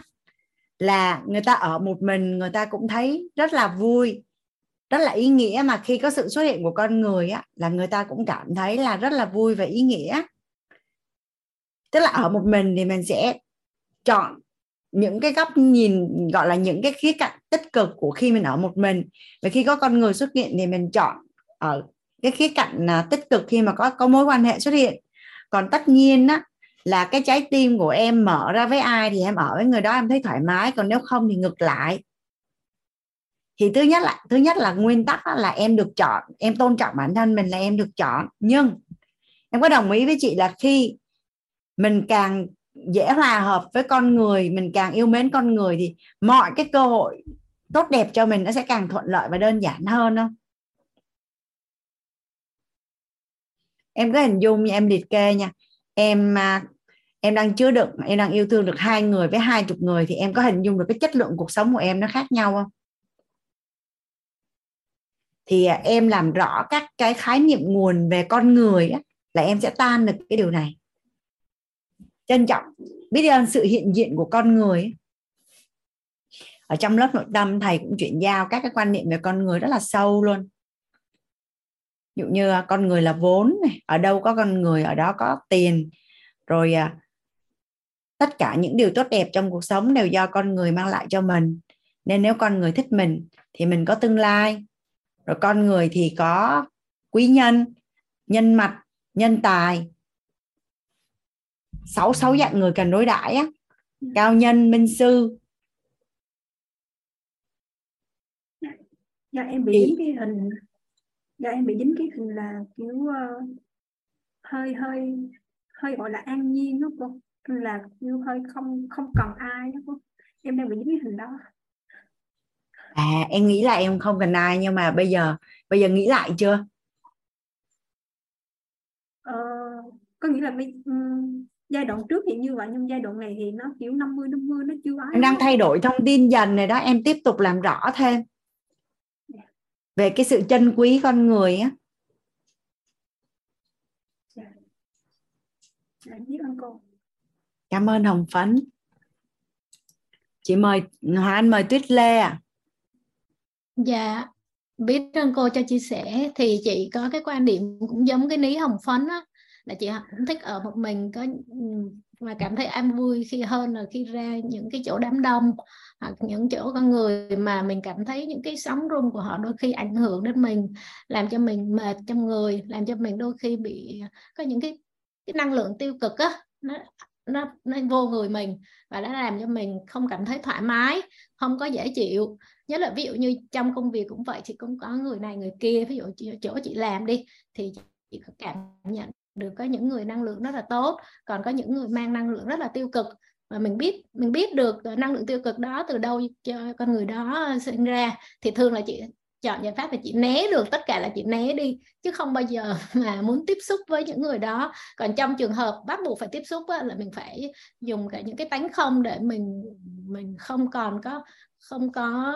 là người ta ở một mình, người ta cũng thấy rất là vui, rất là ý nghĩa. Mà khi có sự xuất hiện của con người á, là người ta cũng cảm thấy là rất là vui và ý nghĩa. Tức là ở một mình thì mình sẽ chọn những cái góc nhìn, gọi là những cái khía cạnh tích cực của khi mình ở một mình. Và khi có con người xuất hiện thì mình chọn ở cái khía cạnh à, tích cực khi mà có có mối quan hệ xuất hiện. Còn tất nhiên á, là cái trái tim của em mở ra với ai thì em ở với người đó, em thấy thoải mái. Còn nếu không thì ngược lại. Thì thứ nhất là, thứ nhất là nguyên tắc là em được chọn, em tôn trọng bản thân mình là em được chọn. Nhưng em có đồng ý với chị là khi mình càng dễ hòa hợp với con người mình càng yêu mến con người thì mọi cái cơ hội tốt đẹp cho mình nó sẽ càng thuận lợi và đơn giản hơn không em có hình dung như em liệt kê nha. Em à, em đang chứa đựng em đang yêu thương được hai người với hai chục người thì em có hình dung được cái chất lượng cuộc sống của em nó khác nhau không? Thì à, em làm rõ các cái khái niệm nguồn về con người á, là em sẽ tan được cái điều này trân trọng. Biết ơn sự hiện diện của con người. Ở trong lớp nội tâm, thầy cũng chuyển giao các cái quan niệm về con người rất là sâu luôn. Ví dụ như à, con người là vốn này, ở đâu có con người, ở đó có tiền. Rồi à, tất cả những điều tốt đẹp trong cuộc sống đều do con người mang lại cho mình. Nên nếu con người thích mình, thì mình có tương lai. Rồi con người thì có quý nhân nhân mặt, nhân tài sáu sáu dạng người cần đối đãi á. Cao nhân minh sư. Dạ em bị dính cái hình. Dạ em bị dính cái hình là kiểu uh, hơi hơi hơi gọi là an nhiên đó cô. Là kiểu hơi không không cần ai đó cô. Em đang bị dính cái hình đó. À em nghĩ là em không cần ai nhưng mà bây giờ bây giờ nghĩ lại chưa? Ờ, có nghĩa là um, giai đoạn trước thì như vậy nhưng giai đoạn này thì nó kiểu 50 50 nó chưa em đang thay đổi thông tin dần này đó em tiếp tục làm rõ thêm. Về cái sự chân quý con người á. Dạ. Dạ, biết ơn cô. Cảm ơn hồng phấn. Chị mời hòa anh mời tuyết lê à dạ biết ơn cô cho chia sẻ. Thì chị có cái quan điểm cũng giống cái ní hồng phấn á là chị cũng thích ở một mình, có mà cảm thấy an vui khi hơn là khi ra những cái chỗ đám đông hoặc những chỗ con người mà mình cảm thấy những cái sóng rung của họ đôi khi ảnh hưởng đến mình, làm cho mình mệt trong người, làm cho mình đôi khi bị, có những cái cái năng lượng tiêu cực á, nó nó nó vô người mình và nó làm cho mình không cảm thấy thoải mái, không có dễ chịu. Nhất là ví dụ như trong công việc cũng vậy, thì cũng có người này người kia, ví dụ chỗ chị làm đi, thì chị có cảm nhận được có những người năng lượng rất là tốt còn có những người mang năng lượng rất là tiêu cực. Và mình biết mình biết được ờ, năng lượng tiêu cực đó từ đâu cho con người đó ờ, sinh ra thì thường là chị chọn giải pháp là chị né được tất cả là chị né đi chứ không bao giờ mà muốn tiếp xúc với những người đó. Còn trong trường hợp bắt buộc phải tiếp xúc á, là mình phải dùng cả những cái tánh không để mình mình không còn có không có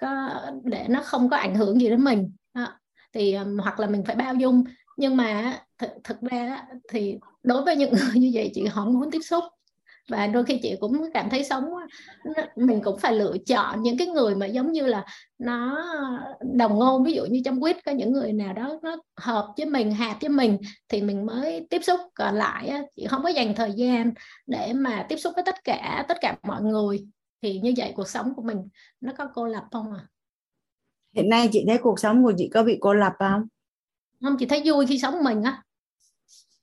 có để nó không có ảnh hưởng gì đến mình. Đó. thì hoặc là mình phải bao dung nhưng mà th- thực ra thì đối với những người như vậy chị không muốn tiếp xúc. Và đôi khi chị cũng cảm thấy sống mình cũng phải lựa chọn những cái người mà giống như là nó đồng ngôn. Ví dụ như trong quýt có những người nào đó nó hợp với mình hạt với mình thì mình mới tiếp xúc. Còn lại chị không có dành thời gian để mà tiếp xúc với tất cả tất cả mọi người. Thì như vậy cuộc sống của mình nó có cô lập không à hiện nay chị thấy cuộc sống của chị có bị cô lập không? Không chị thấy vui khi sống mình á.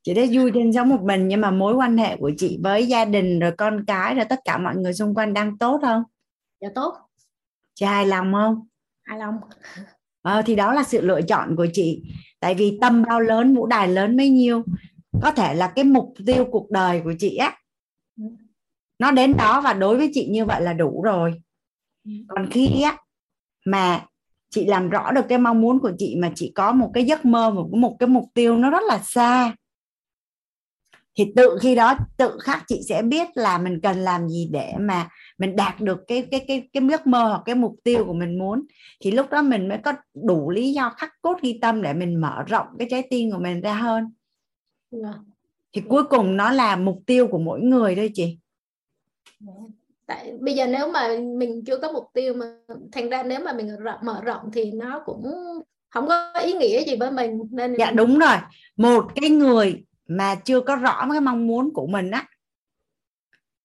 Chị thấy vui trên sống một mình nhưng mà mối quan hệ của chị với gia đình rồi con cái rồi tất cả mọi người xung quanh đang tốt không? Dạ tốt. Chị hài lòng không? Hài lòng. Ờ, thì đó là sự lựa chọn của chị. Tại vì tâm bao lớn vũ đài lớn mấy nhiêu có thể là cái mục tiêu cuộc đời của chị á nó đến đó và đối với chị như vậy là đủ rồi. Còn khi á mà chị làm rõ được cái mong muốn của chị mà chị có một cái giấc mơ một một cái mục tiêu nó rất là xa thì tự khi đó tự khắc chị sẽ biết là mình cần làm gì để mà mình đạt được cái cái cái cái giấc mơ hoặc cái mục tiêu của mình muốn thì lúc đó mình mới có đủ lý do khắc cốt ghi tâm để mình mở rộng cái trái tim của mình ra hơn. Dạ. thì cuối cùng nó là mục tiêu của mỗi người thôi chị tại bây giờ nếu mà mình chưa có mục tiêu mà thành ra nếu mà mình mở rộng thì nó cũng không có ý nghĩa gì với mình nên dạ đúng rồi. Một cái người mà chưa có rõ cái mong muốn của mình á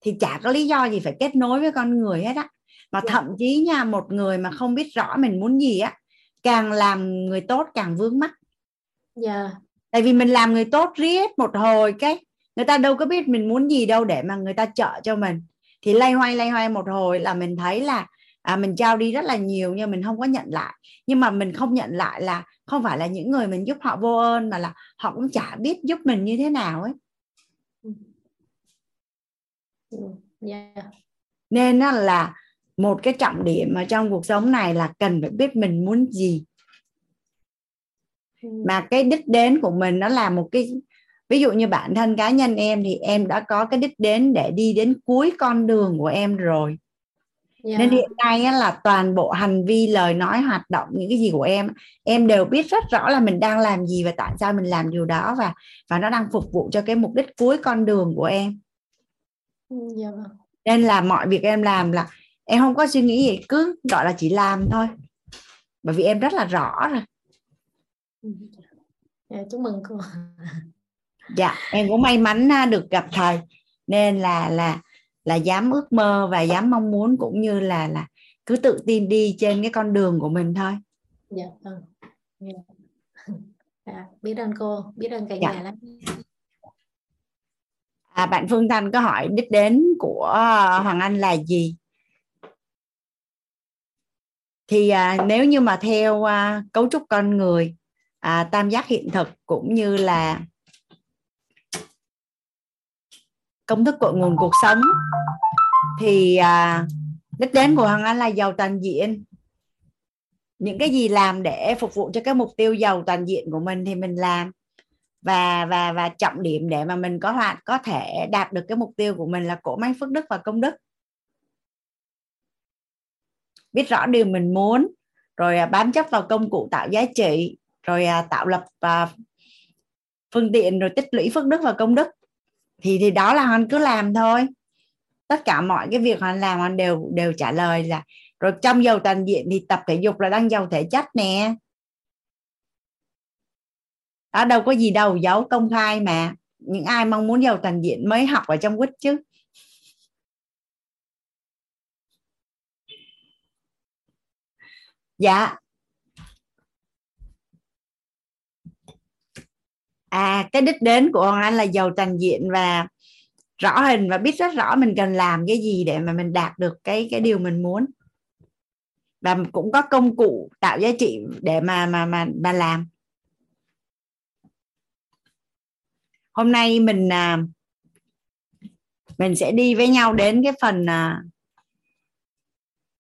thì chả có lý do gì phải kết nối với con người hết á. Mà dạ. thậm chí nha một người mà không biết rõ mình muốn gì á càng làm người tốt càng vướng mắt dạ. Tại vì mình làm người tốt riết một hồi cái người ta đâu có biết mình muốn gì đâu để mà người ta trợ cho mình thì lay hoay lay hoay một hồi là mình thấy là à, mình trao đi rất là nhiều nhưng mình không có nhận lại nhưng mà mình không nhận lại là không phải là những người mình giúp họ vô ơn mà là họ cũng chả biết giúp mình như thế nào ấy yeah. Dạ. nên là một cái trọng điểm ở trong cuộc sống này là cần phải biết mình muốn gì ừ. mà cái đích đến của mình nó là một cái ví dụ như bản thân cá nhân em thì em đã có cái đích đến để đi đến cuối con đường của em rồi yeah. nên hiện nay á, là toàn bộ hành vi lời nói hoạt động những cái gì của em em đều biết rất rõ là mình đang làm gì và tại sao mình làm điều đó và và nó đang phục vụ cho cái mục đích cuối con đường của em yeah. Vâng. nên là mọi việc em làm là em không có suy nghĩ gì cứ gọi là chỉ làm thôi bởi vì em rất là rõ rồi dạ, chúc mừng cô dạ em cũng may mắn được gặp thầy. Nên là là là dám ước mơ và dám mong muốn cũng như là là cứ tự tin đi trên cái con đường của mình thôi. Dạ vâng. Dạ. dạ, biết ơn cô biết ơn cả dạ. nhà lắm. À, bạn Phương Thanh có hỏi đích đến của Hoàng Anh là gì? Thì à, nếu như mà theo à, cấu trúc con người à, tam giác hiện thực cũng như là công thức cội nguồn cuộc sống. Thì à, đích đến của Hoàng Anh là giàu toàn diện. Những cái gì làm để phục vụ cho cái mục tiêu giàu toàn diện của mình thì mình làm. Và và và trọng điểm để mà mình có hoạt có thể đạt được cái mục tiêu của mình là cổ máy phước đức và công đức. Biết rõ điều mình muốn rồi à, bám chấp vào công cụ tạo giá trị rồi à, tạo lập và phương tiện rồi tích lũy phước đức và công đức thì thì đó là anh cứ làm thôi. Tất cả mọi cái việc anh làm anh đều đều trả lời là, rồi trong giàu toàn diện thì tập thể dục là đang giàu thể chất nè. Đó, đâu có gì đâu, giấu công khai mà. Những ai mong muốn giàu toàn diện mới học ở trong quýt chứ. Dạ. À cái đích đến của hoàng anh là giàu toàn diện và rõ hình và biết rất rõ mình cần làm cái gì để mà mình đạt được cái cái điều mình muốn. Và cũng có công cụ tạo giá trị để mà mà mà mà làm. Hôm nay mình à, mình sẽ đi với nhau đến cái phần à,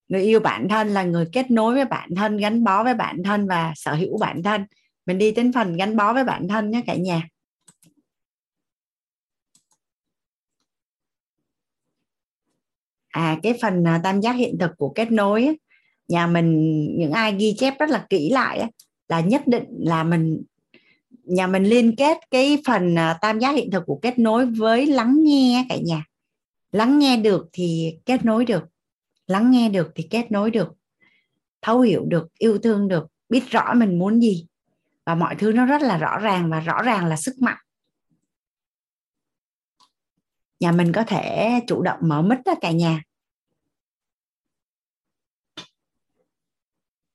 người yêu bản thân là người kết nối với bản thân, gắn bó với bản thân và sở hữu bản thân mình đi đến phần gắn bó với bản thân nhé, cả nhà. À cái phần à, tam giác hiện thực của kết nối nhà mình, những ai ghi chép rất là kỹ lại là nhất định là mình, nhà mình liên kết cái phần à, tam giác hiện thực của kết nối với lắng nghe cả nhà. Lắng nghe được thì kết nối được, lắng nghe được thì kết nối được, thấu hiểu được, yêu thương được, biết rõ mình muốn gì và mọi thứ nó rất là rõ ràng và rõ ràng là sức mạnh. Nhà mình có thể chủ động mở mic đó cả nhà.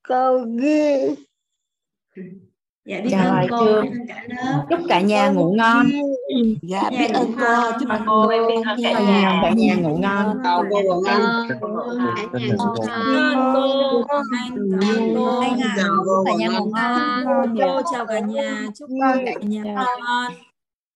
Câu ghi dạ biết chào ơn cô chưa? cả chúc cả nhà ngủ ngon. dạ biết ơn cô chúc ơn cô biết ơn cả nhà cả nhà ngủ ngon. Câu cô ngủ ngon. cả nhà ngủ ngon. cả nhà ngủ ngon. Cô chào cả nhà. Chúc cả nhà ngủ ngon